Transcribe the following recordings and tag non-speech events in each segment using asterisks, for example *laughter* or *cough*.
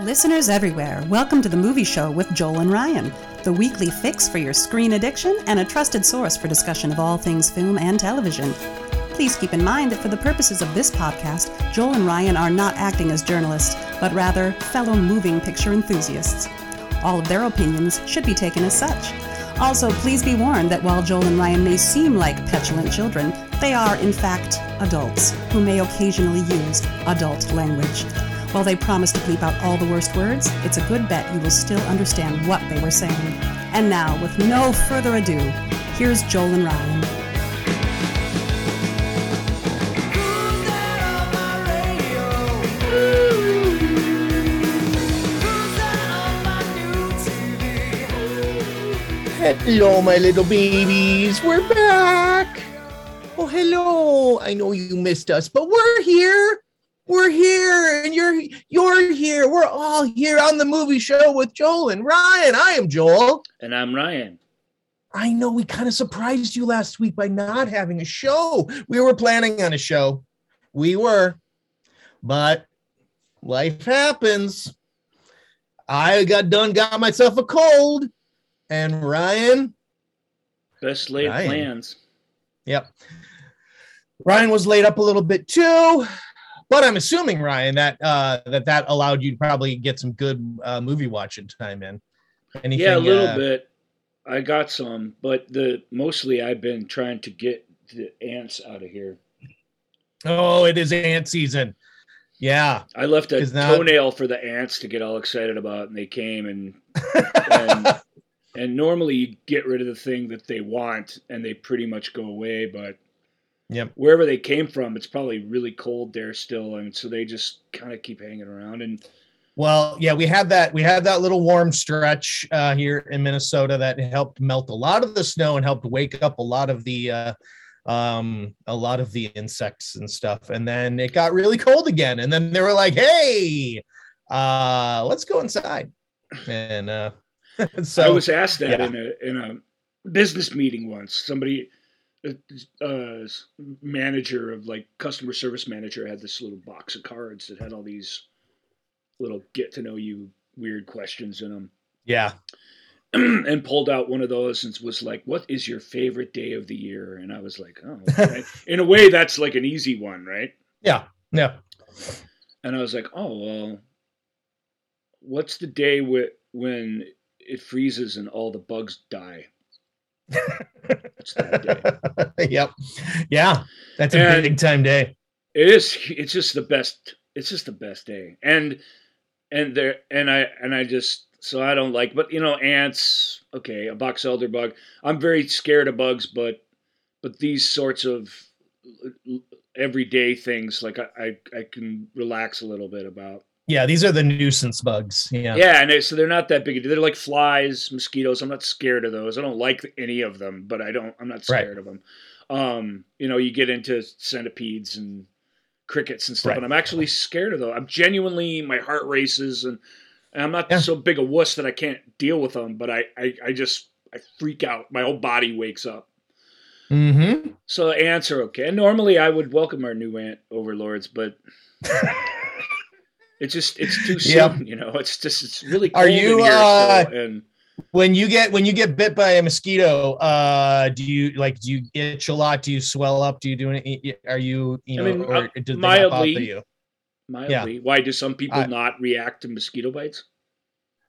Listeners everywhere, welcome to the movie show with Joel and Ryan, the weekly fix for your screen addiction and a trusted source for discussion of all things film and television. Please keep in mind that for the purposes of this podcast, Joel and Ryan are not acting as journalists, but rather fellow moving picture enthusiasts. All of their opinions should be taken as such. Also, please be warned that while Joel and Ryan may seem like petulant children, they are, in fact, adults who may occasionally use adult language. While they promise to bleep out all the worst words, it's a good bet you will still understand what they were saying. And now, with no further ado, here's Joel and Ryan. Hello, my little babies. We're back. Oh, hello. I know you missed us, but we're here. We're here, and you're you're here. We're all here on the movie show with Joel and Ryan. I am Joel. And I'm Ryan. I know we kind of surprised you last week by not having a show. We were planning on a show. We were, but life happens. I got done, got myself a cold, and Ryan Best laid Ryan. plans. Yep. Ryan was laid up a little bit too, but I'm assuming Ryan that uh, that that allowed you to probably get some good uh, movie watching time in. Anything, yeah, a little uh, bit. I got some, but the mostly I've been trying to get the ants out of here. Oh, it is ant season. Yeah. I left a toenail for the ants to get all excited about, and they came and and *laughs* and normally you get rid of the thing that they want, and they pretty much go away. But Yep. wherever they came from, it's probably really cold there still, and so they just kind of keep hanging around. And Well, yeah, we had that we had that little warm stretch uh, here in Minnesota that helped melt a lot of the snow and helped wake up a lot of the uh, um a lot of the insects and stuff. And then it got really cold again. And then they were like, "Hey, uh, let's go inside." And uh *laughs* so I was asked that yeah. in a in a business meeting once. Somebody, uh, manager of like customer service manager had this little box of cards that had all these little get to know you weird questions in them, yeah. *clears throat* and pulled out one of those and was like, "What is your favorite day of the year?" And I was like, "Oh, okay. *laughs* in a way, that's like an easy one, right?" Yeah. Yeah. And I was like, "Oh well, what's the day wh- when it freezes and all the bugs die?" What's that day? *laughs* yep. Yeah. That's a And- big time day. It is. It's just the best. It's just the best day, and and there and I and I just so I don't like. But you know, ants. Okay, a box elder bug. I'm very scared of bugs, but but these sorts of everyday things, like I I, I can relax a little bit about. Yeah, these are the nuisance bugs. Yeah. Yeah, and they, so they're not that big. They're like flies, mosquitoes. I'm not scared of those. I don't like any of them, but I don't. I'm not Right. scared of them. Um, you know, you get into centipedes and crickets and stuff, Right. and I'm actually scared of those. I'm genuinely, my heart races, and, and I'm not Yeah. so big a wuss that I can't deal with them. But I, I, I just, I freak out. My whole body wakes up. Mm-hmm. So ants are okay. And normally I would welcome our new ant overlords, but *laughs* it's just, it's too soon. You know, it's just, it's really Are you, in here uh, still, and. when you get when you get bit by a mosquito uh do you like do you itch a lot do you swell up do you do any are you you know I mean, or uh, does they not mildly. you Mildly. Why do some people I- not react to mosquito bites?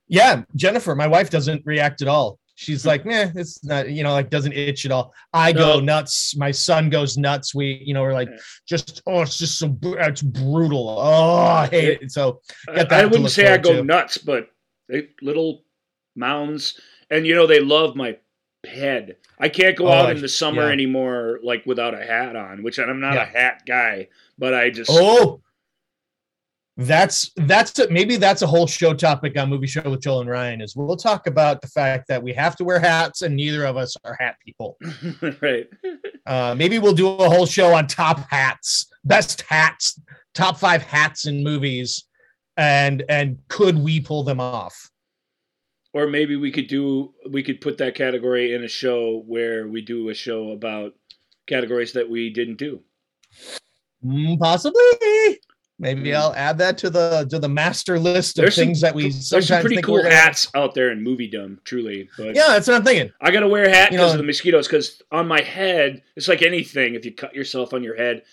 yeah jennifer my wife doesn't react at all she's like nah it's not you know like doesn't itch at all i go nuts my son goes nuts we you know we're like just oh it's just so it's brutal oh i hate it so I, I wouldn't say I go to. nuts, but they little mounds, and you know they love my head. I can't go Oh, out in the summer yeah. anymore like without a hat on, which I'm not Yeah. a hat guy, but I just Oh, that's that's a, maybe that's a whole show topic on movie show with Joel and Ryan. Is we'll talk about the fact that we have to wear hats and neither of us are hat people. *laughs* right. Uh, maybe we'll do a whole show on top hats, best hats, top five hats in movies, and and could we pull them off? Or maybe we could do we could put that category in a show where we do a show about categories that we didn't do. Mm, possibly. Maybe Mm. I'll add that to the to the master list of There's some things that we There's sometimes some pretty cool hats out there in moviedom, truly. But Yeah, that's what I'm thinking. I gotta wear a hat because of the mosquitoes. Because on my head, it's like anything. If you cut yourself on your head,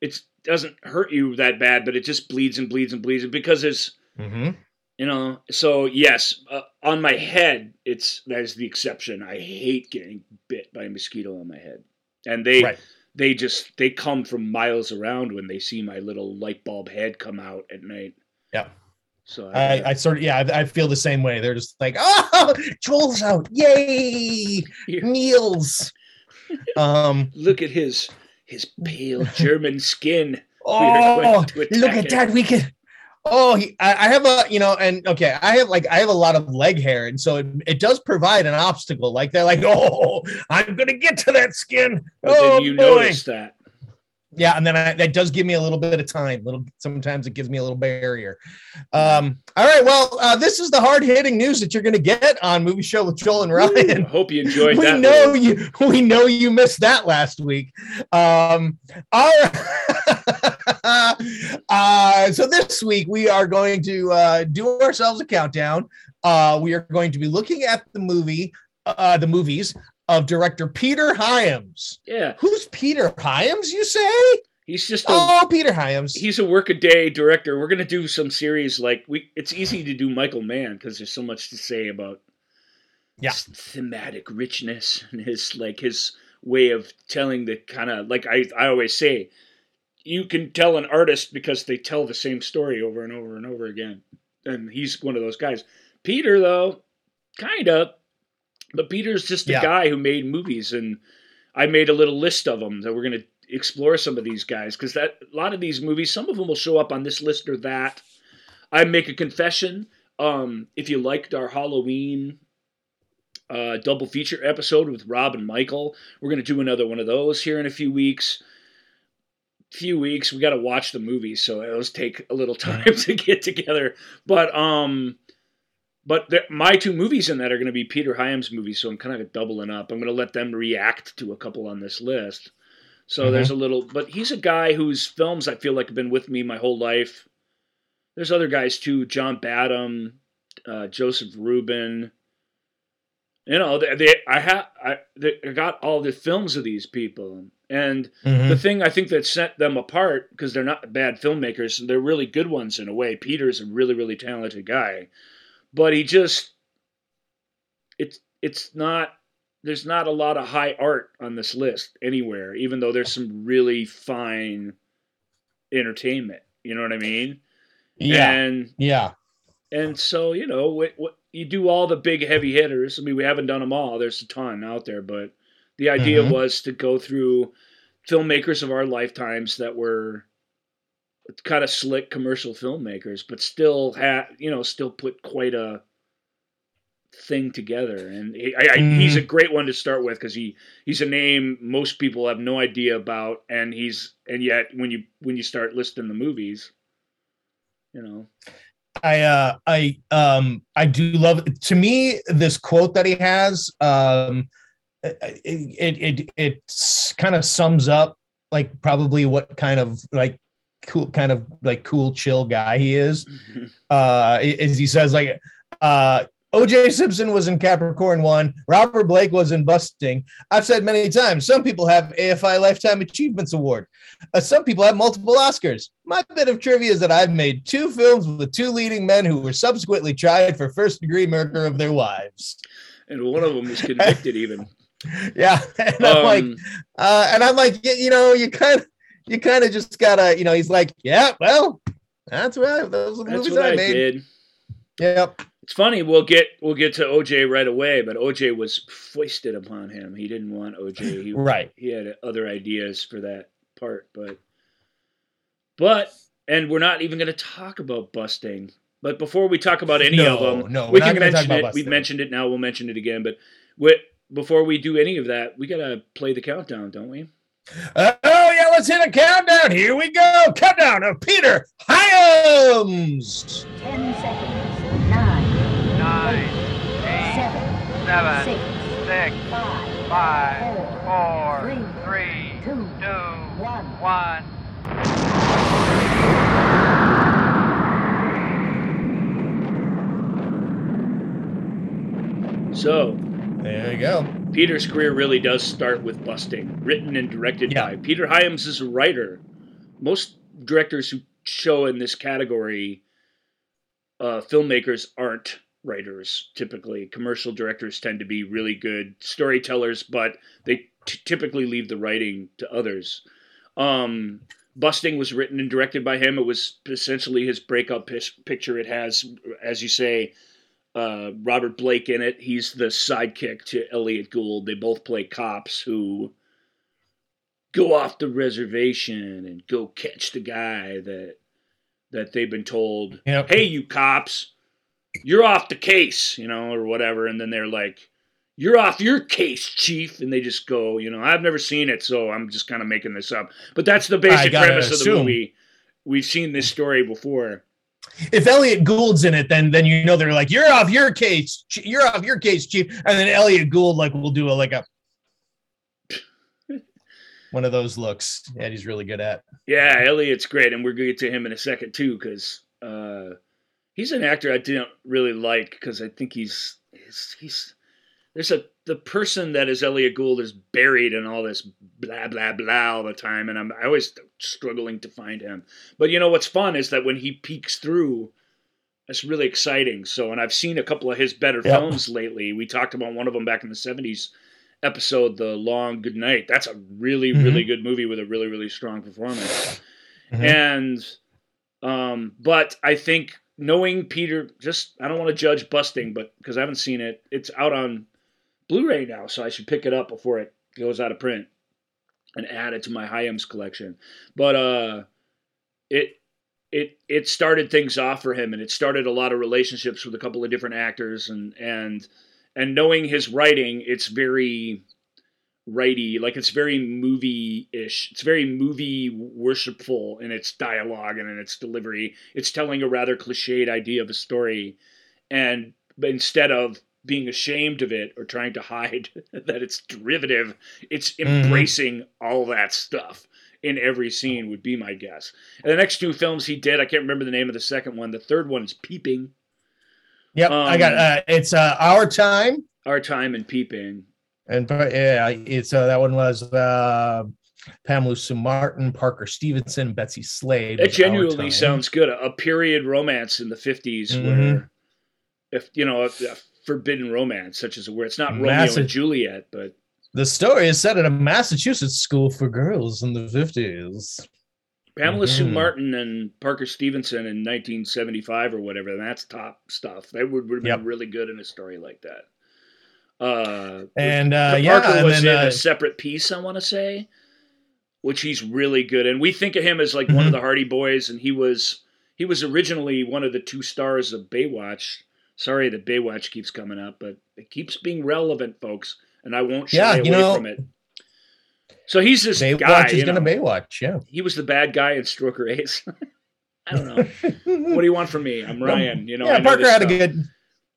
it doesn't hurt you that bad, but it just bleeds and bleeds and bleeds. Because there's, Mm-hmm. you know, so yes, uh, on my head, it's that is the exception. I hate getting bit by a mosquito on my head, and they Right. They just they come from miles around when they see my little light bulb head come out at night. Yeah. So I, I sort of yeah, I, I feel the same way. They're just like, oh, *laughs* Joel's out, yay, Yeah. meals. *laughs* Um, look at his his pale *laughs* German skin. oh, going to attack look at that. We can. Oh, he, I, I have a you know, and okay, I have like I have a lot of leg hair, and so it, it does provide an obstacle. Like they're like, *laughs* oh, I'm gonna get to that skin. But oh you boy. notice that. Yeah, and then I, that does give me a little bit of time. Little sometimes it gives me a little barrier. Um, all right, well, uh, this is the hard hitting news that you're going to get on Movie Show with Joel and I Ryan. hope you enjoyed we that. know you. We know you missed that last week. Um, all right. *laughs* uh, so this week we are going to uh, do ourselves a countdown. Uh, we are going to be looking at the movie, uh, the movies of director Peter Hyams. Yeah, Who's Peter Hyams? You say? he's just a Oh, Peter Hyams. he's a workaday director. We're gonna do some series like we. It's easy to do Michael Mann because there's so much to say about Yeah. thematic richness and his like his way of telling the kind of like I I always say, you can tell an artist because they tell the same story over and over and over again, and he's one of those guys. Peter though, kind of, but Peter's just a Yeah. guy who made movies, and I made a little list of them that we're gonna explore some of these guys because that a lot of these movies, some of them will show up on this list or that. I make a confession. Um, if you liked our Halloween uh, double feature episode with Rob and Michael, we're gonna do another one of those here in a few weeks. Few weeks, we got to watch the movies, so those take a little *laughs* time to get together. But um, but my two movies in that are going to be Peter Hyams movies, so I'm kind of doubling up. I'm going to let them react to a couple on this list. So Mhm. there's a little, but he's a guy whose films I feel like have been with me my whole life. There's other guys too, John Badham, uh, Joseph Ruben. You know, they, they I have I, got all the films of these people, and Mhm. the thing I think that set them apart because they're not bad filmmakers, they're really good ones in a way. Peter's a really really talented guy, but he just it's it's not there's not a lot of high art on this list anywhere, even though there's some really fine entertainment. You know what I mean? yeah, And yeah, and so you know what, what you do all the big heavy hitters. I mean, we haven't done them all. There's a ton out there, but the idea Mhm. was to go through filmmakers of our lifetimes that were kind of slick commercial filmmakers, but still had you know still put quite a thing together. And he, I, I, he's a great one to start with because he he's a name most people have no idea about, and he's and yet when you when you start listing the movies, you know. I uh I um I do love to me this quote that he has um it it it, it kind of sums up like probably what kind of like cool kind of like cool chill guy he is uh as he says like uh OJ Simpson was in Capricorn 1, Robert Blake was in Busting. I've said many times, some people have AFI Lifetime Achievements Award. Uh, some people have multiple Oscars. My bit of trivia is that I've made two films with two leading men who were subsequently tried for first degree murder of their wives. and one of them was convicted even. *laughs* Yeah. And I'm like, Um, uh, and I'm like, you know, you kind of, you kind of just gotta, you know, he's like, yeah, well, that's right. Those are the that's movies what I, I made. did. Yep. It's funny. We'll get we'll get to OJ right away, but OJ was foisted upon him. He didn't want OJ. He Right. he had other ideas for that part, but but and we're not even going to talk about busting. But before we talk about any No, of them, no, we're we not can mention it. We've mentioned it now. We'll mention it again. But we, before we do any of that, we got to play the countdown, don't we? Oh yeah, let's hit a countdown. Here we go. Countdown of Peter Hyams. 10 seconds. 9, Nine. Eight. Seven. Seven. Six. Six. Five. Five. Four. Three. three two, two. One. one. So, there you go. Peter's career really does start with busting, written and directed Yeah. by Peter Hyams is a writer. Most directors who show in this category, uh, filmmakers aren't writers. Typically, commercial directors tend to be really good storytellers, but they t- typically leave the writing to others. Um, Busting was written and directed by him. It was essentially his breakup pis- picture. It has, as you say, uh, Robert Blake in it. He's the sidekick to Elliott Gould. They both play cops who go off the reservation and go catch the guy that that they've been told, Yep. "Hey, you cops, you're off the case," you know, or whatever. And then they're like, "You're off your case, chief," and they just go, you know, I've never seen it, so I'm just kind of making this up. But that's the basic premise of the movie. We've seen this story before. If Elliott Gould's in it, then then you know they're like, you're off your case, you're off your case, chief. And then Elliott Gould like will do a like a *laughs* one of those looks that he's really good at. Yeah, Elliott's great, and we're gonna get to him in a second too, because uh, he's an actor I didn't really like because I think he's he's, he's there's a the person that is Elliott Gould is buried in all this blah blah blah all the time, and I'm I always struggling to find him. But you know what's fun is that when he peeks through, that's really exciting. So, and I've seen a couple of his better Yep. films lately. We talked about one of them back in the '70s episode, The Long Good Night. That's a really Mhm. really good movie with a really really strong performance. Mhm. And um but I think knowing Peter just I don't want to judge busting but because I haven't seen it it's out on Blu-ray now so I should pick it up before it goes out of print and add it to my Hyams collection. But uh it it it started things off for him and it started a lot of relationships with a couple of different actors and and and knowing his writing it's very righty like it's very movie-ish. It's very movie worshipful in its dialogue and in its delivery. It's telling a rather cliched idea of a story and instead of being ashamed of it or trying to hide *laughs* that it's derivative it's Mhm. embracing all that stuff in every scene would be my guess and the next two films he did i can't remember the name of the second one the third one is peeping Yep, I got Um, uh, it's uh, our time, our time and peeping and yeah, it's uh, that one was uh, Pamela Sue Martin, Parker Stevenson, Betsy Slade. It genuinely sounds good. A, a period romance in the 50s Mhm. where, if you know, forbidden romance, such as where it's not Romeo Massive- and Juliet, but The story is set at a Massachusetts school for girls in the fifties. Pamela Sue Mhm. Martin and Parker Stevenson in 1975 or whatever. That's top stuff. That would, would have been Yep. really good in a story like that. Uh, And uh, Parker yeah, and was then, in uh, a separate piece, I want to say, which he's really good And We think of him as like one of Mhm. the Hardy Boys, and he was he was originally one of the two stars of Baywatch. Sorry that Baywatch keeps coming up, but it keeps being relevant, folks, and I won't shy Yeah, away know- from it. So he's this Baywatch guy. is gonna. Baywatch. Yeah. he was the bad guy in Stroker Ace. *laughs* I don't know. *laughs* what do you want from me? I'm Ryan. You know, yeah, know Parker had a good.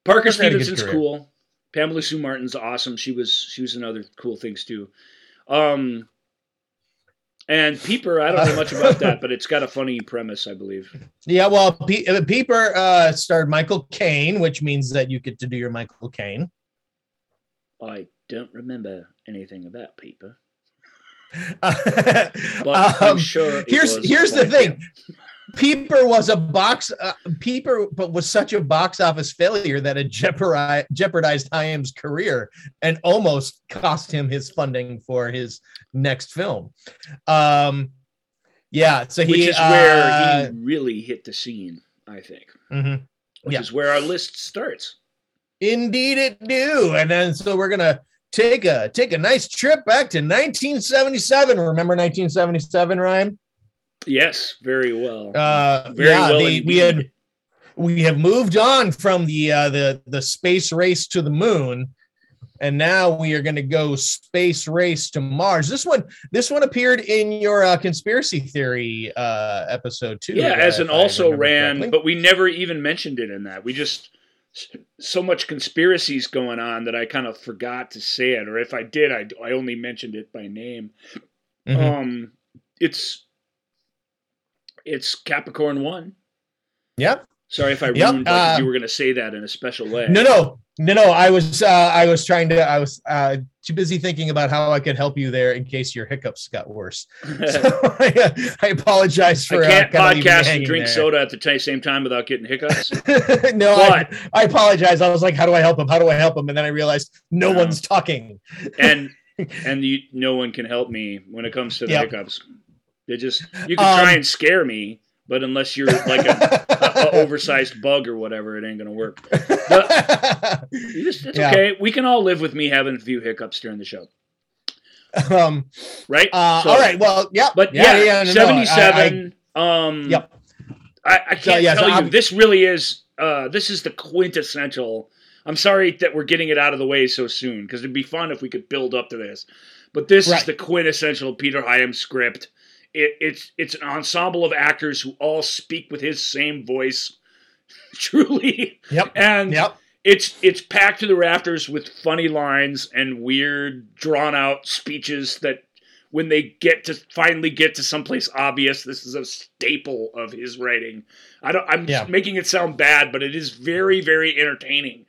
Parker Parker Stevenson's cool. Pamela Sue Martin's awesome. She was she was in other cool things too. Um and Peeper, I don't know much about that, but it's got a funny premise, I believe. Yeah, well, Pe- uh, Peeper uh, starred Michael Caine, which means that you get to do your Michael Caine. I don't remember anything about Peeper, but *laughs* but I'm sure. Um, here's here's the thing. Peeper was a box uh, Peeper, but was such a box office failure that it jeopardized, jeopardized Hyams' career and almost cost him his funding for his next film. Um, yeah, so he which is uh, where he really hit the scene, I think. mhm. Which Yeah. is where our list starts. Indeed, it do. And then so we're gonna take a take a nice trip back to 1977. Remember 1977, Ryan? Yes, very well. Uh, very yeah, well. we had we have moved on from the uh, the the space race to the moon, and now we are going to go space race to Mars. This one this one appeared in your uh, conspiracy theory uh, episode too. Yeah, uh, as an also ran, correctly. but we never even mentioned it in that. We just so much conspiracies going on that I kind of forgot to say it, or if I did, I I only mentioned it by name. Mhm. Um, it's it's Capricorn one. Yep. Sorry if I Yep, ruined uh, you were going to say that in a special way. No, no, no, no. I was, uh, I was trying to, I was uh, too busy thinking about how I could help you there in case your hiccups got worse. *laughs* So I, *laughs* I apologize for. I can't uh, you podcast and drink there. soda at the t- same time without getting hiccups. *laughs* no, I, I apologize. I was like, how do I help him? How do I help him? And then I realized no No. one's talking. and and you, no one can help me when it comes to the Yep. hiccups. They just you can try Um, and scare me, but unless you're like a, a, a *laughs* oversized bug or whatever, it ain't gonna work. You just, it's Yeah. okay. We can all live with me having a few hiccups during the show, um, right? uh, So- all right. Well, yeah. But yeah, yeah, no, no, I- I- seventy-seven. um, Yep. I, I can't yeah, so tell you. I'm- This really is. Uh, this is the quintessential. I'm sorry that we're getting it out of the way so soon because it'd be fun if we could build up to this. But this is the quintessential Peter Hyam script. It, it's it's an ensemble of actors who all speak with his same voice, *laughs* truly, Yep. and Yep. it's it's packed to the rafters with funny lines and weird drawn out speeches that when they get to finally get to someplace obvious this is a staple of his writing i don't i'm Yeah. making it sound bad but it is very very entertaining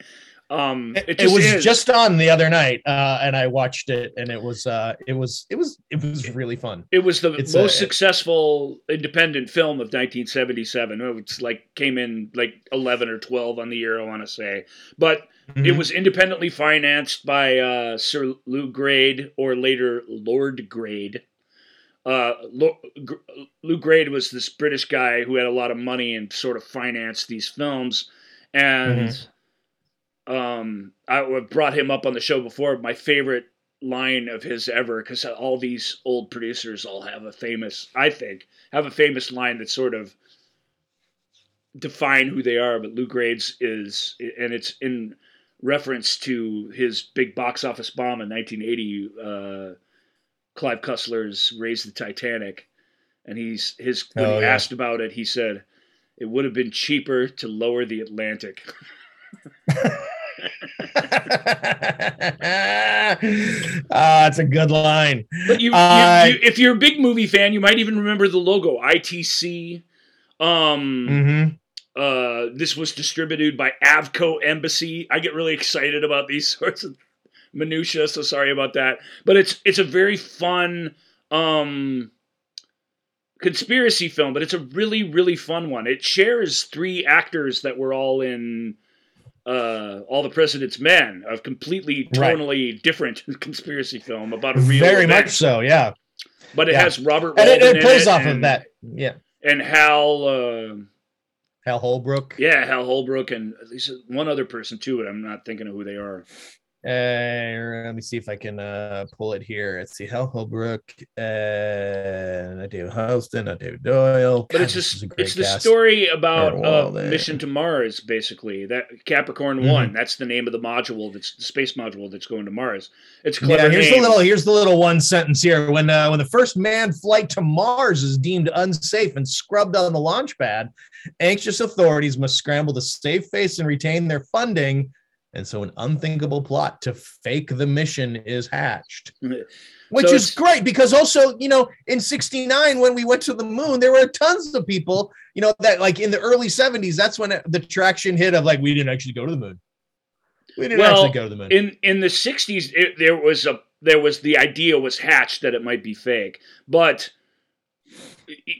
um It, it, it was is. just on the other night, uh, and I watched it, and it was, uh, it was, it was, it was really fun. it was the it's most a- successful independent film of 1977 it's like came in like 11 or 12 on the year i want to say but It Mhm. was independently financed by uh, Sir Lou Grade, or later Lord Grade. Uh, Lo- Lou Grade was this British guy who had a lot of money and sort of financed these films. And um, I brought him up on the show before. My favorite line of his ever, because all these old producers all have a famous, I think, have a famous line that sort of define who they are. But Lou Grade's is, and it's in reference to his big box office bomb in 1980, uh, Clive Cussler's "Raise the Titanic," and he's his when Oh, he yeah. asked about it, he said it would have been cheaper to lower the Atlantic. *laughs* *laughs* *laughs* Ah, it's a good line. But you, Uh, you, you, if you're a big movie fan, you might even remember the logo ITC. Um, hmm uh, this was distributed by Avco Embassy. I get really excited about these *laughs* sorts of minutia, so sorry about that. But it's it's a very fun um, conspiracy film, but it's a really really fun one. It shares three actors that were all in uh, All the President's Men, a completely Right. tonally different *laughs* conspiracy film about a real Very event. much so. Yeah, But it Yeah. has Robert and it, Walden it in plays it off and, of that. Yeah, and Hal. Uh, Hal Holbrook. yeah, Hal Holbrook and at least one other person too, but I'm not thinking of who they are. Uh, let me see if I can uh, pull it here. Let's see, Hal Holbrook, uh, David Houston, not David Doyle. But God, it's just a it's the story about Aaron uh, mission to Mars, basically. That Capricorn Mhm. One. That's the name of the module. That's the space module that's going to Mars. It's a Yeah, here's name. the little here's the little one sentence here. When uh, when the first manned flight to Mars is deemed unsafe and scrubbed on the launch pad, anxious authorities must scramble to save face and retain their funding. And so an unthinkable plot to fake the mission is hatched. *laughs* Which So is great because also, you know, in 69, when we went to the moon, there were tons of people, you know, that like in the early 70s, that's when the traction hit of like, we didn't actually go to the moon. We didn't Well, actually go to the moon. in in the '60s, it, there was a there was the idea was hatched that it might be fake, but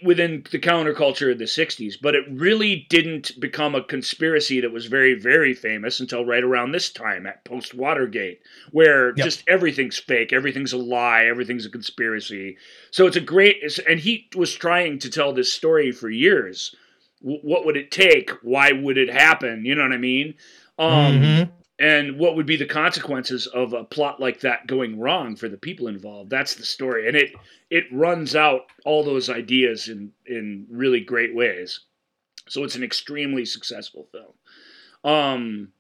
within the counterculture of the 60s but it really didn't become a conspiracy that was very very famous until right around this time at post watergate where Yep. just everything's fake everything's a lie everything's a conspiracy. So it's a great and he was trying to tell this story for years. W- what would it take? Why would it happen? You know what i mean? Um Mhm. And what would be the consequences of a plot like that going wrong for the people involved? That's the story. And it it runs out all those ideas in in really great ways. So it's an extremely successful film. Um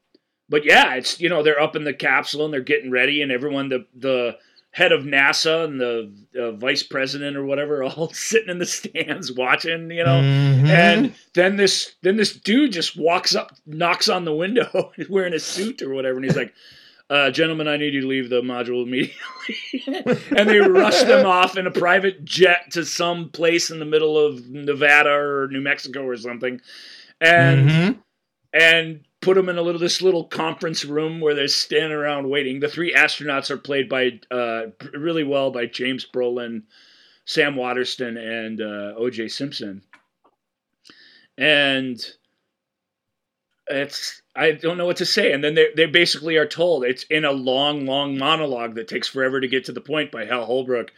but yeah it's you know they're up in the capsule and they're getting ready and everyone the the head of nasa and the uh, vice president or whatever *laughs* all sitting in the stands watching you know Mhm. and then this then this dude just walks up, knocks on the window, *laughs* wearing a suit or whatever, and he's like, uh, "Gentlemen, I need you to leave the module immediately." *laughs* and they rush them off in a private jet to some place in the middle of Nevada or New Mexico or something. and Mhm. and put them in a little this little conference room where they're standing around waiting. The three astronauts are played by uh, really well by James Brolin, Sam Waterston, and uh, O.J. Simpson. And it's I don't know what to say. And then they they basically are told it's in a long, long monologue that takes forever to get to the point by Hal Holbrook.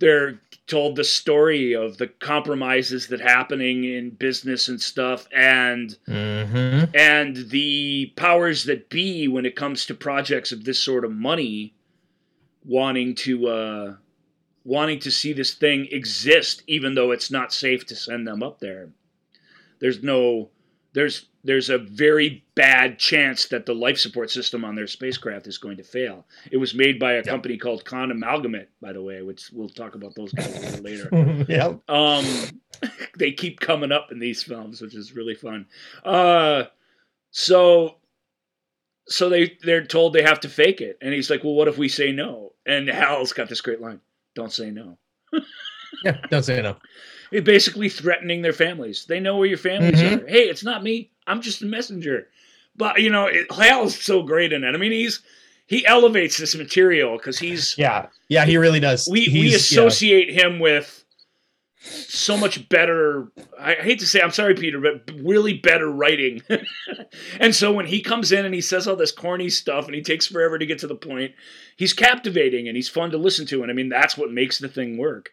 They're told the story of the compromises that happening in business and stuff, and Mhm. and the powers that be when it comes to projects of this sort of money wanting to uh wanting to see this thing exist even though it's not safe to send them up there there's no there's there's a very bad chance that the life support system on their spacecraft is going to fail it was made by a company called con amalgamate by the way which we'll talk about those guys a little later *laughs* yep. um, *laughs* they keep coming up in these films, which is really fun. Uh, so, so they they're told they have to fake it, and he's like, "Well, what if we say no?" And Hal's got this great line: "Don't say no." *laughs* Yeah. Don't say no. He's basically threatening their families. They know where your families Mhm. are. Hey, it's not me. I'm just a messenger. But you know, it, Hal's so great in it. I mean, he's he elevates this material because he's Yeah. Yeah. He really does. we we He's- yeah. associate him with so much better I hate to say I'm sorry Peter but really better writing. *laughs* and so when he comes in and he says all this corny stuff and he takes forever to get to the point, he's captivating and he's fun to listen to and I mean that's what makes the thing work.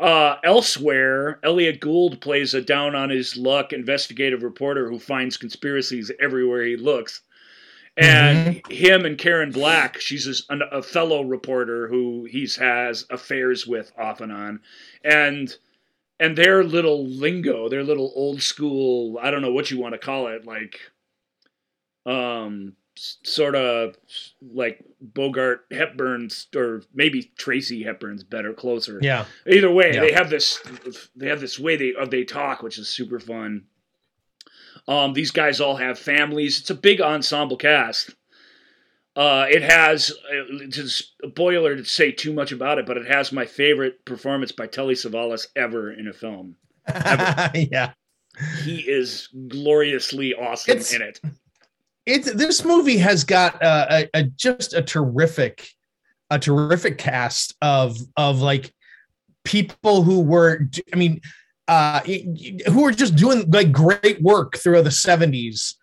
Uh, elsewhere, Elliott Gould plays a down on his luck investigative reporter who finds conspiracies everywhere he looks. And him and Karen Black, she's a, a fellow reporter who he's has affairs with off and on, and and their little lingo, their little old school, I don't know what you want to call it, like, um, sort of like Bogart Hepburn's or maybe Tracy Hepburn's better, closer. Yeah. Either way, Yeah. they have this they have this way they of they talk, which is super fun. Um, these guys all have families. It's a big ensemble cast. Uh, it has uh, just a boiler to say too much about it, but it has my favorite performance by Telly Savalas ever in a film. *laughs* yeah. He is gloriously awesome It's- in it. It's this movie has got uh, a, a just a terrific a terrific cast of of like people who were i mean uh who were just doing like great work throughout the 70s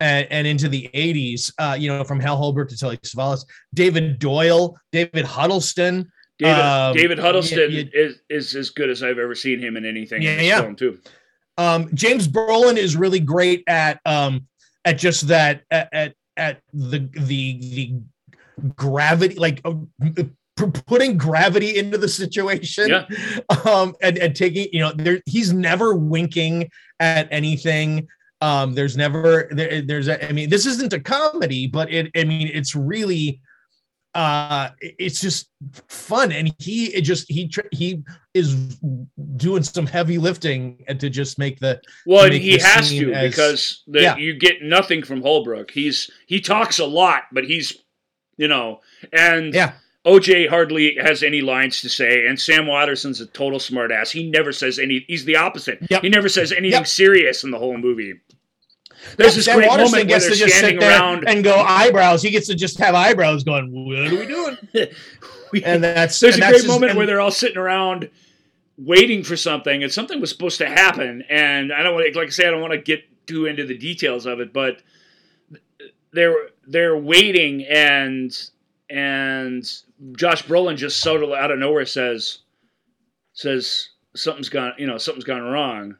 and, and into the 80s uh you know from hal holbrook to telly savalas david doyle david huddleston David, Um, David Huddleston yeah, is, is as good as I've ever seen him in anything Yeah, in yeah. film too. Um, James Brolin is really great at um, at just that at at, at the the the gravity, like uh, putting gravity into the situation. Yeah. *laughs* Um, and and taking you know there he's never winking at anything. Um, there's never there, there's a, I mean this isn't a comedy, but it I mean it's really uh it's just fun and he it just he he is doing some heavy lifting and to just make the Well, make he the has to as- because the, Yeah. you get nothing from Holbrook. He's he talks a lot, but he's you know, and yeah OJ hardly has any lines to say, and Sam Waterston's a total smartass. He never says any. He's the opposite. Yep. He never says anything Yep. serious in the whole movie. There's this Sam great moment where gets they're to just standing sit there around. and go eyebrows he gets to just have eyebrows going what are we doing *laughs* and that's There's and a that's great just- moment where they're all sitting around waiting for something, and something was supposed to happen. And I don't want, to, like I say, I don't want to get too into the details of it, but they're they're waiting, and and Josh Brolin just sort of out of nowhere says says something's gone, you know, something's gone wrong.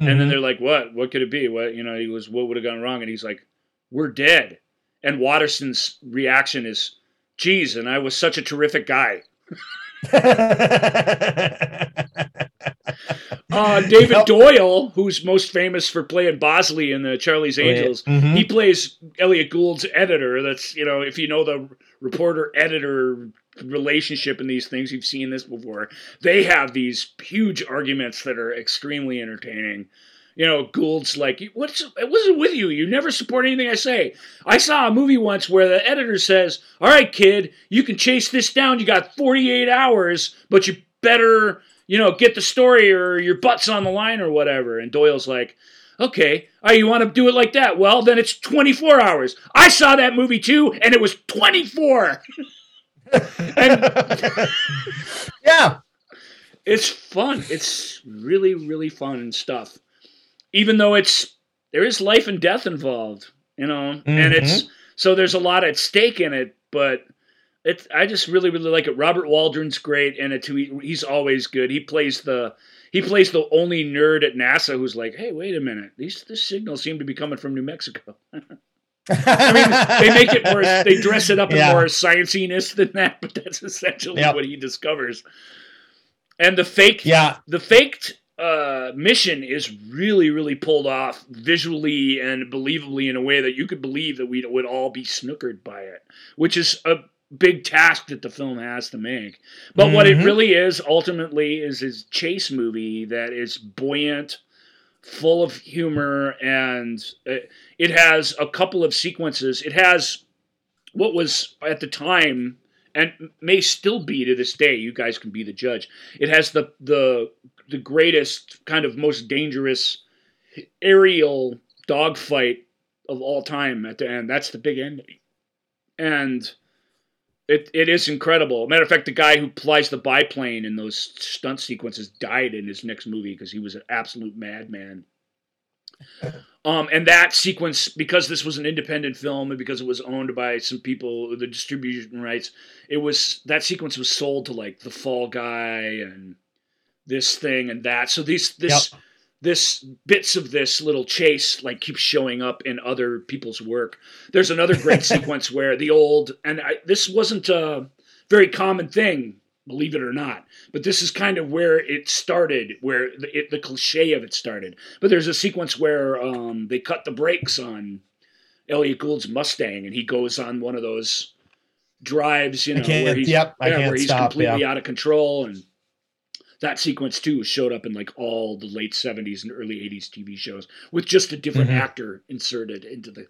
And then Mhm. they're like, "What? What could it be? What? You know?" He was, "What would have gone wrong?" And he's like, "We're dead." And Waterston's reaction is, "Geez, and I was such a terrific guy." *laughs* Uh, David Yep. Doyle, who's most famous for playing Bosley in the Charlie's Angels, Mhm. he plays Elliott Gould's editor. That's you know, if you know the reporter editor relationship in these things, you've seen this before. They have these huge arguments that are extremely entertaining. You know, Gould's like, "What's it with you? You never support anything I say." I saw a movie once where the editor says, "All right, kid, you can chase this down. You got 48 hours, but you better." You know, get the story or your butt's on the line or whatever. And Doyle's like, Okay, oh, you want to do it like that? Well, then it's 24 hours. I saw that movie too, and it was 24. *laughs* *laughs* yeah, It's fun. It's really, really fun and stuff. Even though it's there is life and death involved, you know, and it's mm-hmm. so there's a lot at stake in it. But it's I just really, really like it. Robert Walden's great in it too. He's always good. He plays the he plays the only nerd at NASA who's like, hey, wait a minute, these this signals seem to be coming from New Mexico. *laughs* I mean, they make it more. They dress it up in Yeah. more scienciness than that, but that's essentially Yep. what he discovers. And the fake, yeah, the faked uh, mission is really, really pulled off visually and believably in a way that you could believe that we would all be snookered by it, which is a big task that the film has to make. But what it Mhm. really is ultimately is his chase movie that is buoyant, full of humor, and it has a couple of sequences. It has what was at the time and may still be to this day. You guys can be the judge. It has the the the greatest kind of most dangerous aerial dogfight of all time at the end. That's the big ending, and it it is incredible. Matter of fact, the guy who flies the biplane in those stunt sequences died in his next movie because he was an absolute madman. Um, and that sequence, because this was an independent film and because it was owned by some people, the distribution rights, it was that sequence was sold to like the Fall Guy and this thing and that. So these this this bits of this little chase like keeps showing up in other people's work. There's another great *laughs* sequence where the old and I, this wasn't a very common thing, believe it or not, but this is kind of where it started, where the, it, the cliche of it started. But there's a sequence where um, they cut the brakes on Elliott Gould's Mustang, and he goes on one of those drives, you know, where he's, yep, yeah, where he's stop, completely yeah. out of control and that sequence too showed up in like all the late 70s and early 80s TV shows with just a different Mhm. actor inserted into the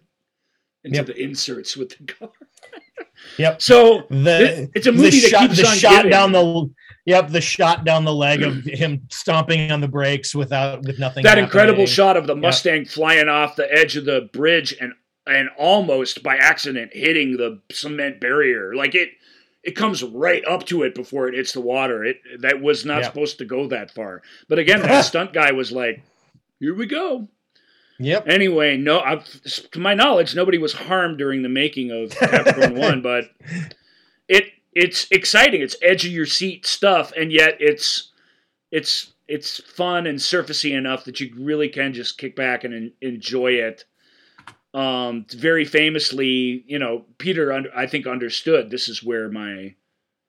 into Yep. the inserts with the car. Yep. *laughs* So the it's a movie the that shot, keeps the on shot giving. down the yep the shot down the leg of *clears throat* him stomping on the brakes without with nothing that incredible shot of the Mustang flying off the edge of the bridge and and almost by accident hitting the cement barrier. Like it it comes right up to it before it hits the water. It that was not Yeah. supposed to go that far. But again, that *laughs* stunt guy was like, "Here we go." yep Anyway, no, I've, to my knowledge, nobody was harmed during the making of Capricorn *laughs* One, but it it's exciting. It's edge of your seat stuff, and yet it's it's it's fun and surfacey enough that you really can just kick back and en- enjoy it. Um, very famously, you know, Peter, under, I think, understood this is where my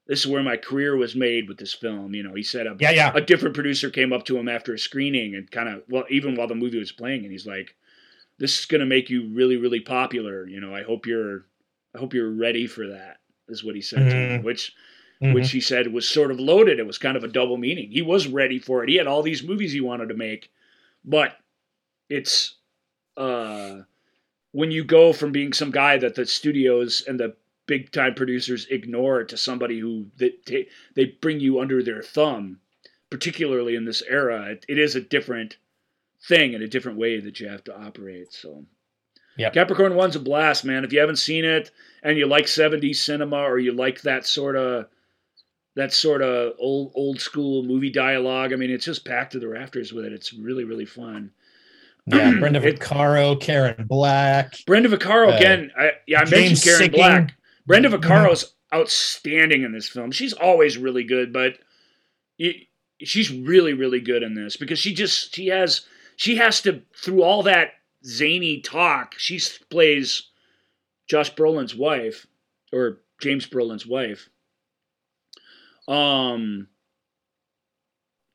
this is where my career was made with this film. You know, he said a yeah yeah a different producer came up to him after a screening and kind of well even while the movie was playing and he's like this is going to make you really really popular you know i hope you're i hope you're ready for that is what he said to Mhm. him which Mhm. which he said was sort of loaded it was kind of a double meaning he was ready for it he had all these movies he wanted to make but it's uh when you go from being some guy that the studios and the big time producers ignore to somebody who they, they, bring you under their thumb particularly in this era it, it is a different thing and a different way that you have to operate so. Yep. capricorn one's a blast man. If you haven't seen it and you like 70s cinema or you like that sort of that sort of old old school movie dialogue i mean it's just packed to the rafters with it. It's really really fun yeah *clears throat* Brenda It- Vaccaro Karen Black Brenda Vaccaro Uh, again. I, yeah, I mentioned Karen Sicking. Black. Brenda. Vaccaro's outstanding in this film. She's always really good, but y- she's really really good in this because she just she has she has to through all that zany talk. She plays Josh Brolin's wife or James Brolin's wife. Um,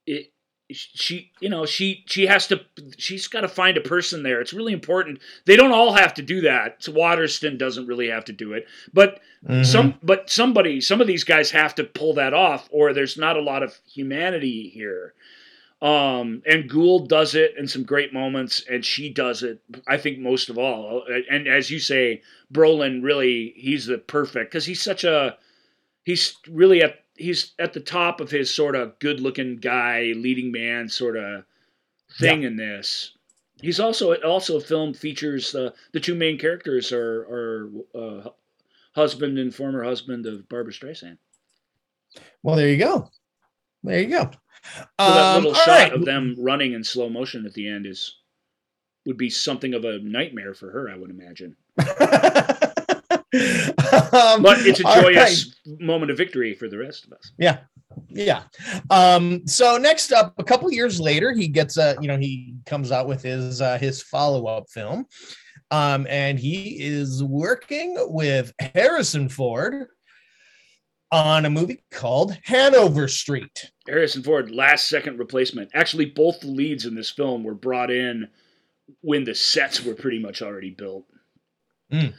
it she you know she she has to she's got to find a person there. It's really important. They don't all have to do that. So waterston doesn't really have to do it. But Mhm. some but somebody some of these guys have to pull that off or there's not a lot of humanity here. Um and gould does it in some great moments and she does it i think most of all. And as you say brolin really he's the perfect because he's such a he's really at he's at the top of his sort of good looking guy leading man sort of thing in this He's also also film features uh, the two main characters are are uh, husband and former husband of Barbara Streisand. Well, there you go. There you go. So that Um, little shot right. of them running in slow motion at the end is would be something of a nightmare for her, I would imagine. *laughs* Um, But it's a all right. joyous moment of victory for the rest of us. Yeah. Yeah. Um, so next up, a couple years later, he gets a, you know, he comes out with his uh, his follow-up film. Um, and he is working with Harrison Ford on a movie called Hanover Street. Harrison Ford, last second replacement. Actually, both the leads in this film were brought in when the sets were pretty much already built. Mm.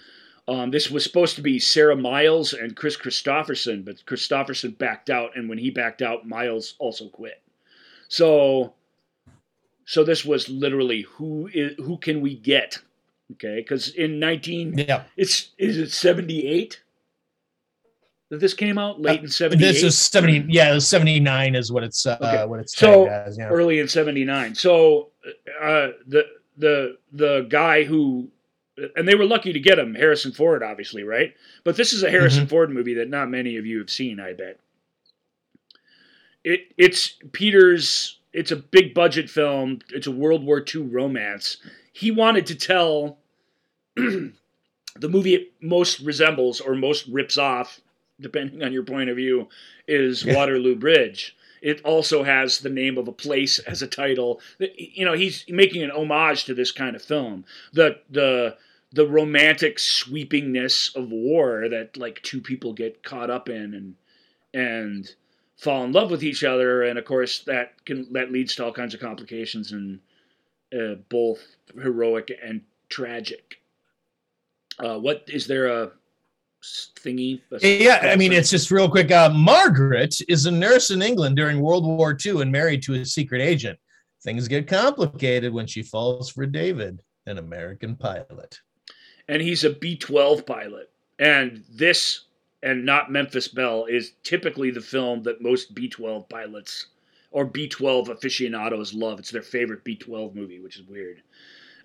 Um, this was supposed to be Sarah Miles and Kris Kristofferson, but Kristofferson backed out, and when he backed out, Miles also quit. So, so this was literally who is who can we get? Okay, because in nineteen, Yeah. it's is it seventy eight that this came out late in seventy. Uh, This is 70, yeah, 79 is what it's uh, Okay. what it's So, as, yeah. early in 79 so uh the the the guy who and they were lucky to get him harrison ford obviously right? But this is a harrison mm-hmm. ford movie that not many of you have seen i bet. It it's peter's it's a big budget film. It's a world war ii romance. He wanted to tell *clears throat* the movie it most resembles or most rips off depending on your point of view is waterloo bridge it also has the name of a place as a title. You know, he's making an homage to this kind of film. The the the romantic sweepingness of war that like two people get caught up in and and fall in love with each other, and of course that can that leads to all kinds of complications and uh, both heroic and tragic. Uh, what is there a thingy? Yeah, I mean, it's just real quick. Uh, Margaret is a nurse in England during World War II and married to a secret agent. Things get complicated when she falls for David, an American pilot. and he's a B 12 pilot. And this, and not Memphis Belle, is typically the film that most B 12 pilots or B 12 aficionados love. It's their favorite B 12 movie, which is weird.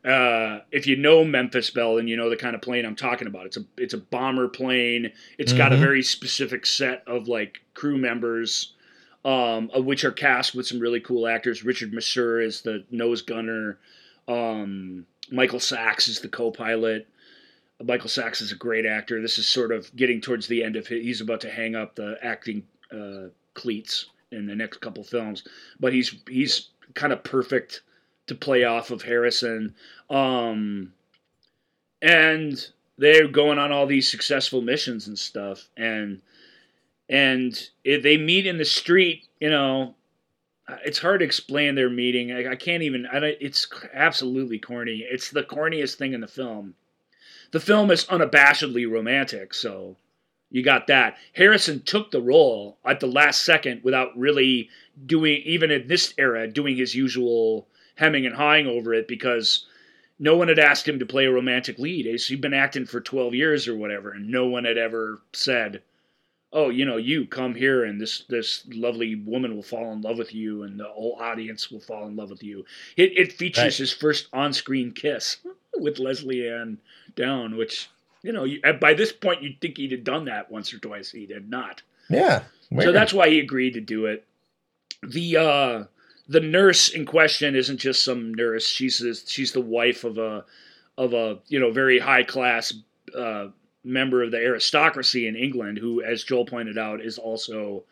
Uh, if you know Memphis Belle, then you know the kind of plane I'm talking about. It's a it's a bomber plane. It's got a Mhm. very specific set of like crew members, um, of which are cast with some really cool actors. Richard Masur is the nose gunner. Um, Michael Sacks is the co-pilot. Michael Sacks is a great actor. This is sort of getting towards the end of his. He's about to hang up the acting uh, cleats in the next couple films, but he's he's kind of perfect to play off of Harrison. Um, and they're going on all these successful missions and stuff, and and they meet in the street. You know, it's hard to explain their meeting. I, I can't even. I it's absolutely corny. It's the corniest thing in the film. The film is unabashedly romantic, so you got that. Harrison took the role at the last second without really doing, even in this era, doing his usual hemming and hawing over it because no one had asked him to play a romantic lead. He'd been acting for 12 years or whatever, and no one had ever said, oh, you know, you come here and this this lovely woman will fall in love with you and the whole audience will fall in love with you. It, it features Right. his first on-screen kiss *laughs* with Lesley-Anne Down, which, you know, you, by this point you'd think he'd have done that once or twice. He did not. Yeah. So that's why he agreed to do it. The uh the nurse in question isn't just some nurse. She's the, she's the wife of a of a you know very high class uh, member of the aristocracy in England, who, as Joel pointed out, is also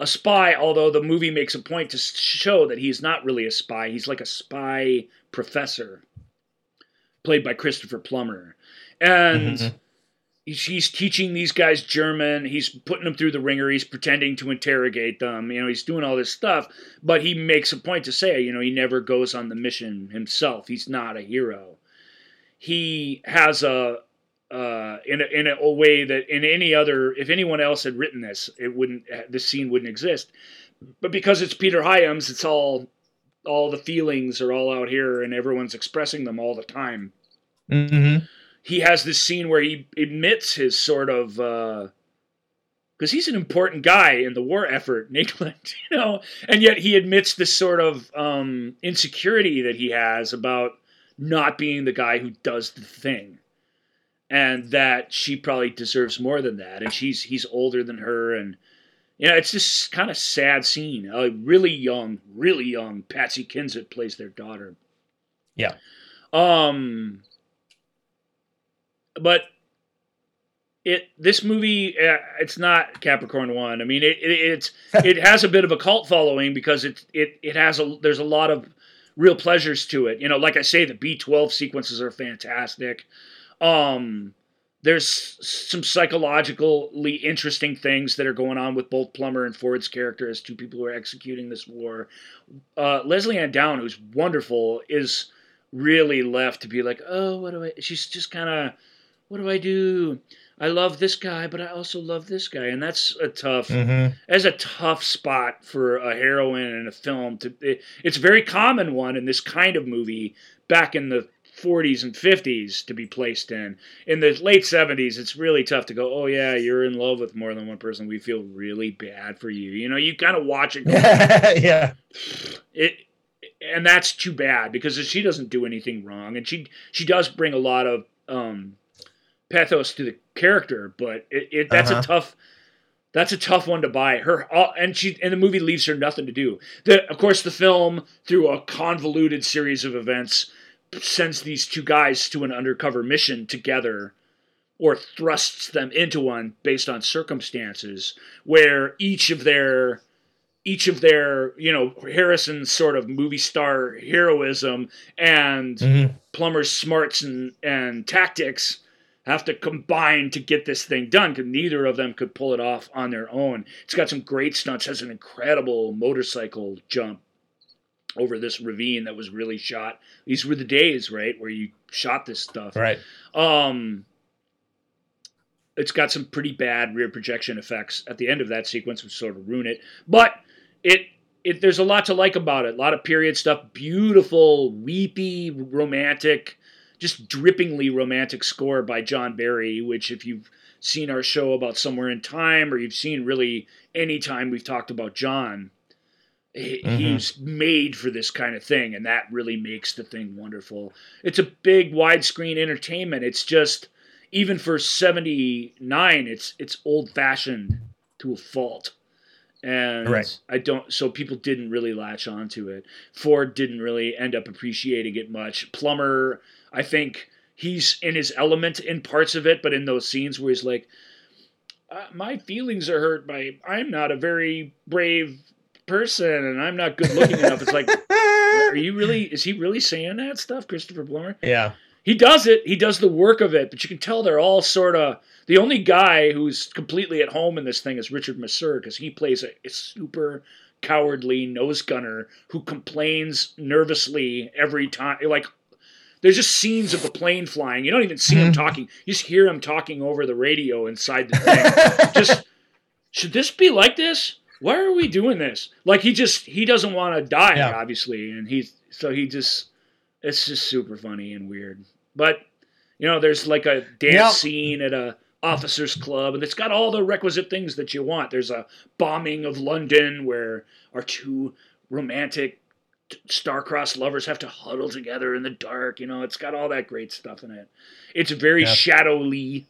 a spy. Although the movie makes a point to show that he's not really a spy. He's like a spy professor, played by Christopher Plummer, and Mhm. He's teaching these guys German. He's putting them through the ringer. He's pretending to interrogate them. You know, he's doing all this stuff, but he makes a point to say, you know, he never goes on the mission himself. He's not a hero. He has a uh, in a, in a way that in any other, if anyone else had written this, it wouldn't. This scene wouldn't exist. But because it's Peter Hyams, it's all all the feelings are all out here, and everyone's expressing them all the time Mhm. He has this scene where he admits his sort of because he's an important guy in the war effort *laughs* in England, you know, and yet he admits this sort of um, insecurity that he has about not being the guy who does the thing. And that she probably deserves more than that. And she's he's older than her and you know, it's this kind of sad scene. A really young, really young Patsy Kensit plays their daughter. Yeah. Um but it this movie uh, it's not Capricorn one. I mean it, it it's *laughs* it has a bit of a cult following because it it it has a there's a lot of real pleasures to it. You know, like I say, the B twelve sequences are fantastic. Um, there's some psychologically interesting things that are going on with both Plummer and Ford's character as two people who are executing this war. Uh, Lesley-Anne Down, who's wonderful, is really left to be like, oh, what do I? She's just kind of, what do I do? I love this guy, but I also love this guy, and that's a tough. Mhm. That's a tough spot for a heroine in a film. To it, it's a very common one in this kind of movie back in the 40s and 50s to be placed in. In the late 70s, it's really tough to go. Oh yeah, you're in love with more than one person. We feel really bad for you. You know, you kind of watch it. go, *laughs* yeah. it and that's too bad because she doesn't do anything wrong and she she does bring a lot of um pathos to the character but it, it that's Uh-huh. a tough that's a tough one to buy her all, and she and the movie leaves her nothing to do the of course the film through a convoluted series of events sends these two guys to an undercover mission together or thrusts them into one based on circumstances where each of their each of their you know Harrison's sort of movie star heroism and Mhm. Plummer's smarts and and tactics have to combine to get this thing done because neither of them could pull it off on their own. It's got some great stunts. Has an incredible motorcycle jump over this ravine that was really shot. These were the days, right, where you shot this stuff. Right. Um, it's got some pretty bad rear projection effects at the end of that sequence, which sort of ruin it. But it it there's a lot to like about it. A lot of period stuff, beautiful, weepy, romantic, just drippingly romantic score by John Barry. Which, if you've seen our show about Somewhere in Time, or you've seen really any time we've talked about John. Mhm. He's made for this kind of thing, and that really makes the thing wonderful. It's a big widescreen entertainment. It's just even for 79 it's it's old fashioned to a fault and Right. i don't so people didn't really latch onto it ford didn't really end up appreciating it much plummer i think he's in his element in parts of it but in those scenes where he's like uh, my feelings are hurt by i'm not a very brave person and i'm not good looking enough it's like are you really is he really saying that stuff christopher plummer Yeah. he does it. He does the work of it, but you can tell they're all sort of. The only guy who's completely at home in this thing is Richard Masur because he plays a, a super cowardly nose gunner who complains nervously every time. Like, there's just scenes of the plane flying. You don't even see him Mhm. talking. You just hear him talking over the radio inside the thing. *laughs* just should this be like this? Why are we doing this? Like he just he doesn't want to die, Yeah. obviously, and he's so he just it's just super funny and weird. But you know, there's like a dance Yeah. scene at a officers club, and it's got all the requisite things that you want. There's a bombing of London where our two romantic star-crossed lovers have to huddle together in the dark. You know, it's got all that great stuff in it. It's a very Yeah. shadowly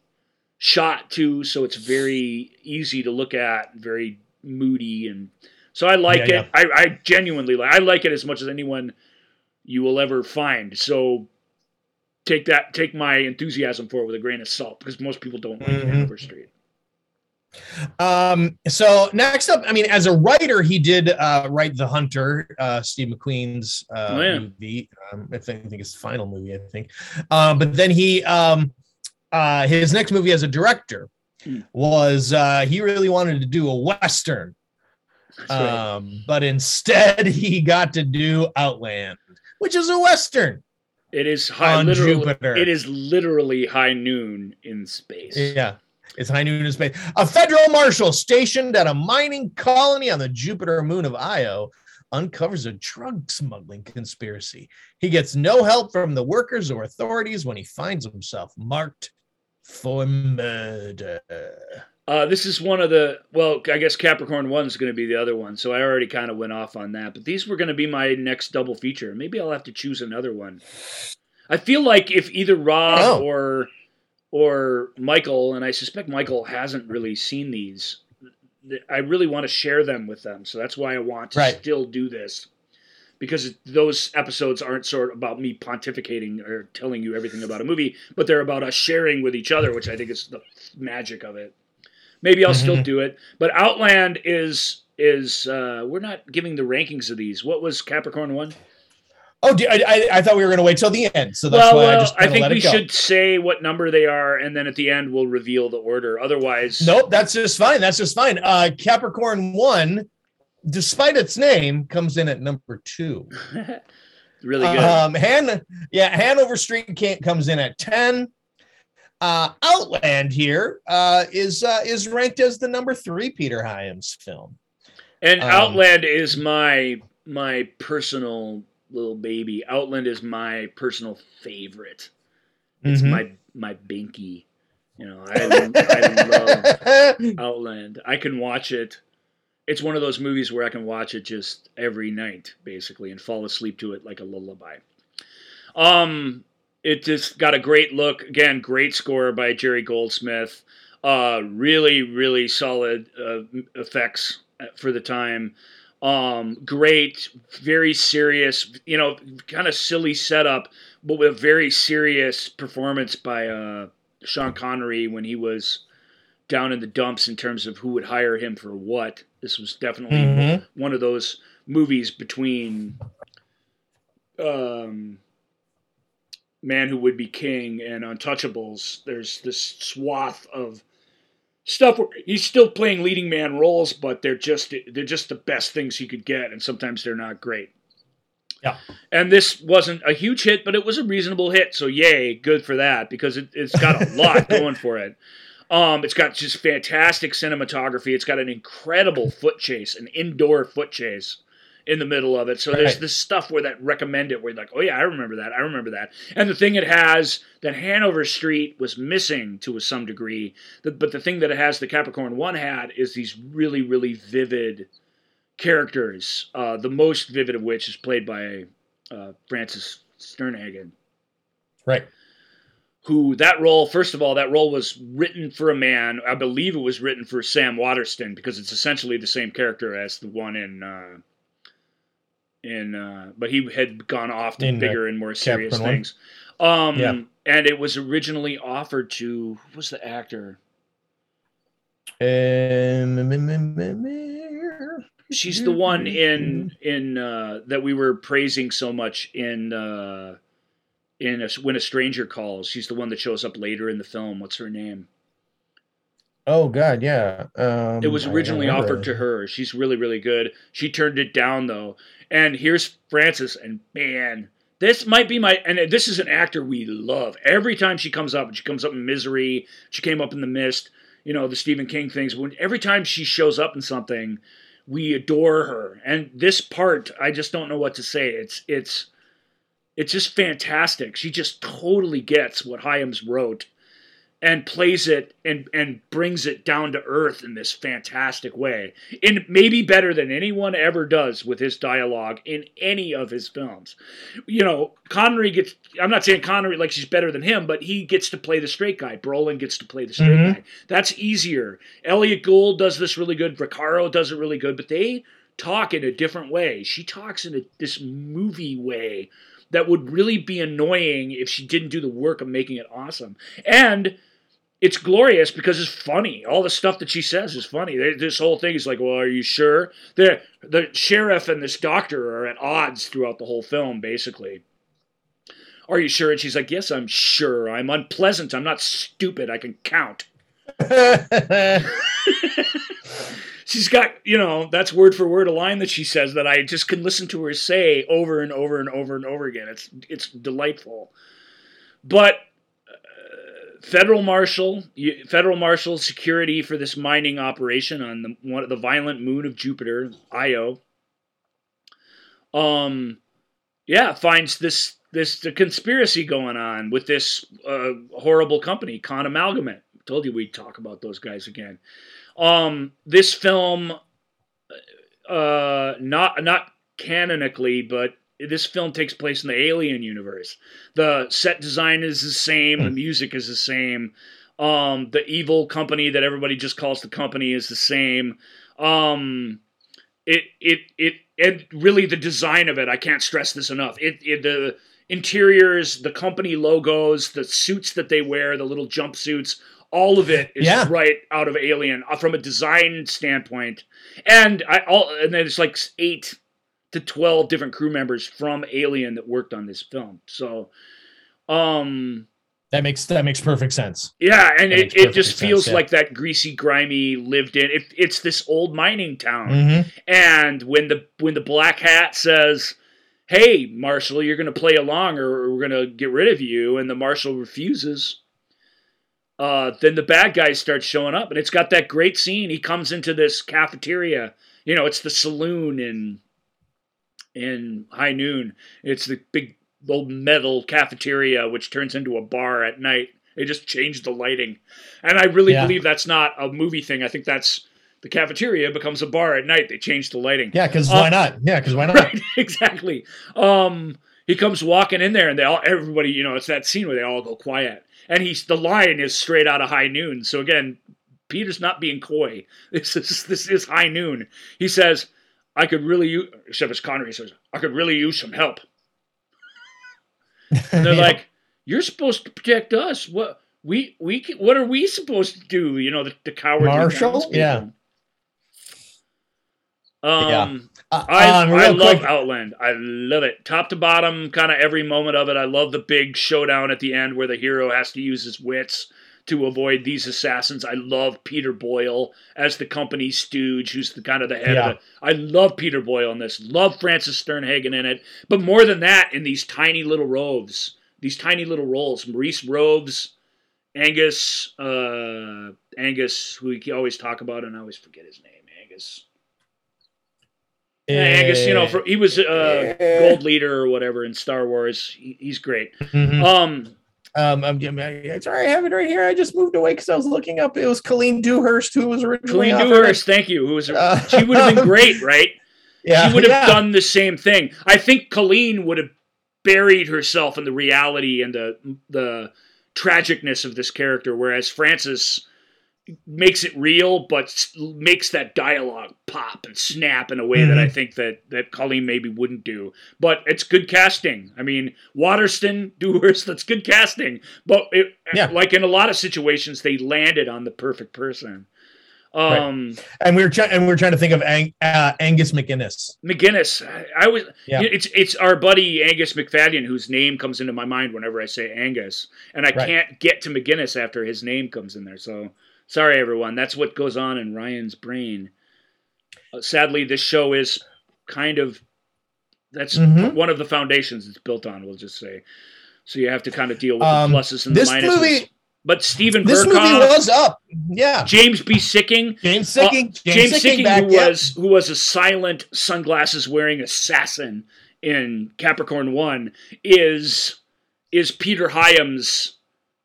shot too, so it's very easy to look at, very moody, and so I like Yeah, it. I, I genuinely like. I like it as much as anyone you will ever find. So take that, take my enthusiasm for it with a grain of salt, because most people don't like Mhm. Hanover Street. Um, so next up, I mean, as a writer, he did uh, write The Hunter, uh, Steve McQueen's uh, Oh, yeah. movie. Um, I think, I think it's the final movie, I think. Um, but then he, um, uh, his next movie as a director Hmm. was uh, he really wanted to do a western, right. um, but instead *laughs* he got to do Outland, which is a western. It is high, on Jupiter. It is literally high noon in space. Yeah. It's high noon in space. A federal marshal stationed at a mining colony on the Jupiter moon of Io uncovers a drug smuggling conspiracy. He gets no help from the workers or authorities when he finds himself marked for murder. Uh, this is one of the well, I guess Capricorn One is going to be the other one, so I already kind of went off on that. But these were going to be my next double feature. Maybe I'll have to choose another one. I feel like if either Rob Oh. or or Michael, and I suspect Michael hasn't really seen these, I really want to share them with them. So that's why I want to Right. still do this. Because those episodes aren't sort of about me pontificating or telling you everything about a movie, but they're about us sharing with each other, which I think is the magic of it. Maybe I'll still Mhm. do it, but Outland is is uh, we're not giving the rankings of these. What was Capricorn one? Oh, I, I, I thought we were going to wait till the end, so that's well, why I well, just I think we should say what number they are, and then at the end we'll reveal the order. Otherwise, Nope, that's just fine. That's just fine. Uh, Capricorn one, despite its name, comes in at number two. *laughs* really good. Um, Han, yeah, Hanover Street can't, comes in at ten. Uh, Outland here uh, is uh, is ranked as the number three Peter Hyams film. and um, Outland is my my personal little baby. Outland is my personal favorite. It's Mhm. my my binky. You know, I, I love Outland. I can watch it. It's one of those movies where I can watch it just every night, basically, and fall asleep to it like a lullaby. Um, it just got a great look. Again, great score by Jerry Goldsmith. Uh, really, really solid uh, effects for the time. Um, great, very serious. You know, kind of silly setup, but with a very serious performance by uh, Sean Connery when he was down in the dumps in terms of who would hire him for what. This was definitely Mhm. one of those movies between um, Man Who Would Be King and Untouchables. There's this swath of stuff where he's still playing leading man roles, but they're just they're just the best things he could get, and sometimes they're not great. Yeah. And this wasn't a huge hit, but it was a reasonable hit. So yay, good for that because it, it's got a lot *laughs* going for it. Um, it's got just fantastic cinematography. It's got an incredible foot chase, an indoor foot chase in the middle of it. So there's Right. this stuff where that recommend it, where you're like, oh yeah, I remember that. I remember that. And the thing it has that Hanover Street was missing to some degree, but the thing that it has the Capricorn One had is these really, really vivid characters. Uh, the most vivid of which is played by uh, Frances Sternhagen Right. who that role first of all that role was written for a man i believe it was written for sam waterston because it's essentially the same character as the one in uh in uh but he had gone off to In, uh, bigger and more serious Capricorn things um Yeah. and it was originally offered to who was the actor Um, she's the one *laughs* in in uh that we were praising so much in uh in a, when a stranger calls she's the one that shows up later in the film what's her name Oh God, yeah. Um, It was originally offered to her. She's really, really good. She turned it down though. And here's Frances, and man, this might be my. And this is an actor we love. Every time she comes up, she comes up in Misery. She came up in The Mist. You know the Stephen King things. When every time she shows up in something, we adore her. And this part, I just don't know what to say. It's it's it's just fantastic. She just totally gets what Hyams wrote and plays it and and brings it down to earth in this fantastic way. In maybe better than anyone ever does with his dialogue in any of his films. You know connery gets i'm not saying connery like she's better than him but he gets to play the straight guy. Brolin gets to play the straight Mhm. guy. That's easier. Elliott Gould does this really good. Vaccaro does it really good but they talk in a different way. She talks in a, this movie way that would really be annoying if she didn't do the work of making it awesome. And it's glorious because it's funny. All the stuff that she says is funny. They- This whole thing is like, well, are you sure? The the sheriff and this doctor are at odds throughout the whole film, basically. Are you sure? And she's like, yes, I'm sure. I'm unpleasant. I'm not stupid. I can count. *laughs* She's got, you know, that's word for word a line that she says that I just can listen to her say over and over and over and over again. It's it's delightful. But federal marshal, federal marshal security for this mining operation on the one of the violent moon of Jupiter, Io. Um, yeah, finds this this the conspiracy going on with this uh, horrible company, Con Amalgamate. Told you we'd talk about those guys again. Um, this film, uh, not not canonically, but this film takes place in the Alien universe. The set design is the same, the music is the same. Um, the evil company that everybody just calls the company is the same. Um, it it it and really the design of it, I can't stress this enough. It, it the interiors, the company logos, the suits that they wear, the little jumpsuits, all of it is Yeah. right out of Alien uh, from a design standpoint. And I all and there's like eight to 12 different crew members from Alien that worked on this film. So um That makes that makes perfect sense. yeah, and That it, it just sense, feels yeah. like that greasy, grimy, lived in. It, it's this old mining town, Mhm. and when the when the black hat says, "Hey, Marshall, you're going to play along, or we're going to get rid of you," and the marshal refuses, uh, then the bad guys start showing up, and it's got that great scene. He comes into this cafeteria. You know, it's the saloon in in High Noon. It's the big old metal cafeteria, which turns into a bar at night. They just changed the lighting, and I really Yeah. believe that's not a movie thing. I think that's the cafeteria becomes a bar at night. They changed the lighting. Yeah, because why not? Yeah, because why *laughs* not? Right, exactly. Um, he comes walking in there, and they all, everybody, you know, it's that scene where they all go quiet, and he's the line is straight out of High Noon. So again, Peter's not being coy. *laughs* This is this is High Noon. He says, "I could really use," except it's Connery says, "I could really use some help." *laughs* And they're Yeah. like, "You're supposed to protect us. What we we what are we supposed to do? You know, the, the cowardly Marshall? townspeople." Yeah. Um, Uh, I, um, I love quick, Outland. I love it. Top to bottom, kind of every moment of it. I love the big showdown at the end where the hero has to use his wits to avoid these assassins. I love Peter Boyle as the company stooge, who's the kind of the head Yeah. of it. I love Peter Boyle in this. Love Frances Sternhagen in it. But more than that, in these tiny little roves, these tiny little roles. Maurice Roëves, Angus, uh, Angus, who we always talk about, and I always forget his name. Angus. Yeah, Angus, you know, for, he was uh, Eh. gold leader or whatever in Star Wars. He, he's great. Mhm. Um, Um, I'm, I'm sorry, I have it right here. I just moved away because I was looking up. It was Colleen Dewhurst who was originally Colleen Dewhurst, thank you. Who was Uh, she would have been *laughs* great, right? Yeah, she would have yeah. done the same thing. I think Colleen would have buried herself in the reality and the the tragicness of this character, whereas Frances makes it real, but makes that dialogue pop and snap in a way that I Mhm. think that that Colleen maybe wouldn't do. But it's good casting. I mean, Waterston, *laughs* Dewhurst, that's good casting. But it, Yeah. like in a lot of situations, they landed on the perfect person. Right. Um, And we were trying, and we were trying to think of Ang- uh, Angus MacInnes. McGinnis. I, I was. Yeah. It's it's our buddy Angus Macfadyen whose name comes into my mind whenever I say Angus, and I Right. can't get to McGinnis after his name comes in there. So sorry, everyone. That's what goes on in Ryan's brain. Uh, sadly, this show is kind of that's Mhm. one of the foundations it's built on. We'll just say. So you have to kind of deal with Um, the pluses and the minuses. movie- but Stephen This movie was up. Yeah, James B. Sikking, James uh, Sikking, James, Sikking, Sikking, who was who was a silent sunglasses wearing assassin in Capricorn One, is is Peter Hyam's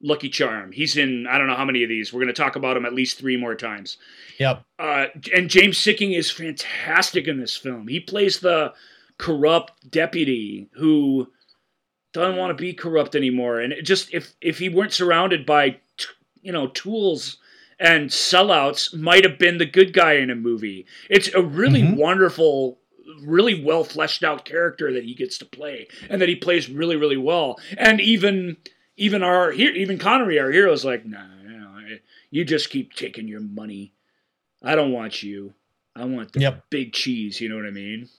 Lucky Charm. He's in I don't know how many of these. We're going to talk about him at least three more times. Yep. Uh, and James Sikking is fantastic in this film. He plays the corrupt deputy who doesn't want to be corrupt anymore. And it just if if he weren't surrounded by t- you know tools and sellouts, might have been the good guy in a movie. It's a really Mhm. wonderful. Really well fleshed out character that he gets to play, and that he plays really, really well. And even, even our here, even Connery, our hero, is like, nah, you, know, you just keep taking your money. I don't want you. I want the Yep. big cheese. You know what I mean?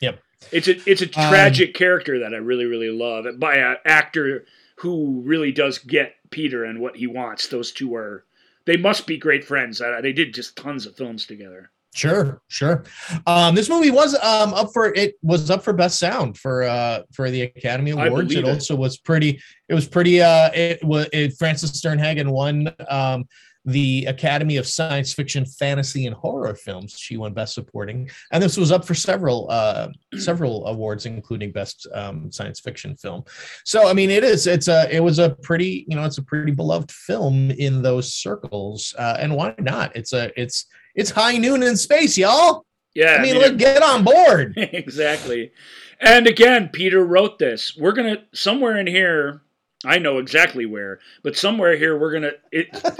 Yep. It's a it's a Um, tragic character that I really really love by an actor who really does get Peter and what he wants. Those two are they must be great friends. They did just tons of films together. Sure, sure. Um, this movie was um up for it was up for best sound for uh for the Academy Awards. It it. also was pretty. It was pretty. Uh, it was it, Frances Sternhagen won um the Academy of Science Fiction, Fantasy, and Horror Films. She won Best Supporting, and this was up for several uh *clears throat* several awards, including Best um, Science Fiction Film. So I mean, it is. It's a. It was a pretty. You know, it's a pretty beloved film in those circles. Uh, and why not? It's a. It's it's high noon in space, y'all. Yeah, I mean, look, get on board. *laughs* exactly. And again, Peter wrote this. We're gonna somewhere in here. I know exactly where, but somewhere here we're gonna.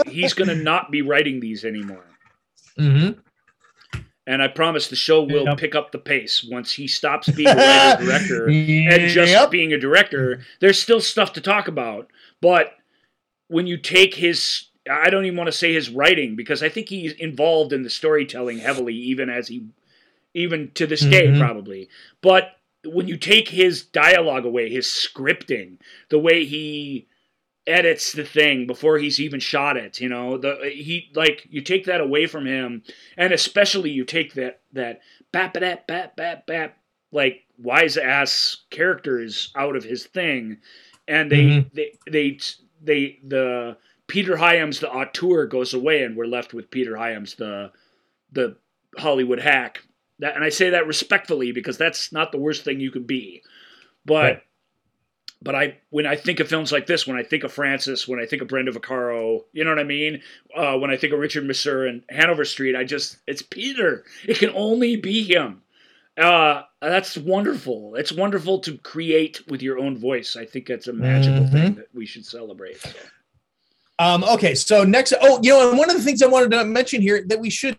He's gonna *laughs* not be writing these anymore. Mm-hmm. And I promise the show will Yep. pick up the pace once he stops being a writer *laughs* director and just Yep. being a director. There's still stuff to talk about, but when you take his, I don't even want to say his writing because I think he's involved in the storytelling heavily, even as he, even to this day Mhm. probably. But when you take his dialogue away, his scripting, the way he edits the thing before he's even shot it you know the he like you take that away from him and especially you take that that bap bap bap bap bap like wise ass characters out of his thing and they Mhm. they they they the Peter Hyams the auteur goes away and we're left with Peter Hyams the the Hollywood hack that and I say that respectfully because that's not the worst thing you could be but Right. but I when I think of films like this, when I think of Frances, when I think of Brenda Vaccaro, you know what I mean? Uh, when I think of Richard Masur and Hanover Street, I just it's Peter. It can only be him. Uh, that's wonderful. It's wonderful to create with your own voice. I think that's a magical Mhm. thing that we should celebrate. So. Um, okay, so next, oh, you know, and one of the things I wanted to mention here that we should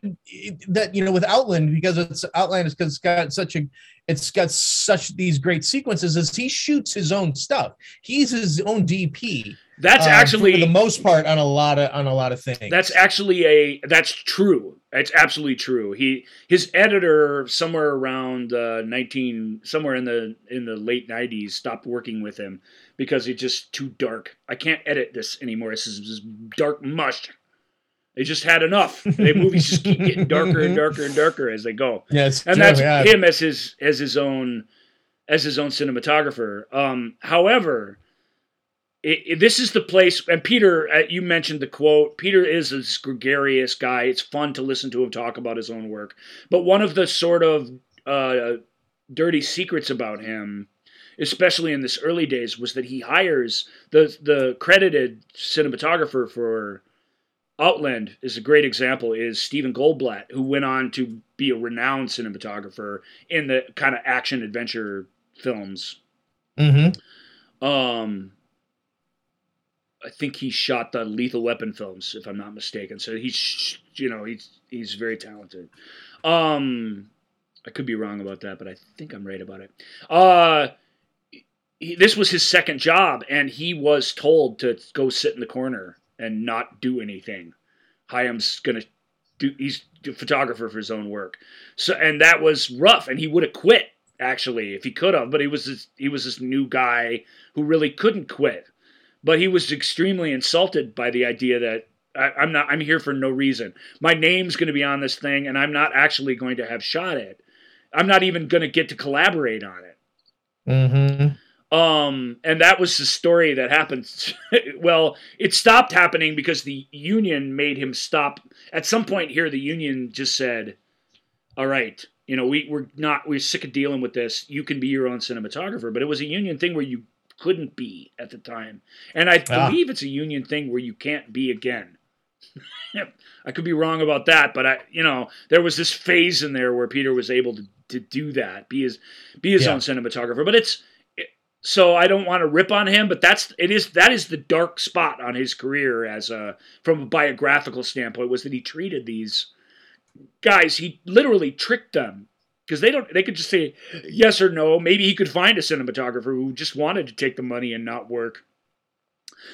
that you know with Outland because it's Outland is because it's got such a it's got such these great sequences is he shoots his own stuff. He's his own DP. That's uh, actually for the most part on a lot of on a lot of things. That's actually a that's true. It's absolutely true. He his editor somewhere around uh, nineteen somewhere in the in the late nineties stopped working with him because it's just too dark. I can't edit this anymore. This is this dark mush. They just had enough. The movies just keep getting darker and darker and darker as they go *laughs* yes, and that's him as his as his own as his own cinematographer. Um, however, it, it- this is the place. And Peter, uh, you mentioned the quote. Peter is a gregarious guy. It's fun to listen to him talk about his own work. But one of the sort of uh, dirty secrets about him, especially in this early days, was that he hires the the credited cinematographer for Outland is a great example is Stephen Goldblatt, who went on to be a renowned cinematographer in the kind of action adventure films. Mm-hmm. Um, I think he shot the Lethal Weapon films, if I'm not mistaken. So he's, you know, he's he's very talented. Um, I could be wrong about that, but I think I'm right about it. Uh, he, this was his second job, and he was told to go sit in the corner and not do anything. Hyam's gonna do. He's a photographer for his own work, so and that was rough. And he would have quit actually if he could have, but he was this, he was this new guy who really couldn't quit. But he was extremely insulted by the idea that I, I'm not. I'm here for no reason. My name's going to be on this thing, and I'm not actually going to have shot it. I'm not even going to get to collaborate on it. Mm-hmm. Um, and that was the story that happened. *laughs* well, it stopped happening because the union made him stop. At some point here, the union just said, "All right, you know, we we're not we're sick of dealing with this. You can be your own cinematographer." But it was a union thing where you couldn't be at the time, and I Ah. believe it's a union thing where you can't be again. *laughs* I could be wrong about that, but I, you know, there was this phase in there where Peter was able to, to do that, be his be his Yeah. own cinematographer. But it's it- so I don't want to rip on him, but that's it is that is the dark spot on his career as a from a biographical standpoint was that he treated these guys he literally tricked them because they don't they could just say yes or no. Maybe he could find a cinematographer who just wanted to take the money and not work.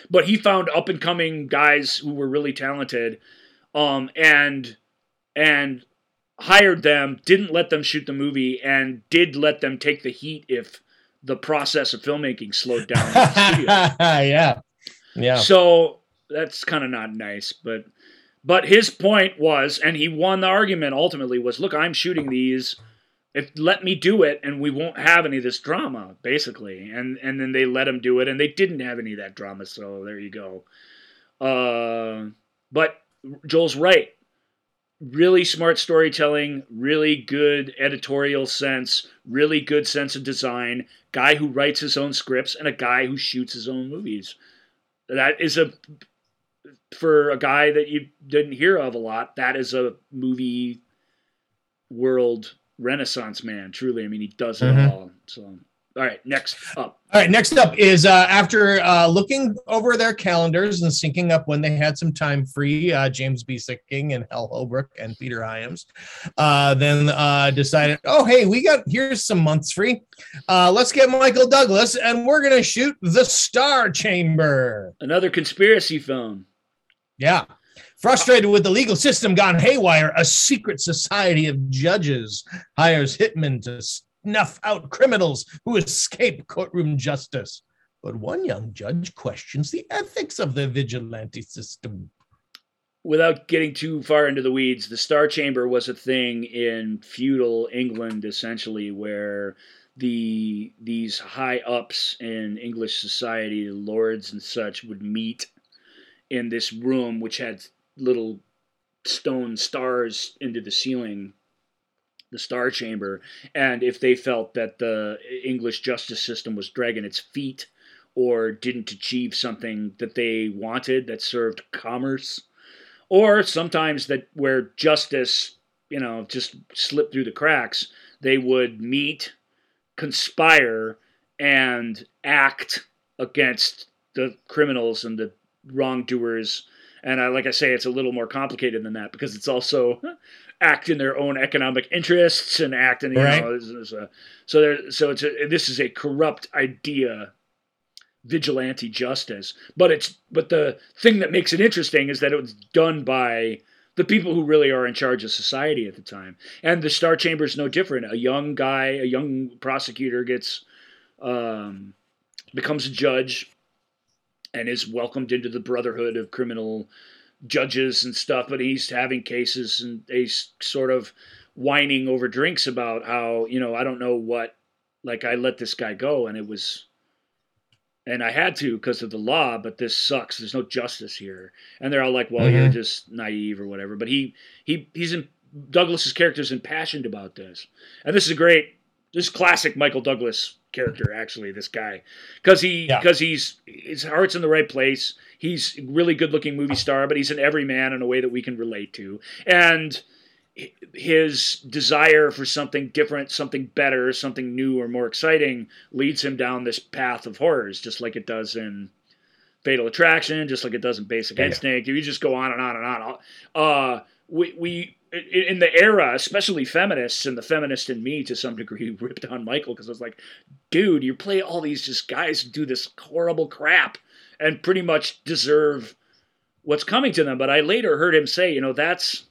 But he found up and coming guys who were really talented, um, and and hired them. Didn't let them shoot the movie, and did let them take the heat if the process of filmmaking slowed down. in the studio. *laughs* yeah. Yeah. So that's kind of not nice, but but his point was, and he won the argument ultimately was, look, I'm shooting these. If let me do it, and we won't have any of this drama, basically. And and then they let him do it, and they didn't have any of that drama. So there you go. Uh, but Joel's right. Really smart storytelling, really good editorial sense, really good sense of design. Guy who writes his own scripts, and a guy who shoots his own movies that is a for a guy that you didn't hear of a lot that is a movie world renaissance man. Truly, I mean, he does it Mhm. all. So, all right, next up. All right, next up is uh, after uh, looking over their calendars and syncing up when they had some time free, uh, James B. Sikking and Hal Holbrook and Peter Hyams uh, then uh, decided, oh, hey, we got here's some months free. Uh, let's get Michael Douglas and we're going to shoot The Star Chamber. Another conspiracy film. Yeah. Frustrated with the legal system gone haywire, a secret society of judges hires hitmen to snuff out criminals who escape courtroom justice. But one young judge questions the ethics of the vigilante system. Without getting too far into the weeds, the Star Chamber was a thing in feudal England, essentially, where the these high ups in English society, the lords and such, would meet in this room, which had little stone stars into the ceiling, the Star Chamber. And if they felt that the English justice system was dragging its feet or didn't achieve something that they wanted that served commerce, or sometimes that where justice, you know, just slipped through the cracks, they would meet, conspire, and act against the criminals and the wrongdoers. And I, like I say, it's a little more complicated than that because it's also act in their own economic interests and act in you Right. know, a, so there, so it's a, this is a corrupt idea vigilante justice. But it's but the thing that makes it interesting is that it was done by the people who really are in charge of society at the time. And the Star Chamber is no different. A young guy, a young prosecutor gets um, becomes a judge and is welcomed into the brotherhood of criminal judges and stuff. But he's having cases and he's sort of whining over drinks about how you know I don't know what like I let this guy go and it was and I had to because of the law, but this sucks. There's no justice here. And they're all like, "Well, you're Mhm. just naive or whatever." But he he he's in Douglas's character is impassioned about this, and this is a great, this is classic Michael Douglas character actually. This guy because he Yeah. because he's his heart's in the right place. He's a really good looking movie star, but he's an everyman in a way that we can relate to, and his desire for something different, something better, something new or more exciting leads him down this path of horrors, just like it does in Fatal Attraction, just like it does in Basic yeah. Instinct. You just go on and on and on. Uh, we we in the era, especially feminists and the feminist in me to some degree *laughs* ripped on Michael because I was like, dude, you play all these just guys who do this horrible crap and pretty much deserve what's coming to them. But I later heard him say, you know, that's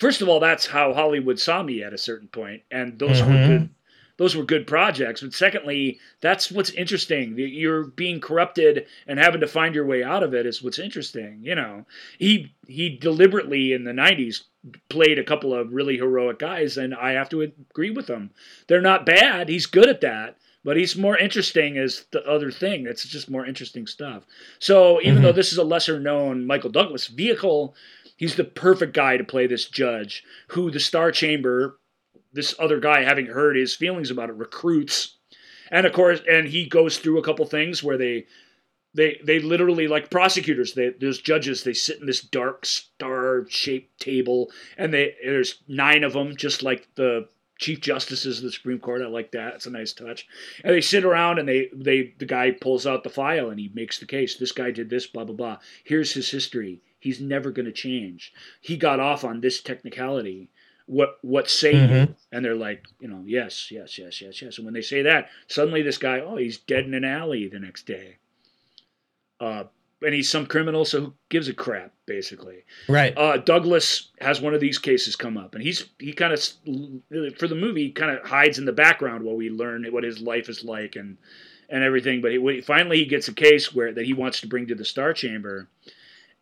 first of all, that's how Hollywood saw me at a certain point, and those were Mhm. good. Those were good projects. But secondly, that's what's interesting. You're being corrupted and having to find your way out of it is what's interesting. You know, he he deliberately in the '90s played a couple of really heroic guys, and I have to agree with him. They're not bad. He's good at that. But he's more interesting as the other thing. It's just more interesting stuff. So even Mhm. though this is a lesser known Michael Douglas vehicle, he's the perfect guy to play this judge who the Star Chamber, this other guy, having heard his feelings about it, recruits. And of course, and he goes through a couple things where they they they literally like prosecutors they there's judges they sit in this dark star shaped table and they there's nine of them just like the chief justices of the supreme court i like that it's a nice touch. And they sit around and they they the guy pulls out the file and he makes the case this guy did this blah blah blah. Here's his history. He's never going to change. He got off on this technicality. What what say you? Mhm. and they're like you know yes yes yes yes yes. And when they say that suddenly this guy oh he's dead in an alley the next day. Uh and he's some criminal so who gives a crap basically Right. uh, Douglas has one of these cases come up, and he's he kind of for the movie kind of hides in the background while we learn what his life is like and and everything. But he, when he- finally he gets a case where that he wants to bring to the Star Chamber,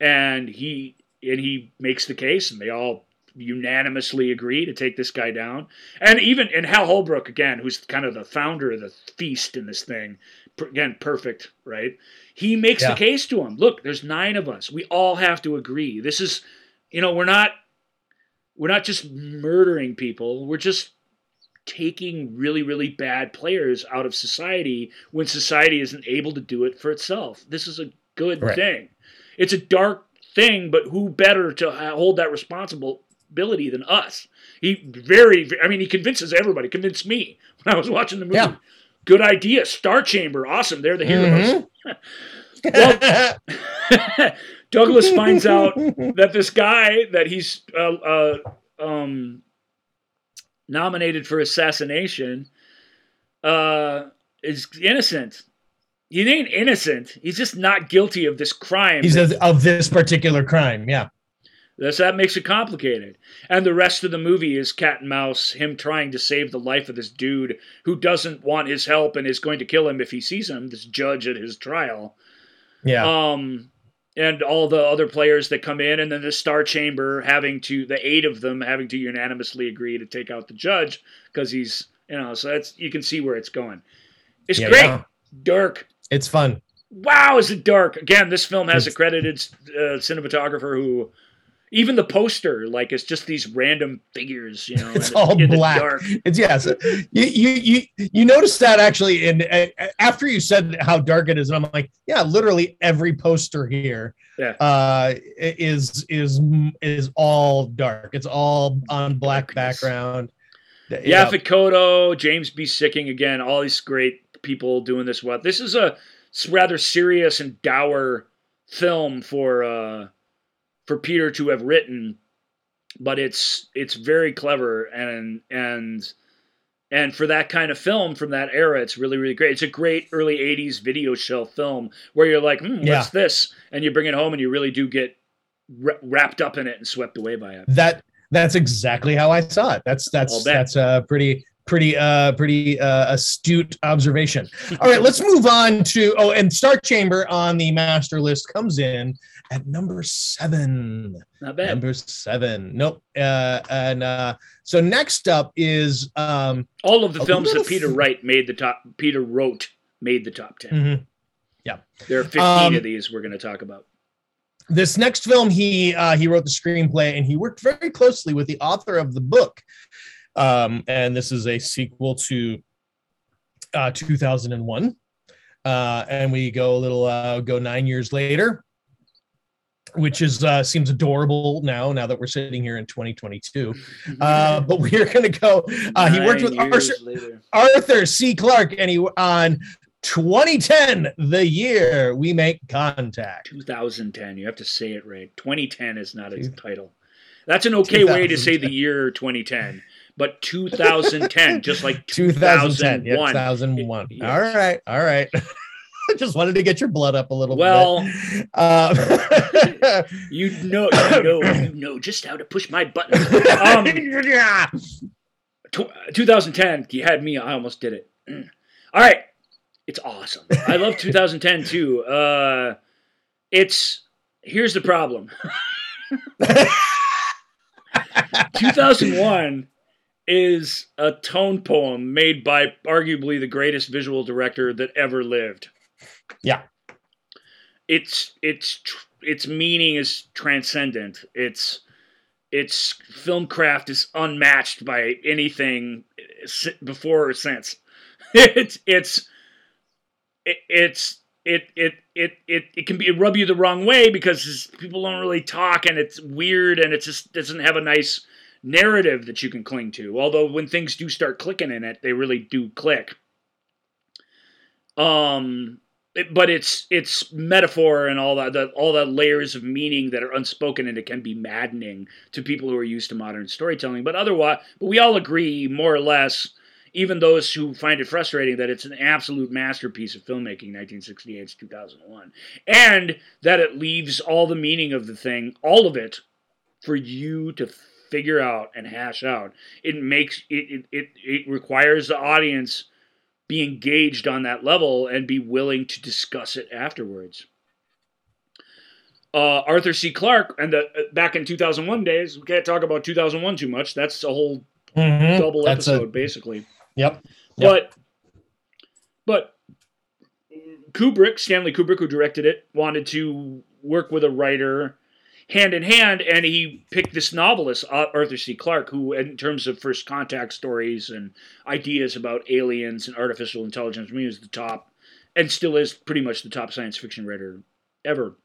and he and he makes the case, and they all unanimously agree to take this guy down. And even and Hal Holbrook again, who's kind of the founder of the feast in this thing, again perfect, right? He makes Yeah. the case to him. Look, there's nine of us. We all have to agree. This is, you know, we're not we're not just murdering people. We're just taking really really bad players out of society when society isn't able to do it for itself. This is a good Right. thing. It's a dark thing, but who better to uh, hold that responsible ability than us. He very, I mean, he convinces everybody. Convinced me when I was watching the movie. Yeah. Good idea. Star Chamber, awesome. They're the heroes. *laughs* Mhm. *laughs* Douglas finds out that this guy that he's uh, uh, um, nominated for assassination uh, is innocent. He ain't innocent. He's just not guilty of this crime. He's of, of this particular crime. Yeah. That's, that makes it complicated. And the rest of the movie is cat and mouse, him trying to save the life of this dude who doesn't want his help and is going to kill him if he sees him, this judge at his trial. Yeah. Um, and all the other players that come in, and then the Star Chamber having to, the eight of them having to unanimously agree to take out the judge because he's, you know, so that's, you can see where it's going. It's Yeah, great. yeah. Dark. It's fun. Wow, is it dark? Again, this film has a credited uh, cinematographer who, even the poster, like it's just these random figures, you know. in It's the- all black. dark. It's yes. You you you you notice that actually in uh, after you said how dark it is, and I'm like, yeah, literally every poster here Yeah. uh is is is all dark. It's all on black Darkness. background. Yeah. Kotto, James B. Sikking again, all these great people doing this. well this is a rather serious and dour film for uh, for Peter to have written, but it's it's very clever and and and for that kind of film from that era, it's really really great. It's a great early '80s video shell film where you're like, hmm, what's Yeah. this? And you bring it home and you really do get wra- wrapped up in it and swept away by it. that that's exactly how I saw it. That's that's that's a pretty pretty uh pretty uh astute observation. All right, let's move on to oh and Star Chamber on the master list comes in at number 7. Not bad. Number 7. Nope. Uh and uh so next up is um All of the films that Peter Wright made the top. Peter wrote made the top 10 mhm. There are fifteen Um, of these we're going to talk about. this next film he uh, he wrote the screenplay and he worked very closely with the author of the book um, and this is a sequel to uh, 2001 uh, and we go a little uh, go nine years later which is uh, seems adorable now now that we're sitting here in 2022 uh, but we're going to go uh, he worked with arthur, arthur c clarke and he on 2010 the year we make contact 2010. You have to say it right. 2010 is not its title. That's an okay way to say the year 2010, but 2010, just like *laughs* 2010 yeah, 2001. 2001 Yes. all right all right *laughs* I *laughs* just wanted to get your blood up a little Well, bit uh, *laughs* you know, you know, you know just how to push my button. Um, *laughs* yeah. tw- 2010, you had me. I almost did it. Mm. All right, it's awesome. I love 2010 too. Uh, it's here's the problem. 2001 is a tone poem made by arguably the greatest visual director that ever lived. Yeah. Its its its meaning is transcendent. Its its film craft is unmatched by anything before or since. *laughs* it's it's it, it's it it it it it can be rub you the wrong way because people don't really talk and it's weird and it just doesn't have a nice narrative that you can cling to. Although when things do start clicking in it, they really do click. Um, it- but it's it's metaphor and all that, that all that layers of meaning that are unspoken and it can be maddening to people who are used to modern storytelling. But otherwise, but we all agree more or less, even those who find it frustrating, that it's an absolute masterpiece of filmmaking, 1968 to 2001, and that it leaves all the meaning of the thing, all of it, for you to figure out and hash out. It makes it it it, it requires the audience be engaged on that level and be willing to discuss it afterwards. Uh, Arthur C. Clarke and the uh, back in 2001 days, we can't talk about 2001 too much. That's a whole Mhm. double That's a- episode, basically. yep But but Kubrick, Stanley Kubrick, who directed it, wanted to work with a writer hand in hand, and he picked this novelist, Arthur C. Clarke, who, in terms of first contact stories and ideas about aliens and artificial intelligence, I mean, he was the top, and still is pretty much the top science fiction writer ever.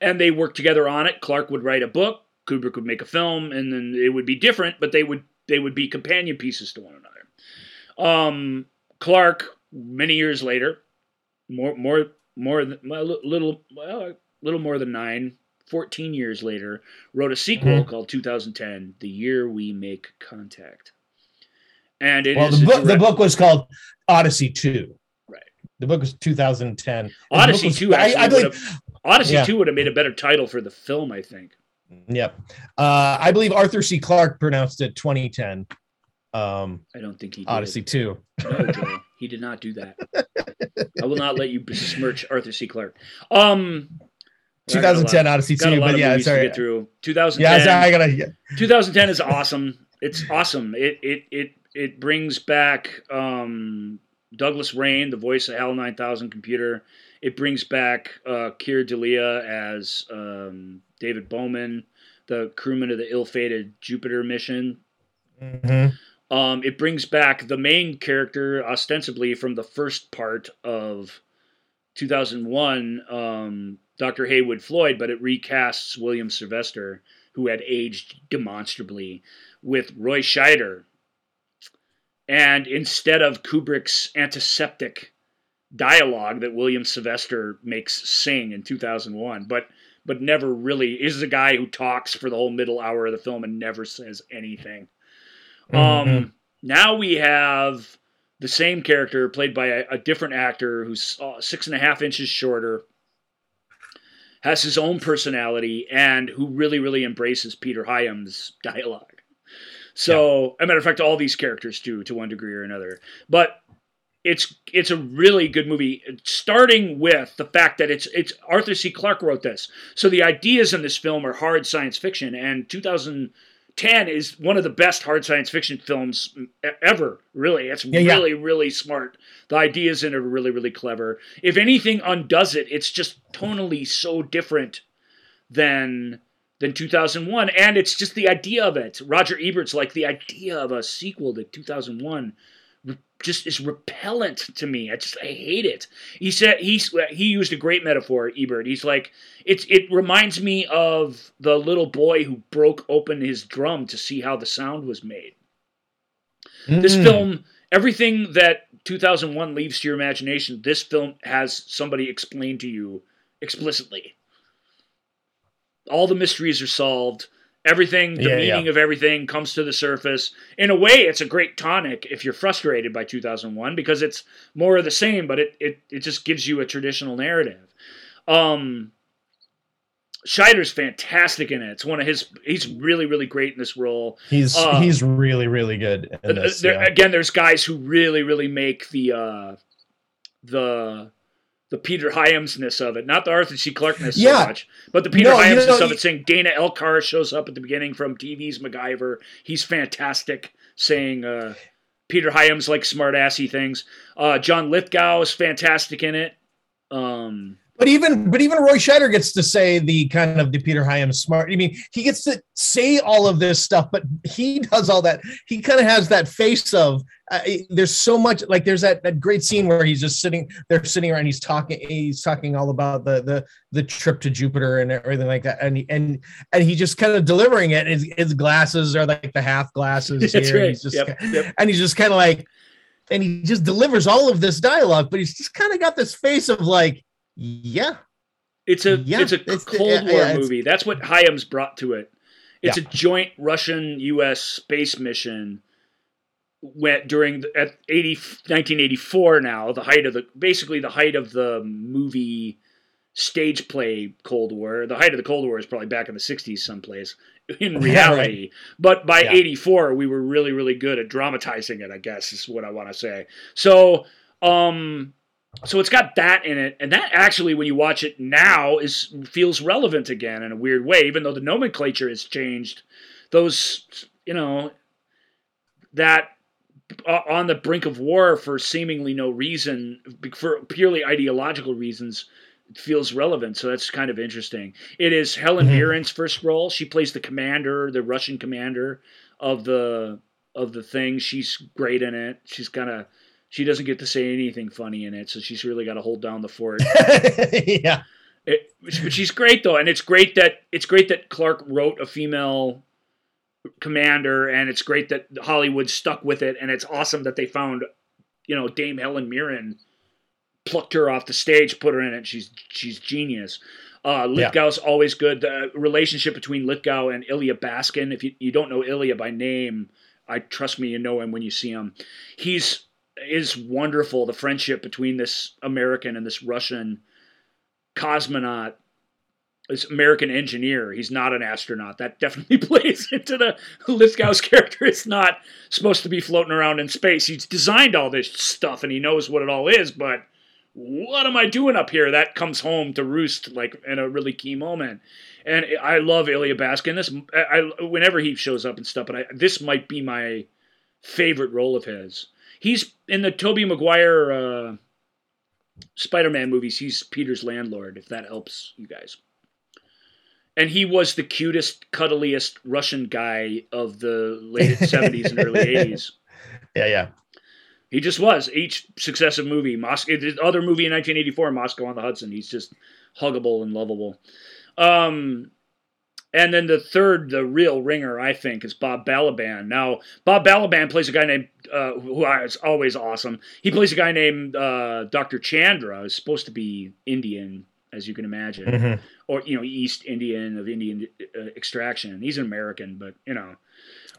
And they worked together on it. Clarke would write a book. Kubrick would make a film, and then it would be different, but they would they would be companion pieces to one another. Um, Clarke, many years later, more more more than little well, a little more than nine, 14 years later, wrote a sequel Mhm. called 2010, The Year We Make Contact. And it is well, the book the book was called Odyssey Two. Right. The book was 2010. And the Odyssey was- 2 I, actually I would believe. have, Odyssey Yeah. 2 would have made a better title for the film, I think. Yep. Uh, I believe Arthur C. Clarke pronounced it 2010. Um, I don't think he did. Odyssey Two. No, Joel, he did not do that. I will not let you besmirch Arthur C. Clarke. Um, I got a lot- 2010 Odyssey Two. But yeah, movies to sorry. get through. 2010. Yeah, sorry, I gotta. Yeah. 2010 is awesome. It's awesome. It it it it brings back um, Douglas Rain, the voice of HAL 9000 computer. It brings back uh, Keir Dullea as um, David Bowman, the crewman of the ill-fated Jupiter mission. Mhm. Um, it brings back the main character ostensibly from the first part of 2001, um, Dr. Heywood Floyd, but it recasts William Sylvester, who had aged demonstrably, with Roy Scheider. And instead of Kubrick's antiseptic dialogue that William Sylvester makes sing in 2001, but but never really is a guy who talks for the whole middle hour of the film and never says anything. Um, Mhm. now we have the same character played by a, a different actor who's uh, six and a half inches shorter, has his own personality, and who really, really embraces Peter Hyams' dialogue. So, a matter of fact, all these characters do to one degree or another. But it's it's a really good movie, starting with the fact that it's it's Arthur C. Clarke wrote this. So the ideas in this film are hard science fiction, and 2010 is one of the best hard science fiction films ever. Really, it's Yeah, yeah. really really smart. The ideas in it are really really clever. If anything undoes it, it's just tonally so different than than 2001 and it's just the idea of it roger ebert's like the idea of a sequel to 2001 re- just is repellent to me. I just i hate it. He said he's he used a great metaphor ebert. He's like it's it reminds me of the little boy who broke open his drum to see how the sound was made. This Mm. film everything that 2001 leaves to your imagination this film has somebody explain to you explicitly. All the mysteries are solved everything the Yeah, meaning yeah. of everything comes to the surface in a way it's a great tonic if you're frustrated by 2001 because it's more of the same but it it, it just gives you a traditional narrative um Scheider's fantastic in it. It's one of his. He's really, really great in this role. He's uh, he's really really good. In this, there, yeah. Again, there's guys who really, really make the uh, the the Peter Hyamsness of it, not the Arthur C. Clarkeness Yeah. so much, but the Peter No, you Hyamsness know, of it. Saying Dana Elcar shows up at the beginning from TV's MacGyver. He's fantastic, saying uh, Peter Hyams like smartassy things. Uh, John Lithgow is fantastic in it. Um, But even but even Roy Scheider gets to say the kind of the Peter Hyam smart. I mean, he gets to say all of this stuff, but he does all that. He kind of has that face of. Uh, there's so much like there's that that great scene where he's just sitting they're sitting around he's talking he's talking all about the the the trip to Jupiter and everything like that and he, and and he just kind of delivering it his, his glasses are like the half glasses here and right. he's just Yep, yep. and he's just kind of like and he just delivers all of this dialogue but he's just kind of got this face of like yeah It's a Yeah, it's a it's- Cold yeah, War yeah, movie. That's what Hyams brought to it. It's a joint Russian U.S. space mission. Went during the, at 80, 1984 now the height of the basically the height of the movie stage play Cold War. The height of the Cold War is probably back in the 60s someplace *laughs* in Yeah, reality. But by Yeah. 84 we were really really good at dramatizing it, I guess is what I want to say. So um so it's got that in it and that actually when you watch it now is feels relevant again in a weird way even though the nomenclature has changed. Those you know that uh, on the brink of war for seemingly no reason for purely ideological reasons feels relevant. So that's kind of interesting. It is helen Mhm. mirren's first role. She plays the commander the russian commander of the of the thing. She's great in it. She's kind of she doesn't get to say anything funny in it so she's really got to hold down the fort *laughs* yeah It, which she's great though, and it's great that it's great that Clarke wrote a female commander, and it's great that Hollywood stuck with it, and it's awesome that they found, you know, Dame Helen Mirren plucked her off the stage, put her in it. She's she's genius. Uh, Lithgow's always good. The relationship between Lithgow and Ilya Baskin. If you, you don't know Ilya by name, I trust me, you know him when you see him. He's is wonderful. The friendship between this American and this Russian cosmonaut, this American engineer. He's not an astronaut. That definitely *laughs* plays into the Lithgow's character. It's not supposed to be floating around in space. He's designed all this stuff and he knows what it all is, but what am I doing up here? That comes home to roost like in a really key moment. And I love Ilya Baskin. This, I, I whenever he shows up and stuff, but I, this might be my favorite role of his. He's in the Tobey Maguire uh, Spider-Man movies. He's Peter's landlord. If that helps you guys. And he was the cutest, cuddliest Russian guy of the late *laughs* seventies and early eighties. Yeah, yeah. He just was. Each successive movie, Moscow, the other movie in 1984, Moscow on the Hudson. He's just huggable and lovable. Um, and then the third, the real ringer, I think, is Bob Balaban. Now, Bob Balaban plays a guy named, uh, who is always awesome. He plays a guy named uh, Dr. Chandra, who's supposed to be Indian, as you can imagine, Mhm. or you know, East Indian of Indian uh, extraction. He's an American, but you know,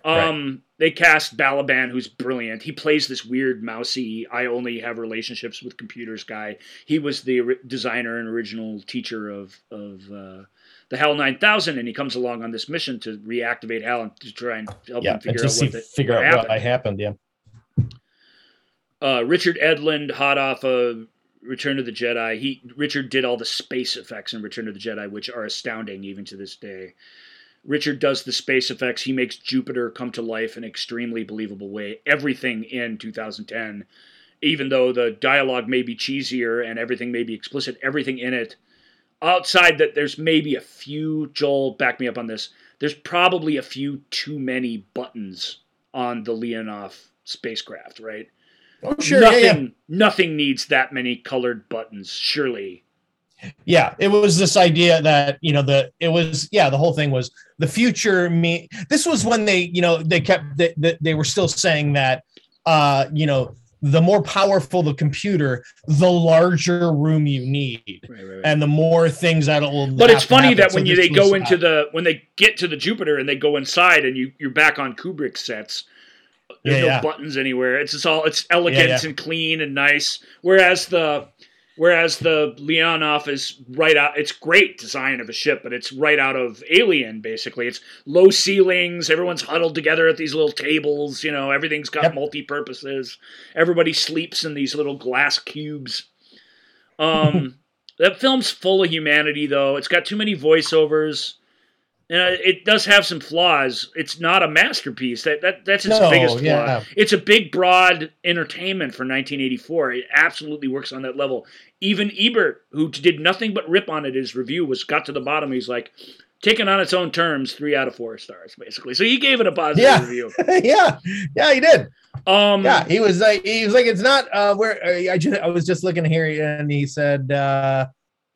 Right. um, they cast Balaban, who's brilliant. He plays this weird, mousy, I only have relationships with computers guy. He was the ori- designer and original teacher of of uh, the HAL 9000, and he comes along on this mission to reactivate HAL and to try and help Yeah, him figure out see, what, the, figure what out happened. what happened. Yeah. uh, Richard Edlund, hot off of Return of the Jedi. He Richard did all the space effects in Return of the Jedi, which are astounding even to this day. Richard does the space effects. He makes Jupiter come to life in an extremely believable way. Everything in 2010, even though the dialogue may be cheesier and everything may be explicit, everything in it, outside that there's maybe a few, Joel, back me up on this, there's probably a few too many buttons on the Leonov spacecraft, right? Oh, sure. nothing, Yeah, yeah. nothing needs that many colored buttons. Surely, yeah it was this idea that you know the it was yeah the whole thing was the future me this was when they you know they kept they, they, they were still saying that uh you know the more powerful the computer the larger room you need right, right, right. and the more things that will but it's funny happen. that So when you, they go into the when they get to the Jupiter and they go inside and you you're back on Kubrick sets. There's Yeah, no yeah. buttons anywhere. It's just all it's elegant yeah. and clean and nice. Whereas the whereas the Leonov is right out. It's great design of a ship, but it's right out of Alien. Basically, it's low ceilings. Everyone's huddled together at these little tables. You know, everything's got Yep. multi purposes. Everybody sleeps in these little glass cubes. Um, *laughs* that film's full of humanity, though. It's got too many voiceovers. And uh, it does have some flaws. It's not a masterpiece. That, that that's its No, biggest flaw. yeah. It's a big, broad entertainment for 1984. It absolutely works on that level. Even Ebert, who did nothing but rip on it, his review was got to the bottom. He's like, taken on its own terms, three out of four stars, basically. So he gave it a positive Yeah. review. *laughs* yeah yeah he did Um, yeah he was like he was like it's not uh where i just i was just looking here and he said uh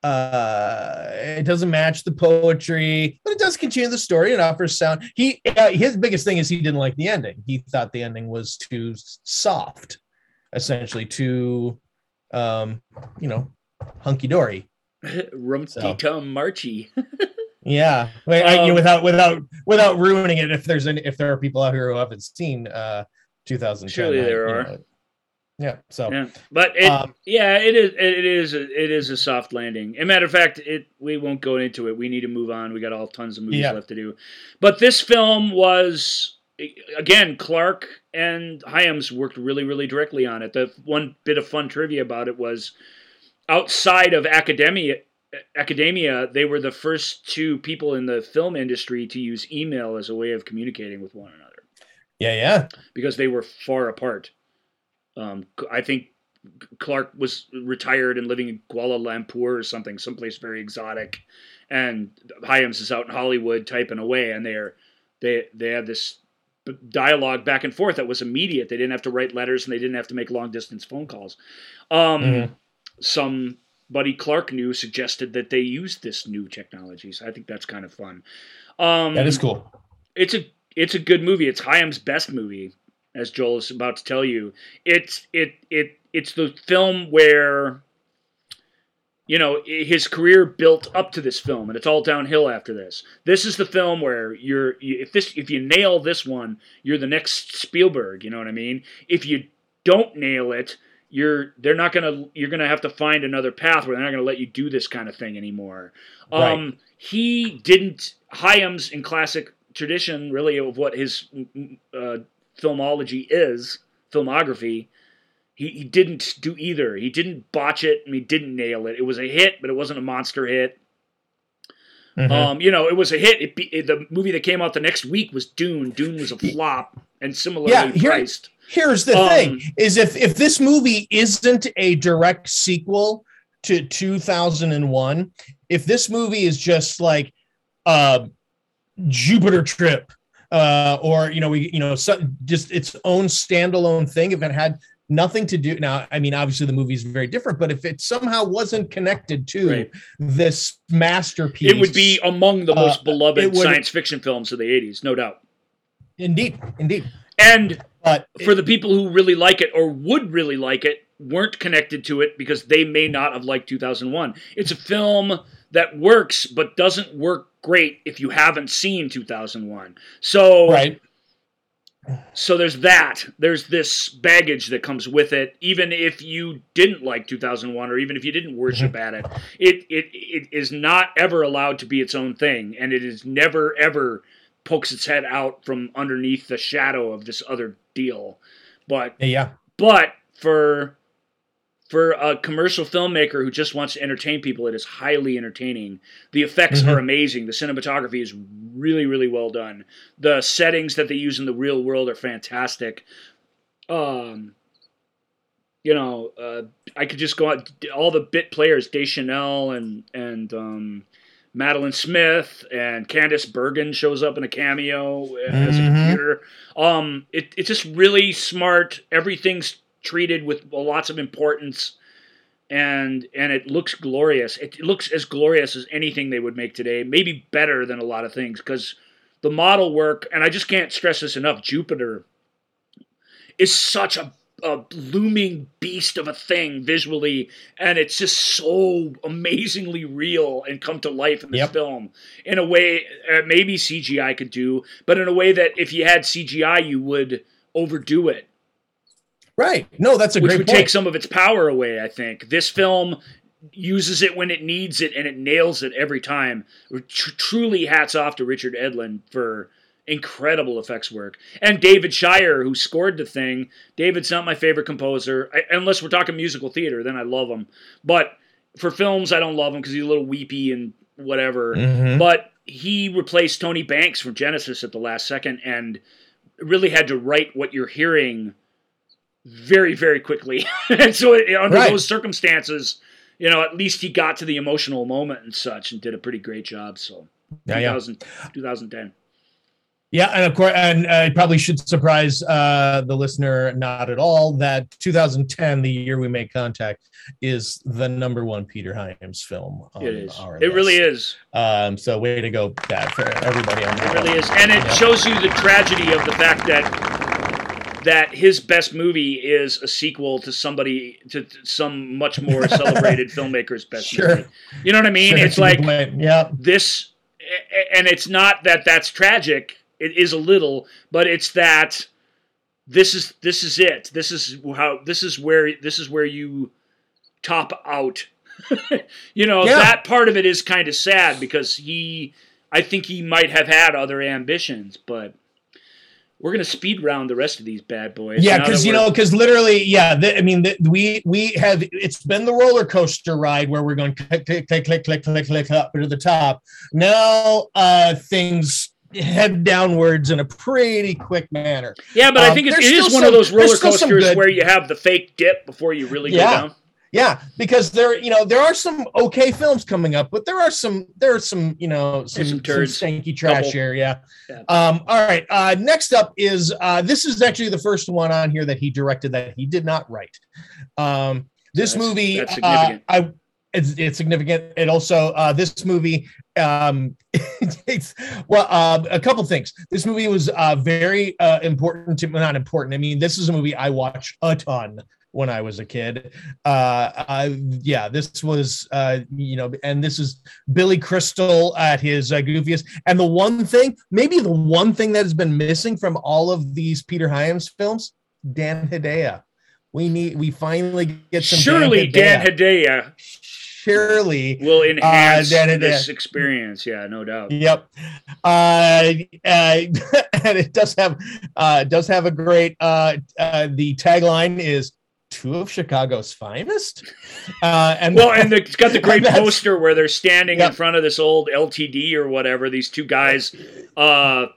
uh it doesn't match the poetry but it does continue the story and offers sound. He uh, his biggest thing is he didn't like the ending. He thought the ending was too soft essentially too um you know hunky-dory. Rumpty Tum Marchy. yeah. Wait, I- you know, Um, without without without ruining it if there's any if there are people out here who haven't seen uh 2010 Surely there are. know, yeah so Yeah, but it, Um, yeah, it is. It is. A, it is a soft landing. As a matter of fact, it. We won't go into it. We need to move on. We got all tons of movies Yeah. left to do. But this film was again Clarke and Hyams worked really, really directly on it. The one bit of fun trivia about it was outside of academia. Academia, they were the first two people in the film industry to use email as a way of communicating with one another yeah yeah because they were far apart. Um, I think Clarke was retired and living in Kuala Lumpur or something, someplace very exotic, and Hyams is out in Hollywood typing away, and they're they they had this dialogue back and forth that was immediate. They didn't have to write letters and they didn't have to make long distance phone calls. Um, Mhm. Some buddy Clarke knew suggested that they use this new technology. So I think that's kind of fun. Um, That is cool. it's a it's a good movie. It's Hyams' best movie, as Joel is about to tell you. It's it it it's the film where you know his career built up to this film, and it's all downhill after this. This is the film where you're if this if you nail this one, you're the next Spielberg. You know what I mean? If you don't nail it, you're they're not gonna you're gonna have to find another path where they're not gonna let you do this kind of thing anymore. Um, he didn't Hyams in classic tradition, really, of what his uh, filmology is, filmography. He, he didn't do either. He didn't botch it and he didn't nail it. It was a hit, but it wasn't a monster hit. Mhm. Um, you know, it was a hit. It it- the movie that came out the next week was Dune. Dune was a flop and similarly Yeah, here- priced. Here's the Um, thing: is if if this movie isn't a direct sequel to 2001, if this movie is just like uh, Jupiter Trip, uh, or you know, we you know, so, just its own standalone thing, if it had nothing to do now, I mean, obviously the movie is very different, but if it somehow wasn't connected to Right. this masterpiece, It would be among the Uh, most beloved would- science fiction films of the 80s, no doubt. indeed, indeed. And But for the people who really like it or would really like it weren't connected to it because they may not have liked 2001 it's a film that works but doesn't work great if you haven't seen 2001 so right, so there's that. There's this baggage that comes with it. Even if you didn't like 2001 or even if you didn't worship mm-hmm. at it it it it is not ever allowed to be its own thing and it is never ever pokes its head out from underneath the shadow of this other deal. But yeah, but for for a commercial filmmaker who just wants to entertain people, it is highly entertaining. The effects Mhm. are amazing. The cinematography is really, really well done. The settings that they use in the real world are fantastic. Um, you know, uh, I could just go out all the bit players, Deschanel and and um, Madolyn Smith and Candice Bergen shows up in a cameo as a Mhm. computer. Um, it, it's just really smart. Everything's treated with lots of importance, and and it looks glorious. It looks as glorious as anything they would make today. Maybe better than a lot of things because the model work. And I just can't stress this enough. Jupiter is such a a looming beast of a thing visually, and it's just so amazingly real and come to life in this Yep. film in a way uh, maybe CGI could do, but in a way that if you had CGI, you would overdo it, right. No, that's a which great would point. take some of its power away. I think this film uses it when it needs it, and it nails it every time. Tr- truly, hats off to Richard Edlund for incredible effects work, and David Shire who scored the thing. David's not my favorite composer, I, unless we're talking musical theater. Then I love him, but for films, I don't love him because he's a little weepy and whatever. Mhm. But he replaced Tony Banks from Genesis at the last second and really had to write what you're hearing very, very quickly. *laughs* and so, it, under Right. those circumstances, you know, at least he got to the emotional moment and such and did a pretty great job. So, Yeah, yeah. 2010. Yeah, and of course, and it probably should surprise uh, the listener not at all that 2010, the year we made contact, is the number one Peter Hyams film. On It is. It really is. Um, so way to go, Dad, for everybody on It really is, and it Yeah. shows you the tragedy of the fact that that his best movie is a sequel to somebody to to some much more *laughs* celebrated filmmaker's best Sure. movie. You know what I mean? Sure, it's like yeah, this, and it's not that that's tragic. It is a little, but it's that this is this is it. This is how this is where this is where you top out. *laughs* you know Yeah. that part of it is kind of sad because he, I think he might have had other ambitions, but we're gonna speed round the rest of these bad boys. yeah, because you know, because literally, yeah, the, I mean, the, we we have it's been the roller coaster ride where we're going click click click click click click click up to the top. Now, uh, things head downwards in a pretty quick manner. yeah, but I um, think it's, there's it is one of those roller some coasters where you have the fake dip before you really Yeah. go down. Yeah, because there, you know, there are some okay films coming up, but there are some, there are some, you know, some, some some, stanky trash Couple. here. Yeah. Yeah. Um. All right. Uh. Next up is uh. This is actually the first one on here that he directed that he did not write. Um. This That's- movie. that's uh. I. it's, it's significant. It also, uh, this movie, um, *laughs* it's well, uh, a couple things. This movie was uh, very uh, important to not important. I mean, this is a movie I watch a ton when I was a kid. Uh, uh, yeah, this was, uh, you know, and this is Billy Crystal at his uh, goofiest. And the one thing, maybe the one thing that has been missing from all of these Peter Hyams films, Dan Hedaya. We need, we finally get some. Surely Dan Hedaya Surely will enhance Dan Hedaya. this experience. Yeah, no doubt. Yep. Uh, uh, *laughs* and it does have uh, does have a great uh, uh, the tagline is two of Chicago's finest. Uh, and Well, and the, it's got the *laughs* great poster where they're standing in front of this old LTD or whatever. These two guys, uh,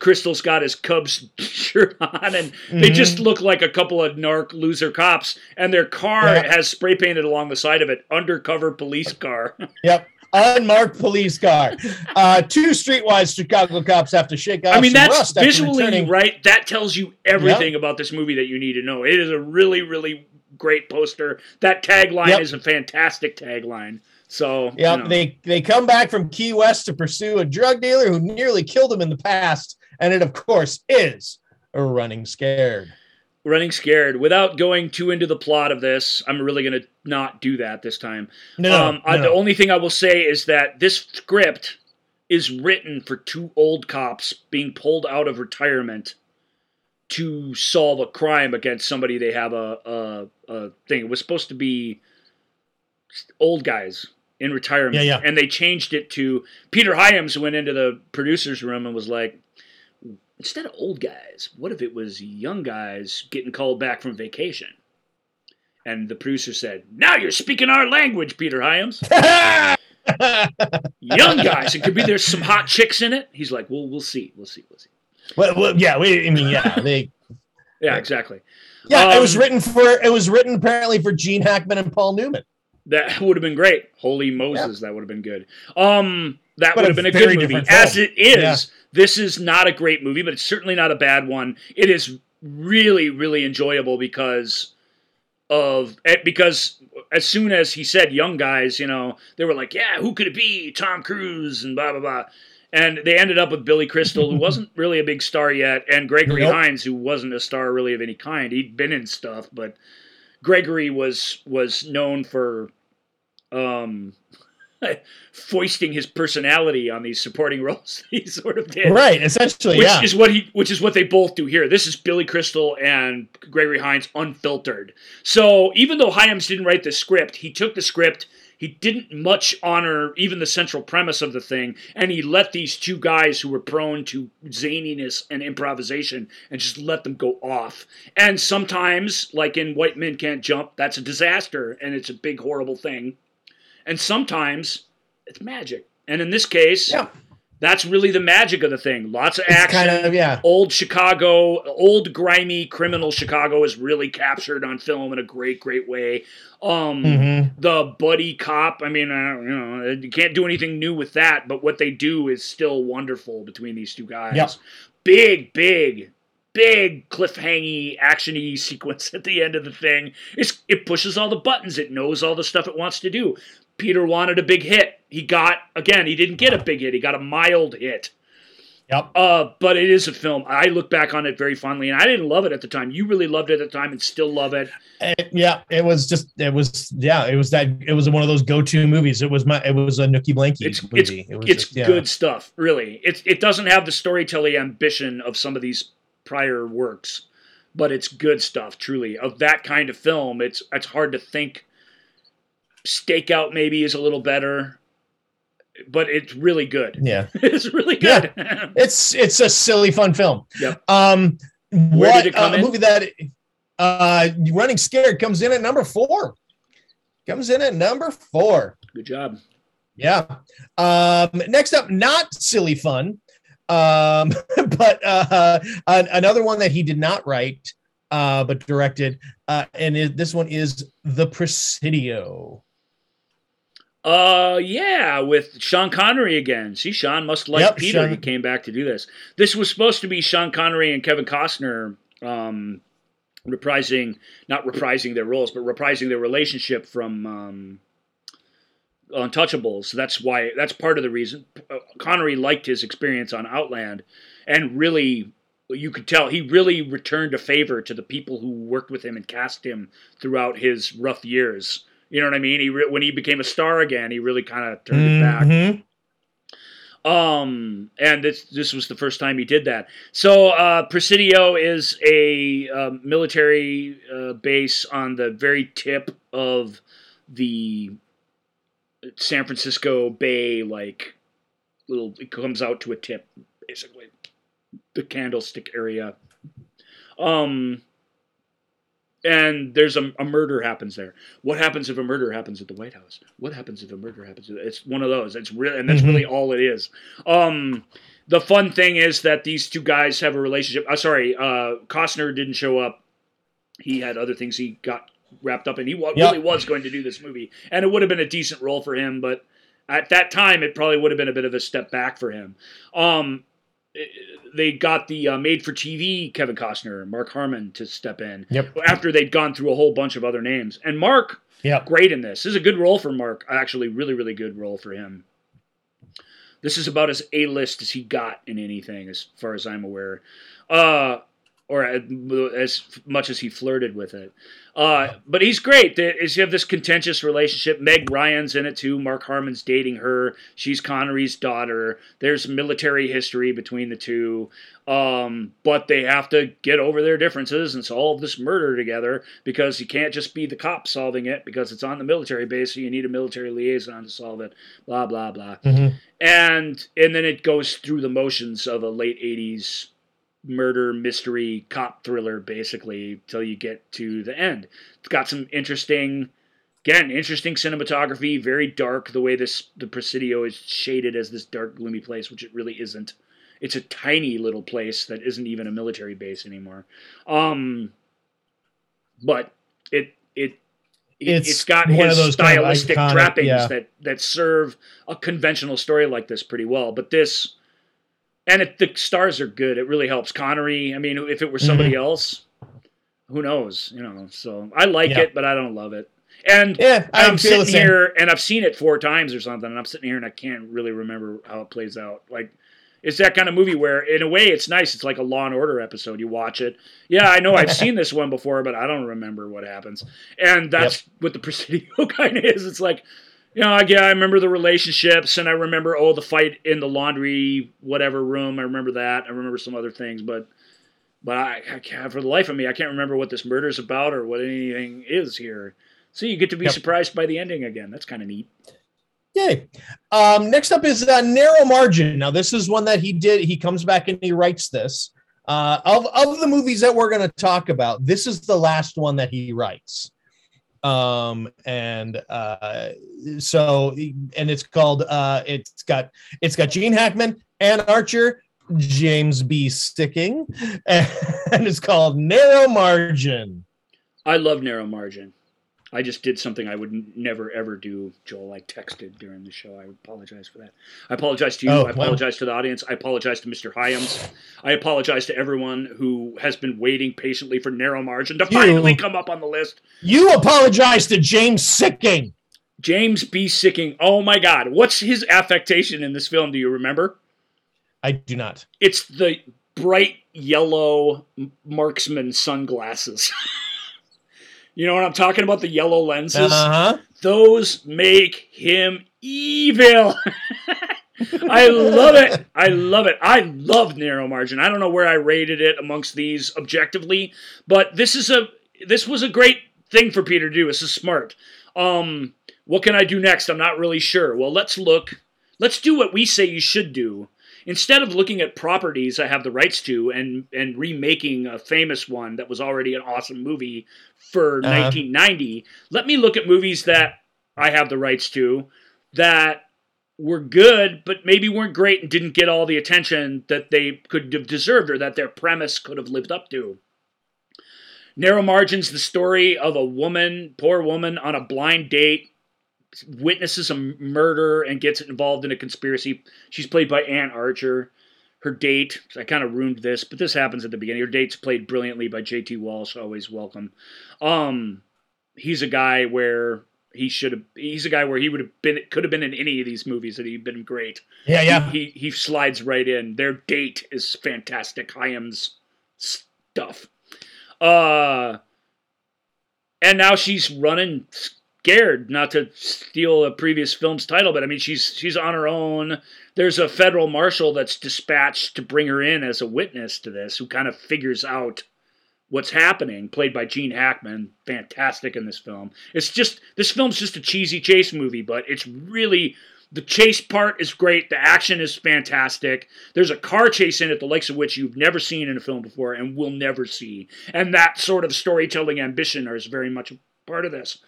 Crystal's got his Cubs *laughs* shirt on, and they Mhm. just look like a couple of narc loser cops. And their car Yeah. has spray painted along the side of it, undercover police car. *laughs* Yep. Unmarked police car. *laughs* Uh, two streetwise Chicago cops have to shake off. I mean, that's visually right. That tells you everything about this movie that you need to know. It is a really, really great poster. That tagline Yep. is a fantastic tagline. So, you know. They they come back from Key West to pursue a drug dealer who nearly killed them in the past, and it of course is a running scared. Running scared without going too into the plot of this. I'm really going to not do that this time. No, no, um, I, the only thing i will say is that this script is written for two old cops being pulled out of retirement to solve a crime against somebody they have a, a, a thing. It was supposed to be old guys in retirement. Yeah, yeah. and they changed it to peter hyams went into the producer's room and was like instead of old guys, what if it was young guys getting called back from vacation? And the producer said, Now you're speaking our language, Peter Hyams. *laughs* Young guys. It could be there's some hot chicks in it. He's like, Well, we'll see. We'll see. We'll see. well, well, yeah, we, I mean, yeah, they, *laughs* Yeah, exactly. yeah, it was Um, written for, it was written apparently for Gene Hackman and Paul Newman. That *laughs* would have been great. Holy Moses, that would have been good. Um, that But would have been a good movie. film. As it is, Yeah. This is not a great movie, but it's certainly not a bad one. It is really, really enjoyable because of eh, because as soon as he said young guys, you know, they were like, yeah, who could it be? Tom Cruise and blah blah blah. And they ended up with Billy Crystal, who *laughs* wasn't really a big star yet, and Gregory Nope. Hines, who wasn't a star really of any kind. He'd been in stuff, but Gregory was was known for um *laughs* foisting his personality on these supporting *laughs* roles he sort of did. Right, essentially, which yeah. is what he which is what they both do here. This is billy crystal and gregory hines unfiltered. So even though hyams didn't write the script he took the script. He didn't much honor even the central premise of the thing and he let these two guys who were prone to zaniness and improvisation and just let them go off. And sometimes like in white men can't jump that's a disaster and it's a big horrible thing and sometimes it's magic and in this case Yeah. that's really the magic of the thing lots of action kind of, yeah. old Chicago, old grimy criminal Chicago is really captured on film in a great, great way. Um, Mhm. The buddy cop, I mean, uh, you know, you can't do anything new with that, but what they do is still wonderful between these two guys. Yep. Big, big, big cliffhangy, actiony *laughs* sequence at the end of the thing. It's it pushes all the buttons. It knows all the stuff it wants to do. Peter wanted a big hit. He got again. He didn't get a big hit. He got a mild hit. Yep. Uh, but it is a film. I look back on it very fondly, and I didn't love it at the time. You really loved it at the time, and still love it. It- yeah, it was just it was yeah, it was that it was one of those go-to movies. It was my it was a Nookie Blanky It's movie. it's it was it's just, yeah. good stuff. Really, it it doesn't have the storytelling ambition of some of these prior works, but it's good stuff. Truly, of that kind of film, it's it's hard to think. Stakeout maybe is a little better, but it's really good. Yeah. *laughs* it's really good. *laughs* It's it's a silly fun film. Yep. Um Where what did it come uh, in? movie that uh Running Scared comes in at number 4. Comes in at number 4. good job. Yeah. Um, next up, not silly fun, um, *laughs* but uh, an- another one that he did not write, uh, but directed, uh, and it, this one is The Presidio. Uh, yeah, with Sean Connery again. See, Sean must like Yep, Peter. Sean- He came back to do this. This was supposed to be Sean Connery and Kevin Costner um, reprising, not reprising their roles, but reprising their relationship from um, Untouchables. That's why. That's part of the reason uh, Connery liked his experience on Outland, and really, you could tell he really returned a favor to the people who worked with him and cast him throughout his rough years. You know what I mean? He re- when he became a star again, he really kind of turned it back. Mhm. Um, and this this was the first time he did that. So uh, Presidio is a uh, military uh, base on the very tip of the San Francisco Bay, like little. It comes out to a tip, basically, the Candlestick area. Um, and there's a, a murder happens there. What happens if a murder happens at the White House? What happens if a murder happens? It's one of those. It's real, and that's Mhm. really all it is. Um, the fun thing is that these two guys have a relationship. Uh, sorry, uh, Costner didn't show up. He had other things he got wrapped up in. He wa- Yep. really was going to do this movie, and it would have been a decent role for him. But at that time, it probably would have been a bit of a step back for him. Um, they got the uh, made-for-TV Kevin Costner, Mark Harmon, to step in Yep. after they'd gone through a whole bunch of other names. And Mark, Yep. great in this. This is a good role for Mark. Actually, really, really good role for him. This is about as A list as he got in anything, as far as I'm aware, uh, or as much as he flirted with it. Uh, but he's great. Is you have this contentious relationship. Meg Ryan's in it too. Mark Harmon's dating her. She's Connery's daughter. There's military history between the two. Um, but they have to get over their differences and solve this murder together because you can't just be the cop solving it because it's on the military base, so you need a military liaison to solve it. Blah blah blah. Mhm. And and then it goes through the motions of a late '80s murder mystery cop thriller, basically, till you get to the end. It's got some interesting. Again, interesting cinematography, very dark. The way this the Presidio is shaded as this dark, gloomy place, which it really isn't it's a tiny little place that isn't even a military base anymore. Um, but it it It's it's got his those kind of stylistic iconic- trappings yeah. that that serve a conventional story like this pretty well. But this and it, the stars are good. It really helps Connery. I mean, if it were somebody Mm-hmm. else, who knows? You know. So I like Yeah. it, but I don't love it. And Yeah, I I'm sitting here and I've seen it four times or something, and I'm sitting here and I can't really remember how it plays out. Like, it's that kind of movie where, in a way, it's nice. It's like a Law and Order episode. You watch it. Yeah, I know I've *laughs* seen this one before, but I don't remember what happens. And that's what the Presidio *laughs* kind of is. It's like, you know, yeah, I remember the relationships, and I remember oh the fight in the laundry whatever room. I remember that. I remember some other things, but. But I, I can't, for the life of me, I can't remember what this murder is about or what anything is here. So you get to be Yep. surprised by the ending again. That's kind of neat. Yay. Um, next up is uh, Narrow Margin. Now, this is one that he did. He comes back and he writes this. Uh, of, of the movies that we're going to talk about, this is the last one that he writes. Um, and uh, so, and it's called, uh, it's got, it's got Gene Hackman, Anne Archer, James B. Sticking, *laughs* and it's called Narrow Margin. I love narrow margin. I just did something I would never ever do, Joel. I texted during the show. I apologize for that. I apologize to you. Oh, I wow. apologize to the audience. I apologize to Mr. Hyams. I apologize to everyone who has been waiting patiently for narrow margin to You- finally come up on the list. You apologize to James Sikking. James B. Sikking. Oh my God. What's his affectation in this film? Do you remember? I do not. It's the bright yellow marksman sunglasses. *laughs* you know what I'm talking about? The yellow lenses. Uh huh. Those make him evil. *laughs* I love it. I love it. I love narrow margin. I don't know where I rated it amongst these objectively, but this is a this was a great thing for Peter to do. This is smart. Um, what can I do next? I'm not really sure. Well, let's look. Let's do what we say you should do. Instead of looking at properties I have the rights to and and remaking a famous one that was already an awesome movie for Uh-huh. 1990, let me look at movies that I have the rights to that were good, but maybe weren't great and didn't get all the attention that they could have deserved or that their premise could have lived up to. Narrow Margins, the story of a woman, poor woman, on a blind date, witnesses a murder and gets involved in a conspiracy. She's played by Anne Archer. Her date, I kind of ruined this, but this happens at the beginning. Her date's played brilliantly by J.T. Walsh, always welcome. Um, he's a guy where he should have. He's a guy where he would have been could have been in any of these movies and he'd been great. Yeah, yeah. He he slides right in. Their date is fantastic. Hyams stuff. Uh and now she's running scared not to steal a previous film's title, but I mean she's she's on her own. There's a federal marshal that's dispatched to bring her in as a witness to this who kind of figures out what's happening, played by Gene Hackman, fantastic in this film. It's just this film's just a cheesy chase movie, but it's really the chase part is great. The action is fantastic. There's a car chase in it, the likes of which you've never seen in a film before and will never see. And that sort of storytelling ambition is very much a part of this.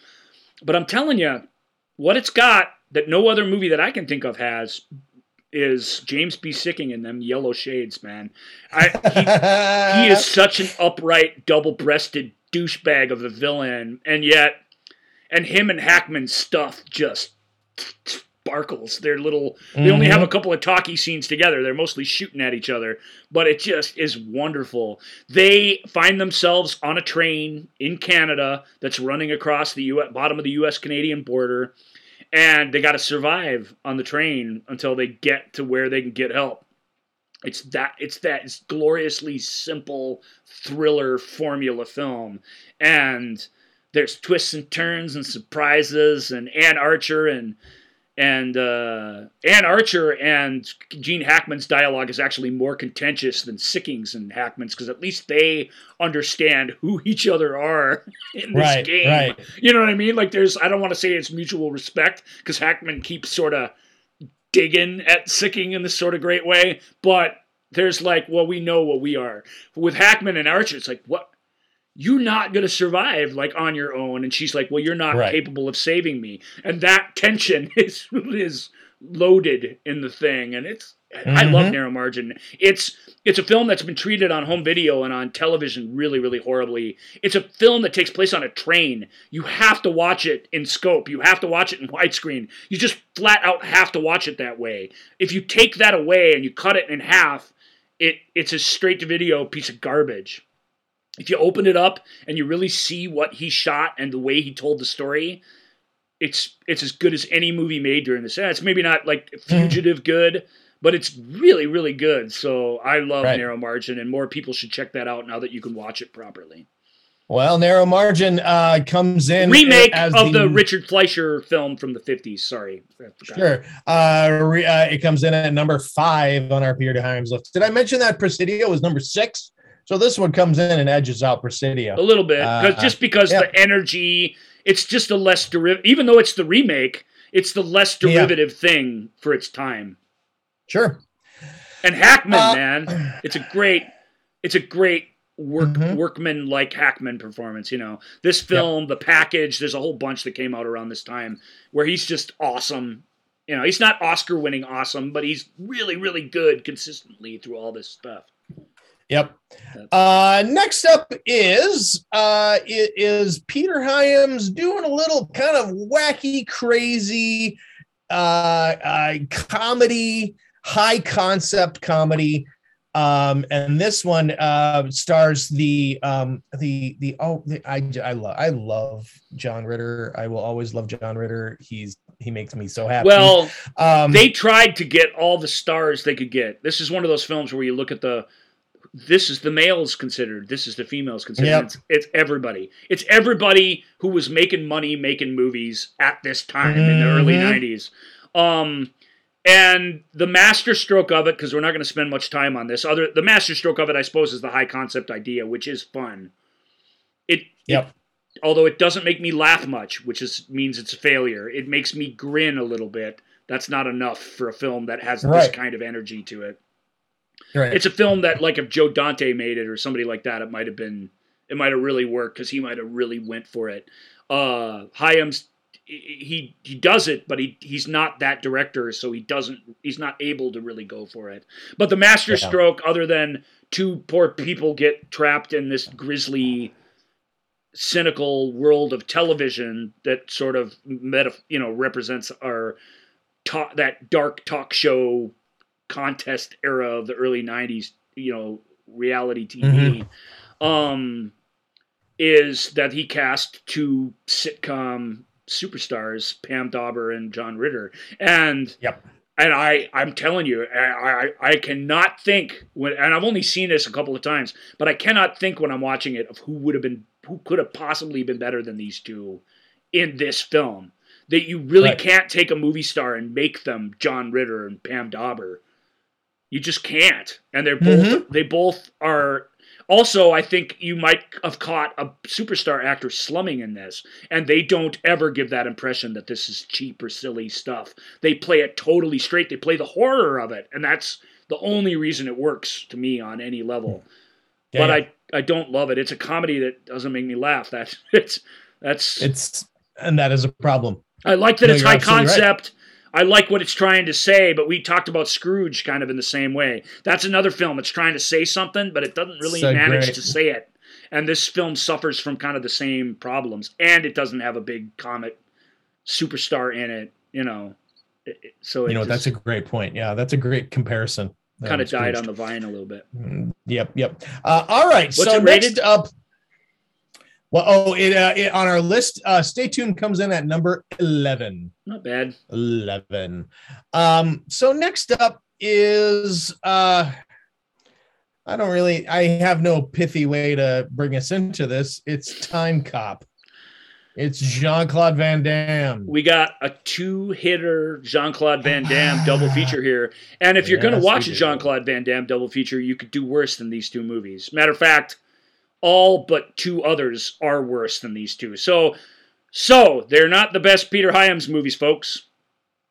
But I'm telling you, what it's got that no other movie that I can think of has is James B. Sikking in them yellow shades, man. I, he, he is *laughs* such an upright, double-breasted douchebag of a villain, and yet, and him and Hackman's stuff just sparkles. They're little. They only have mm-hmm. a couple of talkie scenes together. They're mostly shooting at each other, but it just is wonderful. They find themselves on a train in Canada that's running across the U- bottom of the U.S. Canadian border, and they got to survive on the train until they get to where they can get help. It's that it's that it's gloriously simple thriller formula film, and there's twists and turns and surprises, and Anne Archer and and uh, Anne Archer and Gene Hackman's dialogue is actually more contentious than Sikking's and Hackman's because at least they understand who *laughs* each other are *laughs* in this Right, game. right. You know what I mean? Like, there's I don't want to say it's mutual respect because Hackman keeps sort of digging at Sikking in this sort of great way, but there's like, well, we know what we are. With Hackman and Archer, it's like, what? You're not going to survive like on your own. And she's like, well, you're not Right. capable of saving me. And that tension *laughs* is is loaded in the thing. And it's, I love Mhm. Narrow Margin. It's it's a film that's been treated on home video and on television really, really horribly. It's a film that takes place on a train. You have to watch it in scope. You have to watch it in widescreen. You just flat out have to watch it that way. If you take that away and you cut it in half, it it's a straight to video piece of garbage. If you open it up and you really see what he shot and the way he told the story, it's it's as good as any movie made during this. It's maybe not like fugitive good, but it's really really good. So I love Right. Narrow Margin, and more people should check that out now that you can watch it properly. Well, Narrow Margin uh, comes in Remake of the, Richard Fleischer film from the fifties. Sorry. Sure. Uh, re, uh, it comes in at number five on our Peter Hyams list. Did I mention that Presidio was number six? So this one comes in and edges out Presidio a little bit, Uh, just because yeah. the energy. It's just a less derivative, even though it's the remake. It's the less Yeah. derivative thing for its time. Sure. And Hackman, Uh, man, it's a great, it's a great work Mhm. workman like Hackman performance. You know, this film, the package. There's a whole bunch that came out around this time where he's just awesome. You know, he's not Oscar winning awesome, but he's really, really good consistently through all this stuff. Yep. Uh, next up is uh, is Peter Hyams doing a little kind of wacky, crazy uh, uh, comedy, high concept comedy. Um, and this one uh, stars the um, the the oh the, I I love I love John Ritter. I will always love John Ritter. He's he makes me so happy. Well, um, they tried to get all the stars they could get. This is one of those films where you look at the this is the males considered, this is the females considered. Yep. It's, it's everybody. It's everybody who was making money making movies at this time in the early Mhm. 90s. Um and the master stroke of it because we're not going to spend much time on this other the master stroke of it I suppose is the high concept idea which is fun. It Yep. although it doesn't make me laugh much, which is means it's a failure. It makes me grin a little bit. That's not enough for a film that has this kind of energy to it. Right. It's a film that, like, if Joe Dante made it or somebody like that, it might have been, it might have really worked because he might have really went for it. Uh, Hyams, he he does it, but he he's not that director, so he doesn't, he's not able to really go for it. But the master Yeah. stroke, other than two poor people get trapped in this grisly cynical world of television that sort of meta, you know represents our talk, that dark talk show contest era of the early 90s you know reality tv um is that he cast two sitcom superstars, Pam Dawber and John Ritter, and Yep. and I I'm telling you, I I, I cannot think when, and I've only seen this a couple of times, but I cannot think when I'm watching it of who would have been who could have possibly been better than these two in this film. That you really Right. can't take a movie star and make them John Ritter and Pam Dawber. You just can't, and they're both Mhm. they both are. Also, I think you might have caught a superstar actor slumming in this, and they don't ever give that impression that this is cheap or silly stuff. They play it totally straight. They play the horror of it, and that's the only reason it works to me on any level. Yeah, but yeah. I I don't love it. It's a comedy that doesn't make me laugh. *laughs* That's it's that's it's and that is a problem. I like that No, it's high concept. right. I like what it's trying to say, but we talked about Scrooge kind of in the same way. That's another film. It's trying to say something, but it doesn't really So manage great. to say it. And this film suffers from kind of the same problems, and it doesn't have a big comic superstar in it. You know, so it You know, that's a great point. Yeah, that's a great comparison. kind of Um, died on the vine a little bit. Mm, Yep, yep. Uh, all right. What's so next up, well, oh, it, uh, it on our list. Uh, stay tuned. Comes in at number eleven. Not bad. 11 um so next up is uh i don't really i have no pithy way to bring us into this it's time cop it's jean-claude van damme We got a two-hitter Jean Claude Van Damme *sighs* double feature here, and if you're going to watch a. Jean Claude Van Damme double feature, you could do worse than these two movies. Matter of fact, all but two others are worse than these two. So, so they're not the best Peter Hyams movies, folks.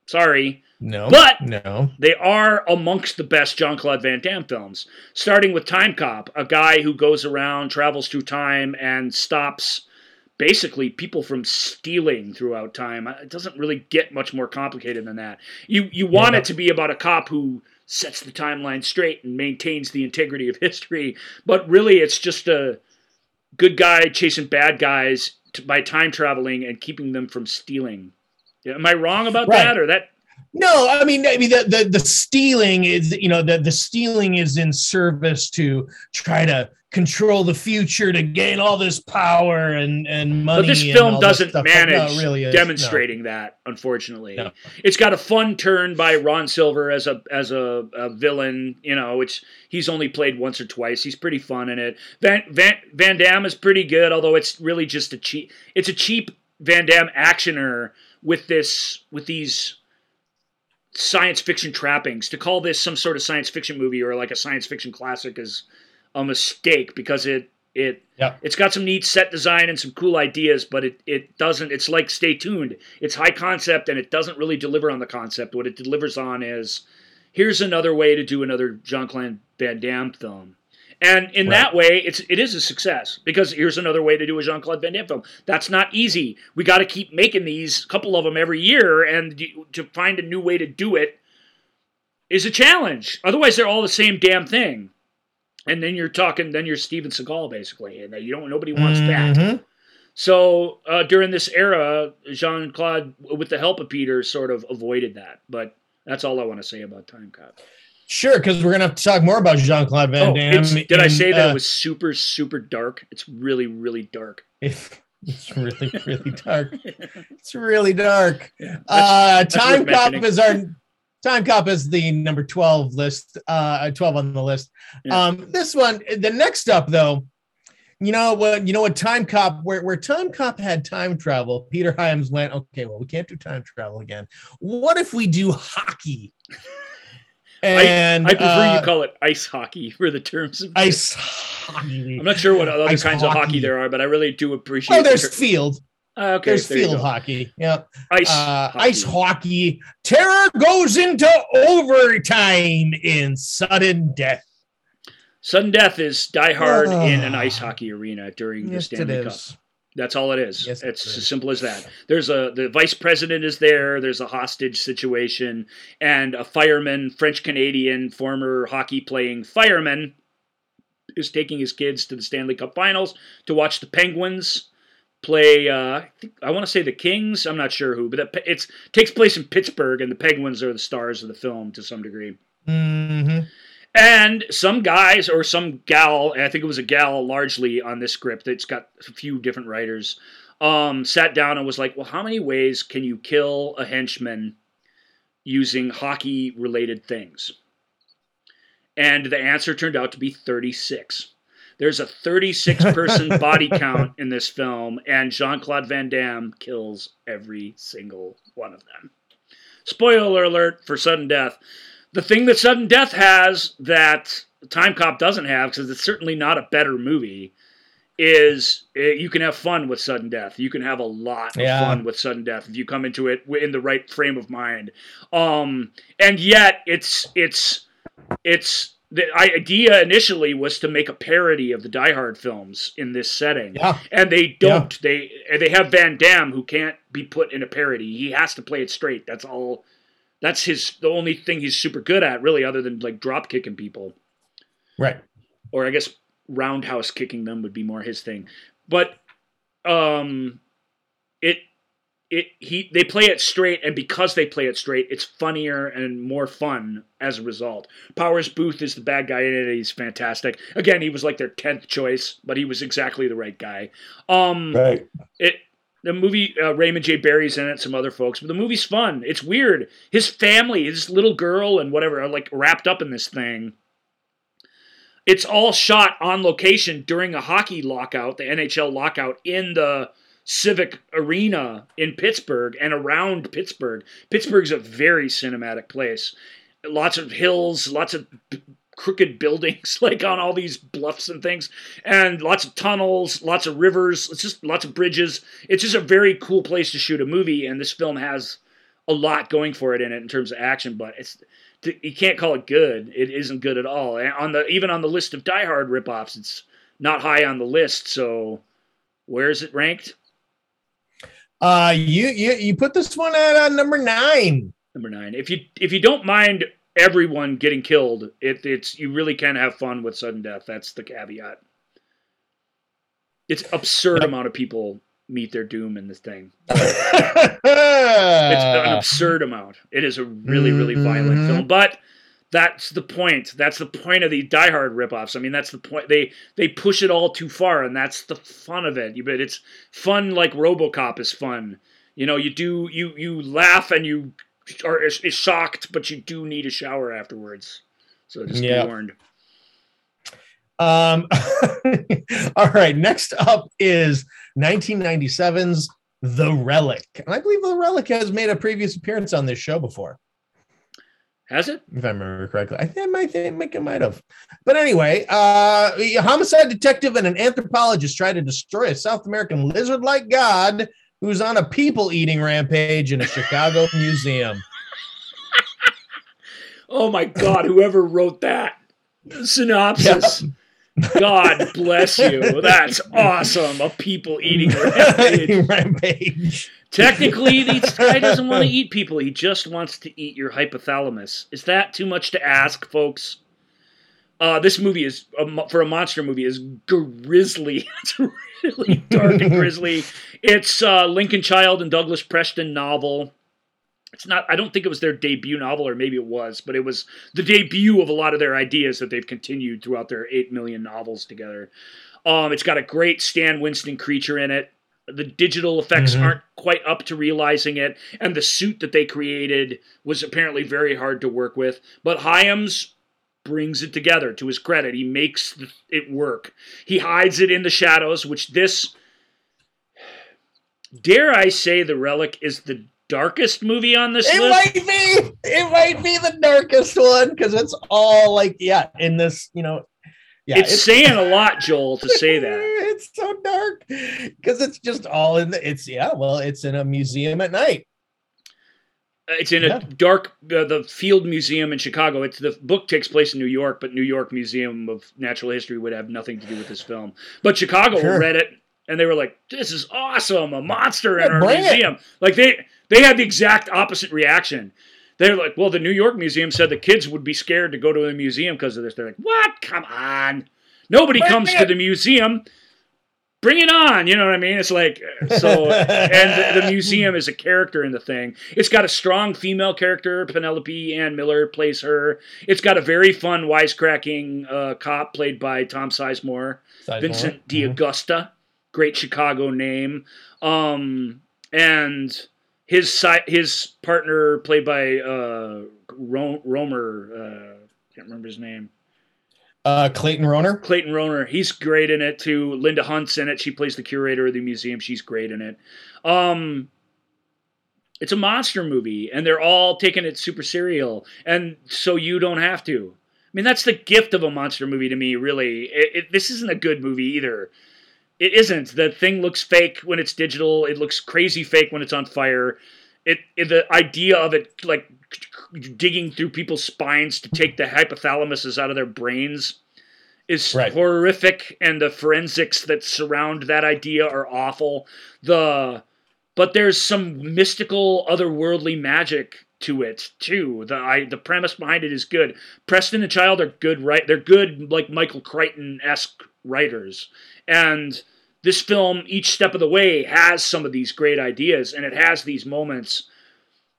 Sorry, no But- no they are amongst the best Jean Claude Van Damme films. Starting with Time Cop, a guy who goes around, travels through time, and stops basically people from stealing throughout time. It doesn't really get much more complicated than that. You you want Yeah. it to be about a cop who sets the timeline straight and maintains the integrity of history, but really it's just a good guy chasing bad guys t- by time traveling and keeping them from stealing. Am I wrong about Right. that or that no i mean i mean the, the the stealing is you know the the stealing is in service to try to control the future to gain all this power and and money But this film doesn't no, manage really is. No. demonstrating that, unfortunately. No. It's got a fun turn by Ron Silver as a as a, a villain, you know, which he's only played once or twice. He's pretty fun in it. Van Van Van Damme is pretty good, although it's really just a cheap it's a cheap Van Damme actioner with this with these science fiction trappings. To call this some sort of science fiction movie or like a science fiction classic is a mistake because it it Yeah. it's got some neat set design and some cool ideas, but it it doesn't. It's like stay tuned. It's high concept and it doesn't really deliver on the concept. What it delivers on is here's another way to do another Jean Claude Van Damme film. And in Right. that way, it's it is a success because here's another way to do a Jean Claude Van Damme film. That's not easy. We got to keep making these, a couple of them every year, and to find a new way to do it is a challenge. Otherwise, they're all the same damn thing. And then you're talking, then you're Steven Seagal basically, and you don't. Nobody wants that. Mhm. So uh, during this era, Jean Claude, with the help of Peter, sort of avoided that. But that's all I want to say about Time Cop. Sure, because we're gonna have to talk more about Jean Claude Van Oh, Damme. it's- did I say that uh, it was super, super dark? It's really, really dark. It's really, really dark. It's really dark. *laughs* That's- Uh, that's Time Cop is our Time Cop is the number twelve list. Uh, twelve on the list. Yeah. Um, this one, the next up though, you know what? You know what? Time Cop, where where Time Cop had time travel, Peter Hyams went, okay, well, we can't do time travel again. What if we do hockey? *laughs* And I prefer uh, you call it ice hockey for the terms of ice hockey. I'm not sure what other Ice kinds of hockey hockey. there are, but I really do appreciate. Oh, there's the- field. Ah, okay, There's there field hockey. Yeah. Ice, uh, hockey. ice hockey. Terror goes into overtime in sudden death. Sudden death is Die Hard in an Ah. ice hockey arena during the Yes, it Stanley Cup. That's all it is. Yes, it it's is. as simple as that. There's a the vice president is there. There's a hostage situation, and a fireman, French Canadian, former hockey playing fireman, is taking his kids to the Stanley Cup Finals to watch the Penguins play. Uh, I, I want to say the Kings. I'm not sure who, but it takes place in Pittsburgh, and the Penguins are the stars of the film to some degree. Mhm. And some guys or some gal, and I think it was a gal largely on this script. It's got a few different writers. um, sat down and was like, well, how many ways can you kill a henchman using hockey related things? And the answer turned out to be 36. There's a 36 person *laughs* body count in this film, and Jean Claude Van Damme kills every single one of them. Spoiler alert for sudden death. The thing that sudden death has that Time Cop doesn't have, because it's certainly not a better movie, is uh, you can have fun with sudden death. You can have a lot of Yeah. fun with sudden death if you come into it in the right frame of mind. Um, and yet it's it's it's the idea initially was to make a parody of the Die Hard films in this setting, Yeah. and they don't. They they have Van Damme who can't be put in a parody. He has to play it straight. That's all. That's his the only thing he's super good at, really, other than like drop kicking people Right. or I guess roundhouse kicking them would be more his thing. But um it it he they play it straight and because they play it straight, it's funnier and more fun as a result. Powers Boothe is the bad guy in it. He's fantastic. Again, he was like their 10th choice, but he was exactly the right guy. Um Right. it the movie uh, Raymond J. Barry's in it, some other folks, but the movie's fun. It's weird. His family, his little girl, and whatever are like wrapped up in this thing. It's all shot on location during a hockey lockout, the NHL lockout in the Civic Arena in Pittsburgh and around Pittsburgh. Pittsburgh's a very cinematic place. Lots of hills, lots of b- crooked buildings *laughs* like on all these bluffs and things and lots of tunnels lots of rivers it's just lots of bridges it's just a very cool place to shoot a movie and this film has a lot going for it in it in terms of action but it's you can't call it good it isn't good at all and on the even on the list of die hard ripoffs it's not high on the list so where is it ranked Uh, you you you put this one at uh, number nine. number nine if you if you don't mind everyone getting killed it, it's you really can have fun with sudden death that's the caveat it's absurd amount of people meet their doom in this thing *laughs* It's an absurd amount. It is a really, really violent Mhm. film, but that's the point. That's the point of the Die Hard ripoffs. I mean, that's the point. They they push it all too far, and that's the fun of it. You But it's fun like RoboCop is fun. You know, you do you you laugh and you are is, is shocked, but you do need a shower afterwards. So just Yeah. be warned. Um, *laughs* all right. Next up is 1997's The Relic, and I believe The Relic has made a previous appearance on this show before, Has it? if I remember correctly. I think I might think it might have. But anyway, uh, a homicide detective and an anthropologist try to destroy a South American lizard-like god who's on a people-eating rampage in a Chicago *laughs* museum. Oh my God! Whoever wrote that synopsis. God bless you. That's *laughs* awesome. A people eating *laughs* rampage. rampage. Technically, this *laughs* guy doesn't want to eat people. He just wants to eat your hypothalamus. Is that too much to ask, folks? Uh, this movie is a for a monster movie is grisly. it's really dark and grisly. It's uh, Lincoln Child and Douglas Preston novel. It's not. I don't think it was their debut novel, or maybe it was, but it was the debut of a lot of their ideas that they've continued throughout their eight million novels together. Um, it's got a great Stan Winston creature in it. The digital effects Mhm. aren't quite up to realizing it, and the suit that they created was apparently very hard to work with. But Hyams brings it together to his credit. He makes it work. He hides it in the shadows, which this, dare I say, The Relic is the darkest movie on this It list. might be. It might be the darkest one because it's all like, yeah, in this, you know, yeah, it's, saying a lot, Joel, to say that. *laughs* It's so dark because it's just all in the. It's yeah, well, it's in a museum at night. It's in Yeah. a dark, uh, the Field Museum in Chicago. It's the book takes place in New York, but New York Museum of Natural History would have nothing to do with this film. But Chicago Sure. read it and they were like, "This is awesome! A monster in our bring it. museum!" Like they they had the exact opposite reaction. They're like, "Well, the New York Museum said the kids would be scared to go to the museum because of this." They're like, "What? Come on! Nobody Bring comes it. to the museum." Bring it on, you know what I mean? It's like so, *laughs* and the, the museum is a character in the thing. It's got a strong female character. Penelope Ann Miller plays her. It's got a very fun, wisecracking uh, cop played by Tom Sizemore. Vincent Mhm. D'Agosta great Chicago name. Um, and his si- his partner, played by uh, Ro- Romer, uh, can't remember his name. Uh, Clayton Rohner. Clayton Rohner, he's great in it too. Linda Hunt's in it. She plays the curator of the museum. She's great in it. Um, it's a monster movie, and they're all taking it super serial, and so you don't have to. I mean, that's the gift of a monster movie to me. Really, it, it, this isn't a good movie either. It isn't. The thing looks fake when it's digital. It looks crazy fake when it's on fire. It, it the idea of it like digging through people's spines to take the hypothalamuses out of their brains is Right. horrific and the forensics that surround that idea are awful the but there's some mystical otherworldly magic to it too the I, the premise behind it is good preston and child are good right they're good like michael crichton-esque writers and this film each step of the way has some of these great ideas and it has these moments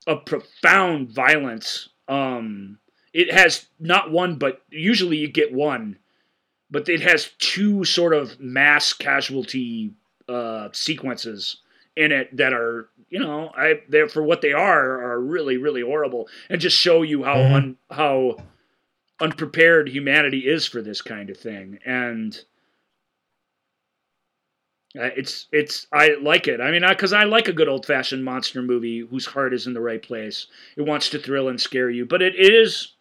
of profound violence. Um, it has not one, but usually you get one, but it has two sort of mass casualty uh, sequences in it that are, you know, I they're for what they are are really really horrible and just show you how Mhm. un, how unprepared humanity is for this kind of thing and. Uh, it's it's I like it. I mean, because I, like a good old fashioned monster movie whose heart is in the right place. It wants to thrill and scare you, but it is.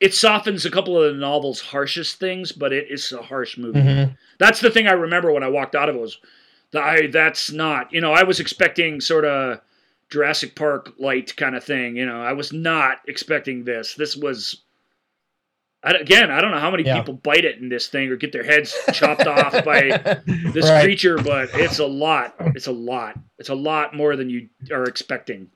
It softens a couple of the novel's harshest things, but it is a harsh movie. Mhm. That's the thing I remember when I walked out of it was, that I that's not you know I was expecting sort of Jurassic Park light kind of thing. You know, I was not expecting this. This was. I, again, I don't know how many Yeah. people bite it in this thing or get their heads chopped off *laughs* by this Right. creature, but it's a lot. It's a lot. It's a lot more than you are expecting.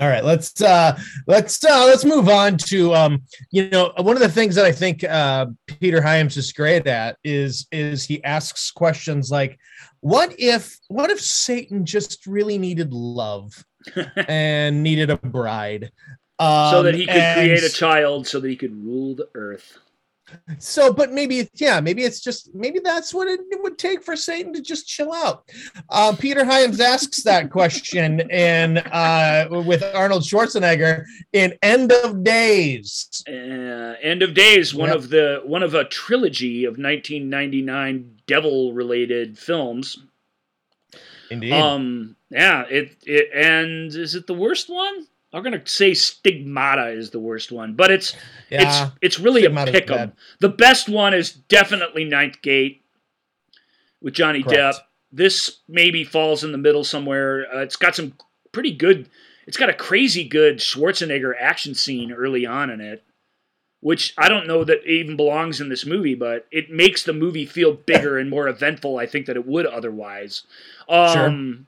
All right, let's uh let's uh let's move on to um you know one of the things that I think uh Peter Hyams is great at is is he asks questions like what if what if Satan just really needed love *laughs* and needed a bride um, so that he could and create a child so that he could rule the earth. so but maybe yeah maybe it's just maybe that's what it would take for satan to just chill out um, peter hyams asks that question in uh, with arnold schwarzenegger in end of days Uh, End of Days, one Yep. of the one of a trilogy of 1999 devil related films. indeed Um, yeah, it it and is it the worst one? I'm gonna say Stigmata is the worst one, but it's yeah it's it's really a pick 'em. The best one is definitely Ninth Gate with Johnny Correct. Depp. This maybe falls in the middle somewhere. Uh, it's got some pretty good. It's got a crazy good Schwarzenegger action scene early on in it, which I don't know that even belongs in this movie, but it makes the movie feel bigger and more eventful. I think that it would otherwise. Um,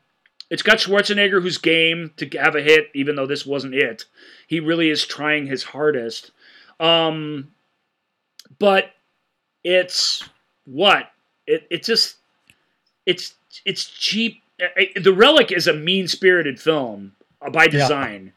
It's got Schwarzenegger who's game to have a hit, even though this wasn't it. He really is trying his hardest. Um, but it's what it it just it's it's cheap. The Relic is a mean spirited film by design,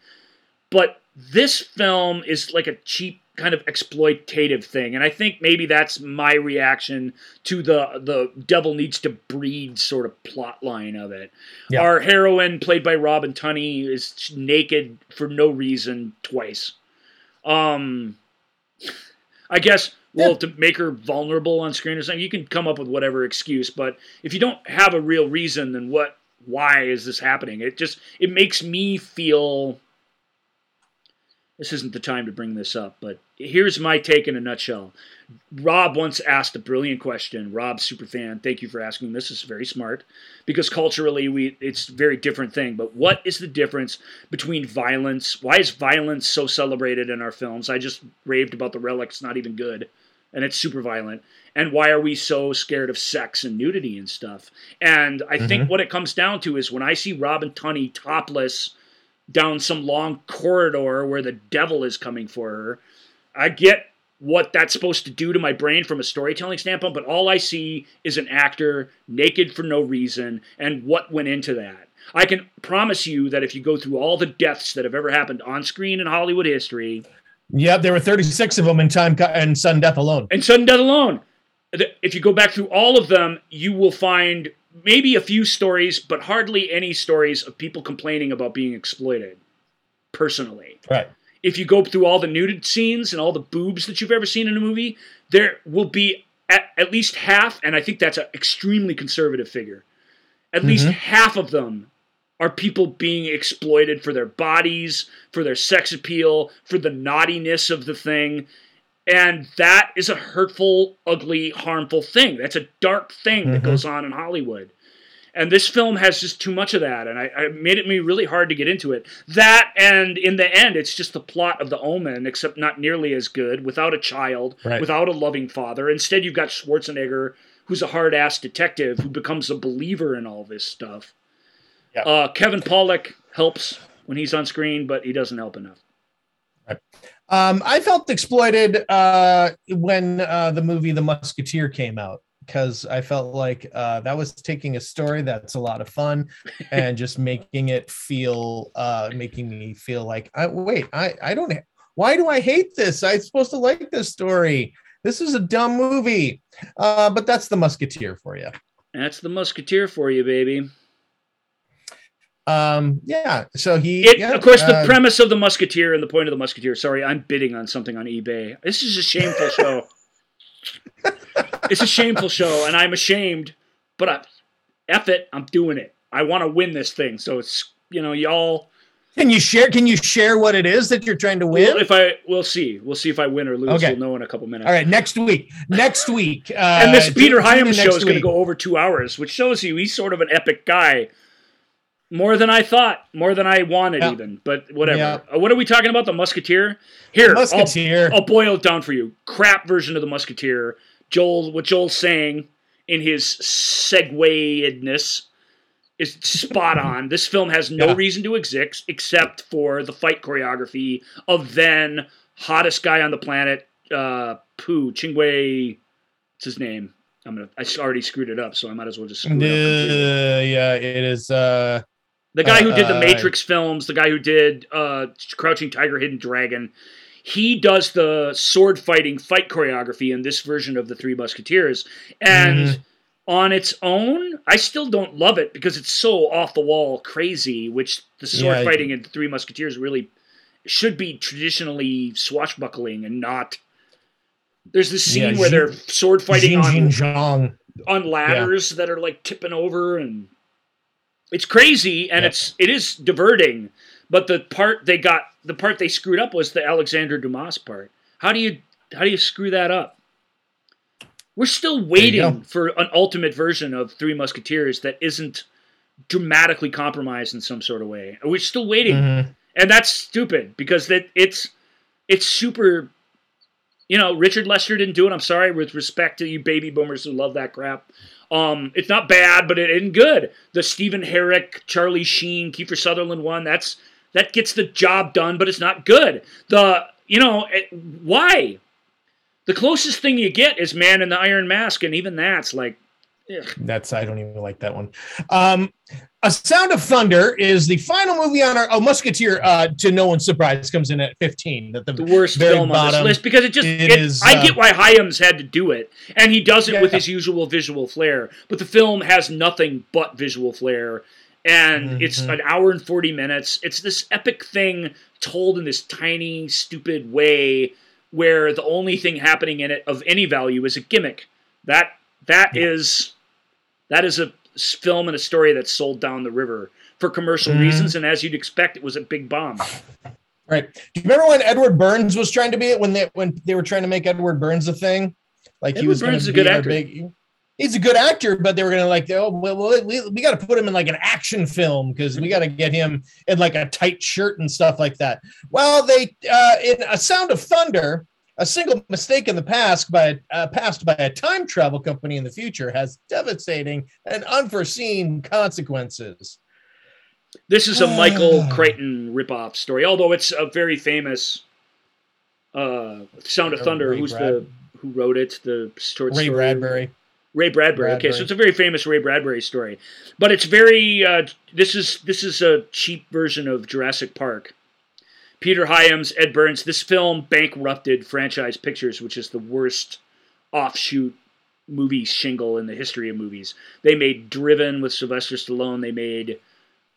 but this film is like a cheap kind of exploitative thing, and I think maybe that's my reaction to the the devil needs to breed sort of plot line of it. Yeah. Our heroine, played by Robin Tunney, is naked for no reason twice. Um, I guess well Yeah. to make her vulnerable on screen or something, you can come up with whatever excuse. But if you don't have a real reason, then what? Why is this happening? It just it makes me feel. This isn't the time to bring this up, but here's my take in a nutshell. Rob once asked a brilliant question. Rob, super fan, thank you for asking. This is very smart because culturally we it's a very different thing. But what is the difference between violence? Why is violence so celebrated in our films? I just raved about the relics, not even good, and it's super violent. And why are we so scared of sex and nudity and stuff? And I think mm-hmm. what it comes down to is when I see Robin Tunney topless down some long corridor where the devil is coming for her, I get what that's supposed to do to my brain from a storytelling standpoint, but all I see is an actor naked for no reason and what went into that. I can promise you that if you go through all the deaths that have ever happened on screen in Hollywood history, Yep, there were 36 of them in time and sudden death alone. and sudden death alone, if you go back through all of them, you will find maybe a few stories, but hardly any stories of people complaining about being exploited personally. Right. If you go through all the nuded scenes and all the boobs that you've ever seen in a movie, there will be at, at least half, and I think that's an extremely conservative figure, at mm-hmm. least half of them are people being exploited for their bodies, for their sex appeal, for the naughtiness of the thing. And that is a hurtful, ugly, harmful thing. That's a dark thing that Mhm. goes on in Hollywood. And this film has just too much of that, and I, I made it me really hard to get into it. That, and in the end, it's just the plot of The Omen, except not nearly as good, without a child, Right. without a loving father. Instead, you've got Schwarzenegger, who's a hard ass detective who becomes a believer in all this stuff. Yeah. Uh, Kevin Pollak helps when he's on screen, but he doesn't help enough. Um, I felt exploited uh, when uh, the movie The Musketeer came out because I felt like uh, that was taking a story that's a lot of fun and just making it feel, uh, making me feel like, I, wait, I, I don't, why do I hate this? I'm supposed to like this story. This is a dumb movie. Uh, but that's The Musketeer for you. That's the Musketeer for you, baby. Um, yeah. So he, It, yeah, of course, the uh, premise of the Musketeer and the point of the Musketeer. Sorry, I'm bidding on something on eBay. This is a shameful *laughs* show. it's a shameful show, and I'm ashamed. But I, F it, I'm doing it. I want to win this thing. So it's you know y'all. can you share? Can you share what it is that you're trying to win? Well, if I we'll see, we'll see if I win or lose. Okay. We'll know in a couple minutes. All right, next week. Next week. Uh, *laughs* and this Peter tune- tune Hyams show is going to go over two hours, which shows you he's sort of an epic guy. More than I thought, more than I wanted, Yeah. even. But whatever. Yeah. Uh, what are we talking about? The Musketeer. Here, I'll- Musketeer. I'll, boil it down for you. Crap version of the Musketeer. Joel, what Joel's saying in his seguedness is spot *laughs* on. This film has no Yeah. reason to exist except for the fight choreography of then hottest guy on the planet, uh, Pooh Chingwei. What's his name? I'm gonna. I already screwed it up, so I might as well just screw it up. Uh, yeah, it is. Uh, The guy who did the uh, Matrix films, the guy who did uh, Crouching Tiger, Hidden Dragon, he does the sword fighting fight choreography in this version of the Three Musketeers. And Mhm. on its own, I still don't love it because it's so off the wall crazy, which the sword Yeah. fighting in the Three Musketeers really should be traditionally swashbuckling and not. There's this scene Yeah, where they're sword fighting Jin on Jin on ladders that are like tipping over and it's crazy and Yep. it's it is diverting but the part they got the part they screwed up was the alexander dumas part. How do you how do you screw that up? We're still waiting for an ultimate version of three musketeers that isn't dramatically compromised in some sort of way. We're still waiting. Mhm. and that's stupid because that it's it's super you know richard lester didn't do it. I'm sorry. With respect to you baby boomers who love that crap um it's not bad but it isn't good the stephen herek charlie sheen kiefer sutherland one that's that gets the job done but it's not good the you know it, why the closest thing you get is man in the iron mask and even that's like ugh. That's I don't even like that one. Um, a Sound of Thunder is the final movie on our. Oh, Musketeer. Uh, to no one's surprise, comes in at fifteen. At the, the worst film on this list because it just It it, is, I uh, get why Hyams had to do it and he does it with Yeah. his usual visual flair but the film has nothing but visual flair and it's Mhm. an hour and 40 minutes it's this epic thing told in this tiny stupid way where the only thing happening in it of any value is a gimmick that that is that is a film and a story that's sold down the river for commercial Mhm. reasons and as you'd expect it was a big bomb Right. Do you remember when Edward Burns was trying to be it when they when they were trying to make Edward Burns a thing? Like he was Burns is a good actor. big. He's a good actor, but they were to like, oh, well, well we, we got to put him in like an action film because we got to get him in like a tight shirt and stuff like that. Well, they uh, in a Sound of Thunder, a single mistake in the past by uh, passed by a time travel company in the future has devastating and unforeseen consequences. This is a *sighs* Michael Ah. Crichton ripoff story, although it's a very famous uh, Sound of Uh, Thunder. Ray who's Brad- the who wrote it? The short Ray story. Bradbury. Ray Bradbury. Okay, so it's a very famous Ray Bradbury story, but it's very. Uh, this is this is a cheap version of Jurassic Park. Peter Hyams, Ed Burns. This film bankrupted Franchise Pictures, which is the worst offshoot movie shingle in the history of movies. They made Driven with Sylvester Stallone. They made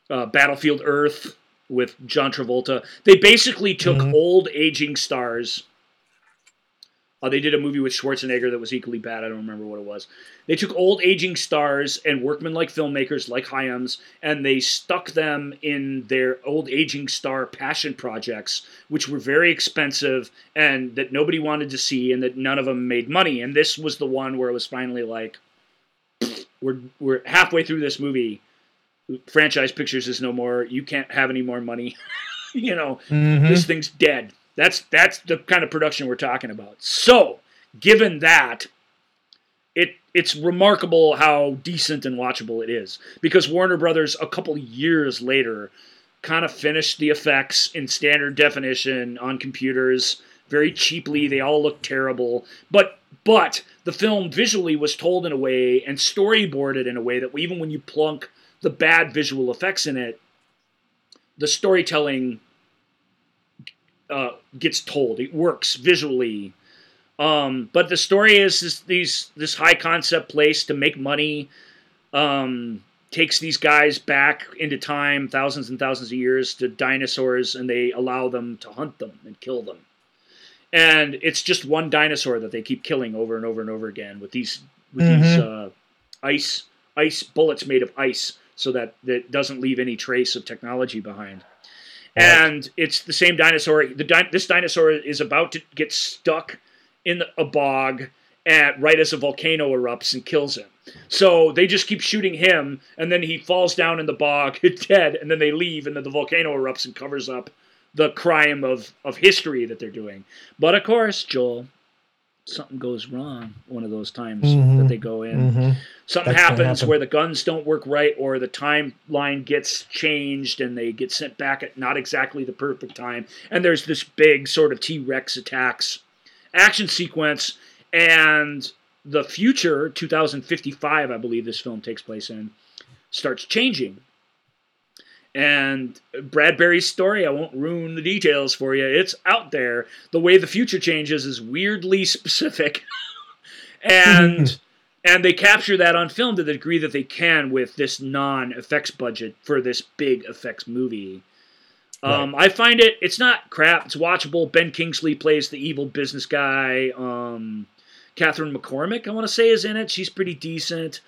uh, Battlefield Earth with John Travolta. They basically took Mhm. old aging stars. Uh, they did a movie with Schwarzenegger that was equally bad. I don't remember what it was. They took old aging stars and workmen like filmmakers like Hyams, and they stuck them in their old aging star passion projects, which were very expensive and that nobody wanted to see, and that none of them made money. And this was the one where it was finally like, *sniffs* we're we're halfway through this movie. Franchise Pictures is no more. You can't have any more money. *laughs* you know, Mhm. this thing's dead. That's that's the kind of production we're talking about. So, given that, it it's remarkable how decent and watchable it is because Warner Brothers a couple years later kind of finished the effects in standard definition on computers very cheaply. They all look terrible, but but the film visually was told in a way and storyboarded in a way that even when you plunk the bad visual effects in it, the storytelling uh, gets told. It works visually. Um, but the story is this, these this high concept place to make money um, takes these guys back into time, thousands and thousands of years to dinosaurs, and they allow them to hunt them and kill them. And it's just one dinosaur that they keep killing over and over and over again with these with these uh, ice ice bullets made of ice, so that that doesn't leave any trace of technology behind and it's the same dinosaur. The di- this dinosaur is about to get stuck in a bog at right as a volcano erupts and kills him. So they just keep shooting him, and then he falls down in the bog, *laughs* dead, and then they leave, and then the volcano erupts and covers up the crime of of history that they're doing. But of course, Joel, something goes wrong one of those times that Mhm. they go in Mhm. Something That's happens happen. where the guns don't work right or the timeline gets changed and they get sent back at not exactly the perfect time and there's this big sort of t-rex attacks action sequence and the future 2055 i believe this film takes place in starts changing and Bradbury's story, I won't ruin the details for you. It's out there. The way the future changes is weirdly *laughs* specific. *laughs* and and they capture that on film to the degree that they can with this non-effects budget for this big effects movie. Um, I find it it's not crap. It's watchable. Ben Kingsley plays the evil business guy. Um, Catherine McCormack, I want to say, is in it. She's pretty decent.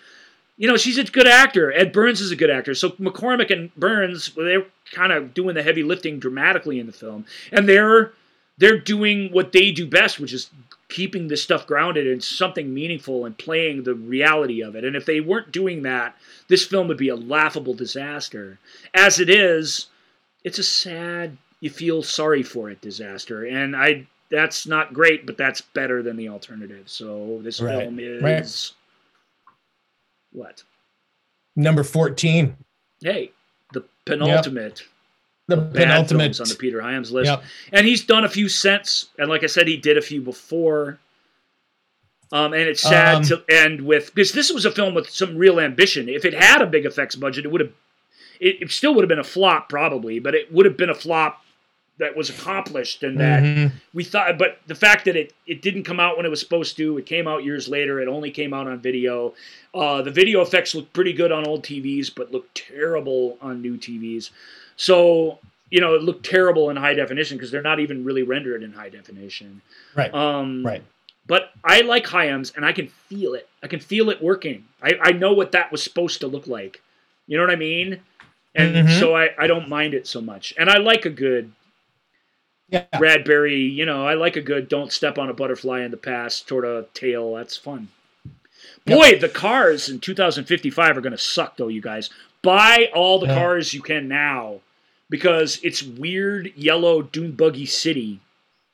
You know, she's a good actor. Ed Burns is a good actor. So McCormack and Burns, well, they're kind of doing the heavy lifting dramatically in the film, and they're they're doing what they do best, which is keeping this stuff grounded in something meaningful and playing the reality of it. And if they weren't doing that, this film would be a laughable disaster. As it is, it's a sad, you feel sorry for it disaster. And I that's not great, but that's better than the alternative. So this Right, film is right. what? Number 14. Hey, the penultimate The penultimate. films on the Peter Hyams list. Yep. And he's done a few since, and like I said, he did a few before. Um, and it's sad Um, to end with because this was a film with some real ambition. If it had a big effects budget, it would have, it, it still would have been a flop probably, but it would have been a flop that was accomplished and that Mhm. we thought. But the fact that it it didn't come out when it was supposed to, it came out years later. It only came out on video. Uh, the video effects look pretty good on old TVs, but look terrible on new TVs. So you know, it looked terrible in high definition because they're not even really rendered in high definition. Right. Um, right. But I like high Hyams, and I can feel it. I can feel it working. I, I know what that was supposed to look like. You know what I mean? And Mhm. so I, I don't mind it so much. And I like a good Yeah. Bradbury, you know, I like a good don't step on a butterfly in the past sort of tale. That's fun. Boy, the cars in 2055 are going to suck, though, you guys. Buy all the Yeah. cars you can now because it's weird yellow dune buggy city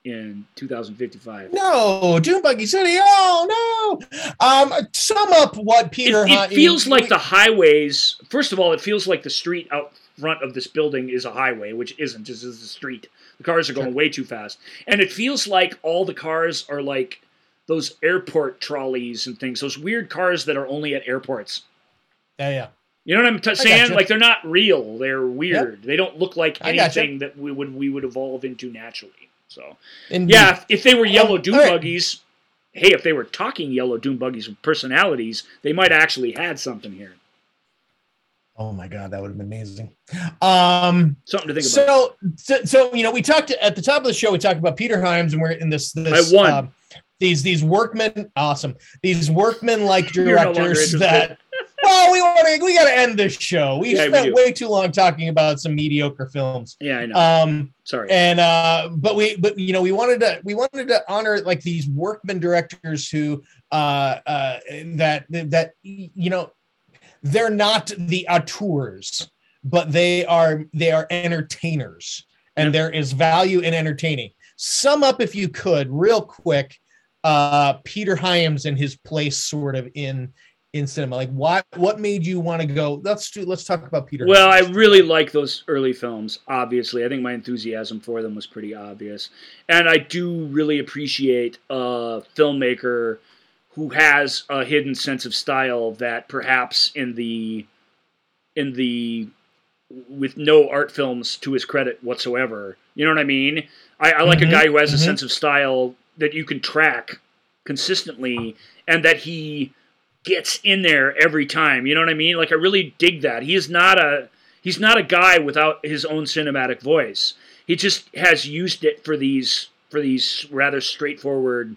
in 2055. No, Dune Buggy City. Oh no. Um, sum up what Peter. It, it feels like the highways. First of all, it feels like the street out front of this building is a highway, which isn't. This is a street. The cars are going way too fast, and it feels like all the cars are like those airport trolleys and things. Those weird cars that are only at airports. Yeah, yeah. You know what I'm t- saying? Like they're not real. They're weird. They don't look like anything that we would we would evolve into naturally. So Indeed. yeah, if, if they were yellow Um, dune all right. buggies, hey, if they were talking yellow dune buggies with personalities, they might actually had something here. Oh my god, that would have been amazing. Um, Something to think about. so, so, so you know, we talked at the top of the show. We talked about Peter Hyams, and we're in this. this I won. um, these these workmen, awesome. These workmen like *laughs* no directors that. Well, we want to. We got to end this show. We Yeah, spent do. way too long talking about some mediocre films. Yeah, I know. Um, Sorry. and uh but we but you know we wanted to we wanted to honor like these workman directors who uh uh that that you know they're not the auteurs but they are they are entertainers and there is value in entertaining sum up if you could real quick uh peter hyams and his place sort of in in cinema like what what made you want to go let's do let's talk about peter Well, I really like those early films, obviously. I think my enthusiasm for them was pretty obvious. And I do really appreciate a filmmaker who has a hidden sense of style that perhaps in the in the with no art films to his credit whatsoever. You know what I mean? I, I like Mhm, a guy who has a mhm. sense of style that you can track consistently and that he gets in there every time. You know what I mean? Like I really dig that. He is not a he's not a guy without his own cinematic voice. He just has used it for these for these rather straightforward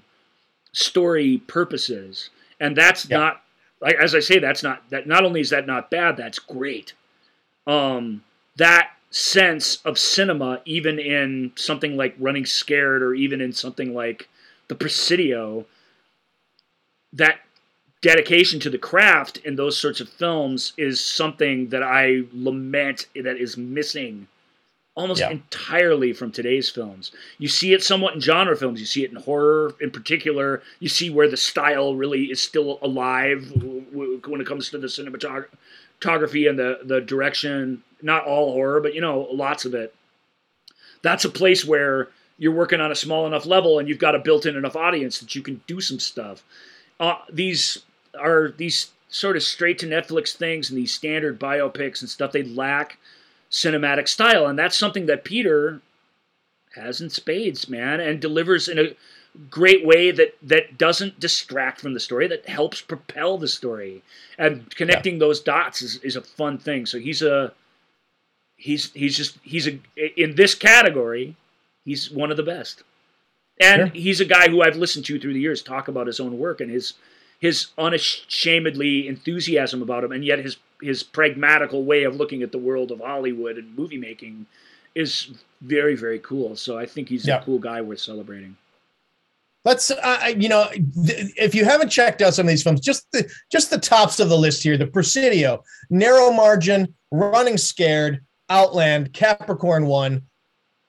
story purposes. And that's Yeah. not like as I say that's not that not only is that not bad, that's great. Um that sense of cinema even in something like Running Scared or even in something like The Presidio that dedication to the craft in those sorts of films is something that I lament that is missing almost Yeah. entirely from today's films. You see it somewhat in genre films. You see it in horror in particular. You see where the style really is still alive when it comes to the cinematography and the, the direction. Not all horror, but you know, lots of it. That's a place where you're working on a small enough level and you've got a built-in enough audience that you can do some stuff uh, these are these sort of straight to Netflix things and these standard biopics and stuff. They lack cinematic style, and that's something that Peter has in spades, man, and delivers in a great way that that doesn't distract from the story, that helps propel the story, and connecting those dots is, is a fun thing. So he's a he's he's just he's a in this category, he's one of the best. And Sure. he's a guy who I've listened to through the years talk about his own work and his his unashamedly enthusiasm about him, and yet his his pragmatical way of looking at the world of Hollywood and movie making is very very cool. So I think he's Yeah. a cool guy worth celebrating. Let's, uh, you know, th- if you haven't checked out some of these films, just the just the tops of the list here: The Presidio, Narrow Margin, Running Scared, Outland, Capricorn One,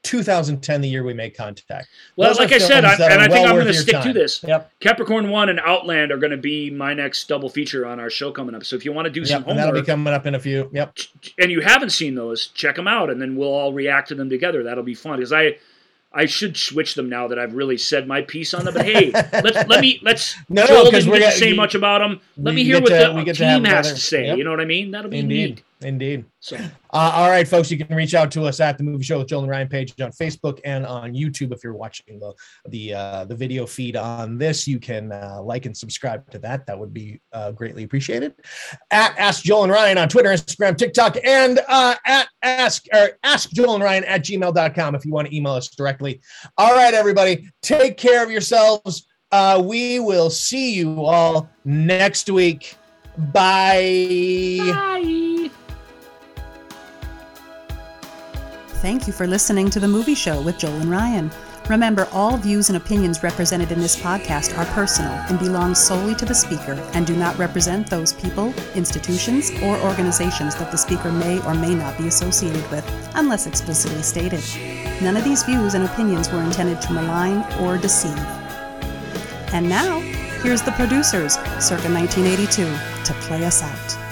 2010, the year we made contact. Well, Those like I said, I, and I think well I'm going to stick to this. Yep, Capricorn One and Outland are going to be my next double feature on our show coming up. So if you want to do some yep, and that'll be coming up in a few. Yep, and you haven't seen those, check them out, and then we'll all react to them together. That'll be fun because I. I should switch them now that I've really said my piece on them. But hey, *laughs* let's let me let's. No, no, Joel 'cause didn't we're get to say much about them. Let me hear what to- the team has to say. yep. You know what I mean? That'll be indeed, neat. Indeed. So Uh, all right, folks, you can reach out to us at the Movie Show with Joel and Ryan page on Facebook and on YouTube. If you're watching the the uh, the video feed on this, you can uh, like and subscribe to that. That would be uh, greatly appreciated. At Ask Joel and Ryan on Twitter, Instagram, TikTok, and uh, at Ask or Ask Joel and Ryan at gmail.com if you want to email us directly. All right, everybody, take care of yourselves. Uh, we will see you all next week. Bye. bye. Thank you for listening to The Movie Show with Joel and Ryan. Remember, all views and opinions represented in this podcast are personal and belong solely to the speaker and do not represent those people, institutions, or organizations that the speaker may or may not be associated with, unless explicitly stated. None of these views and opinions were intended to malign or deceive. And now, here's the producers, circa 1982, to play us out.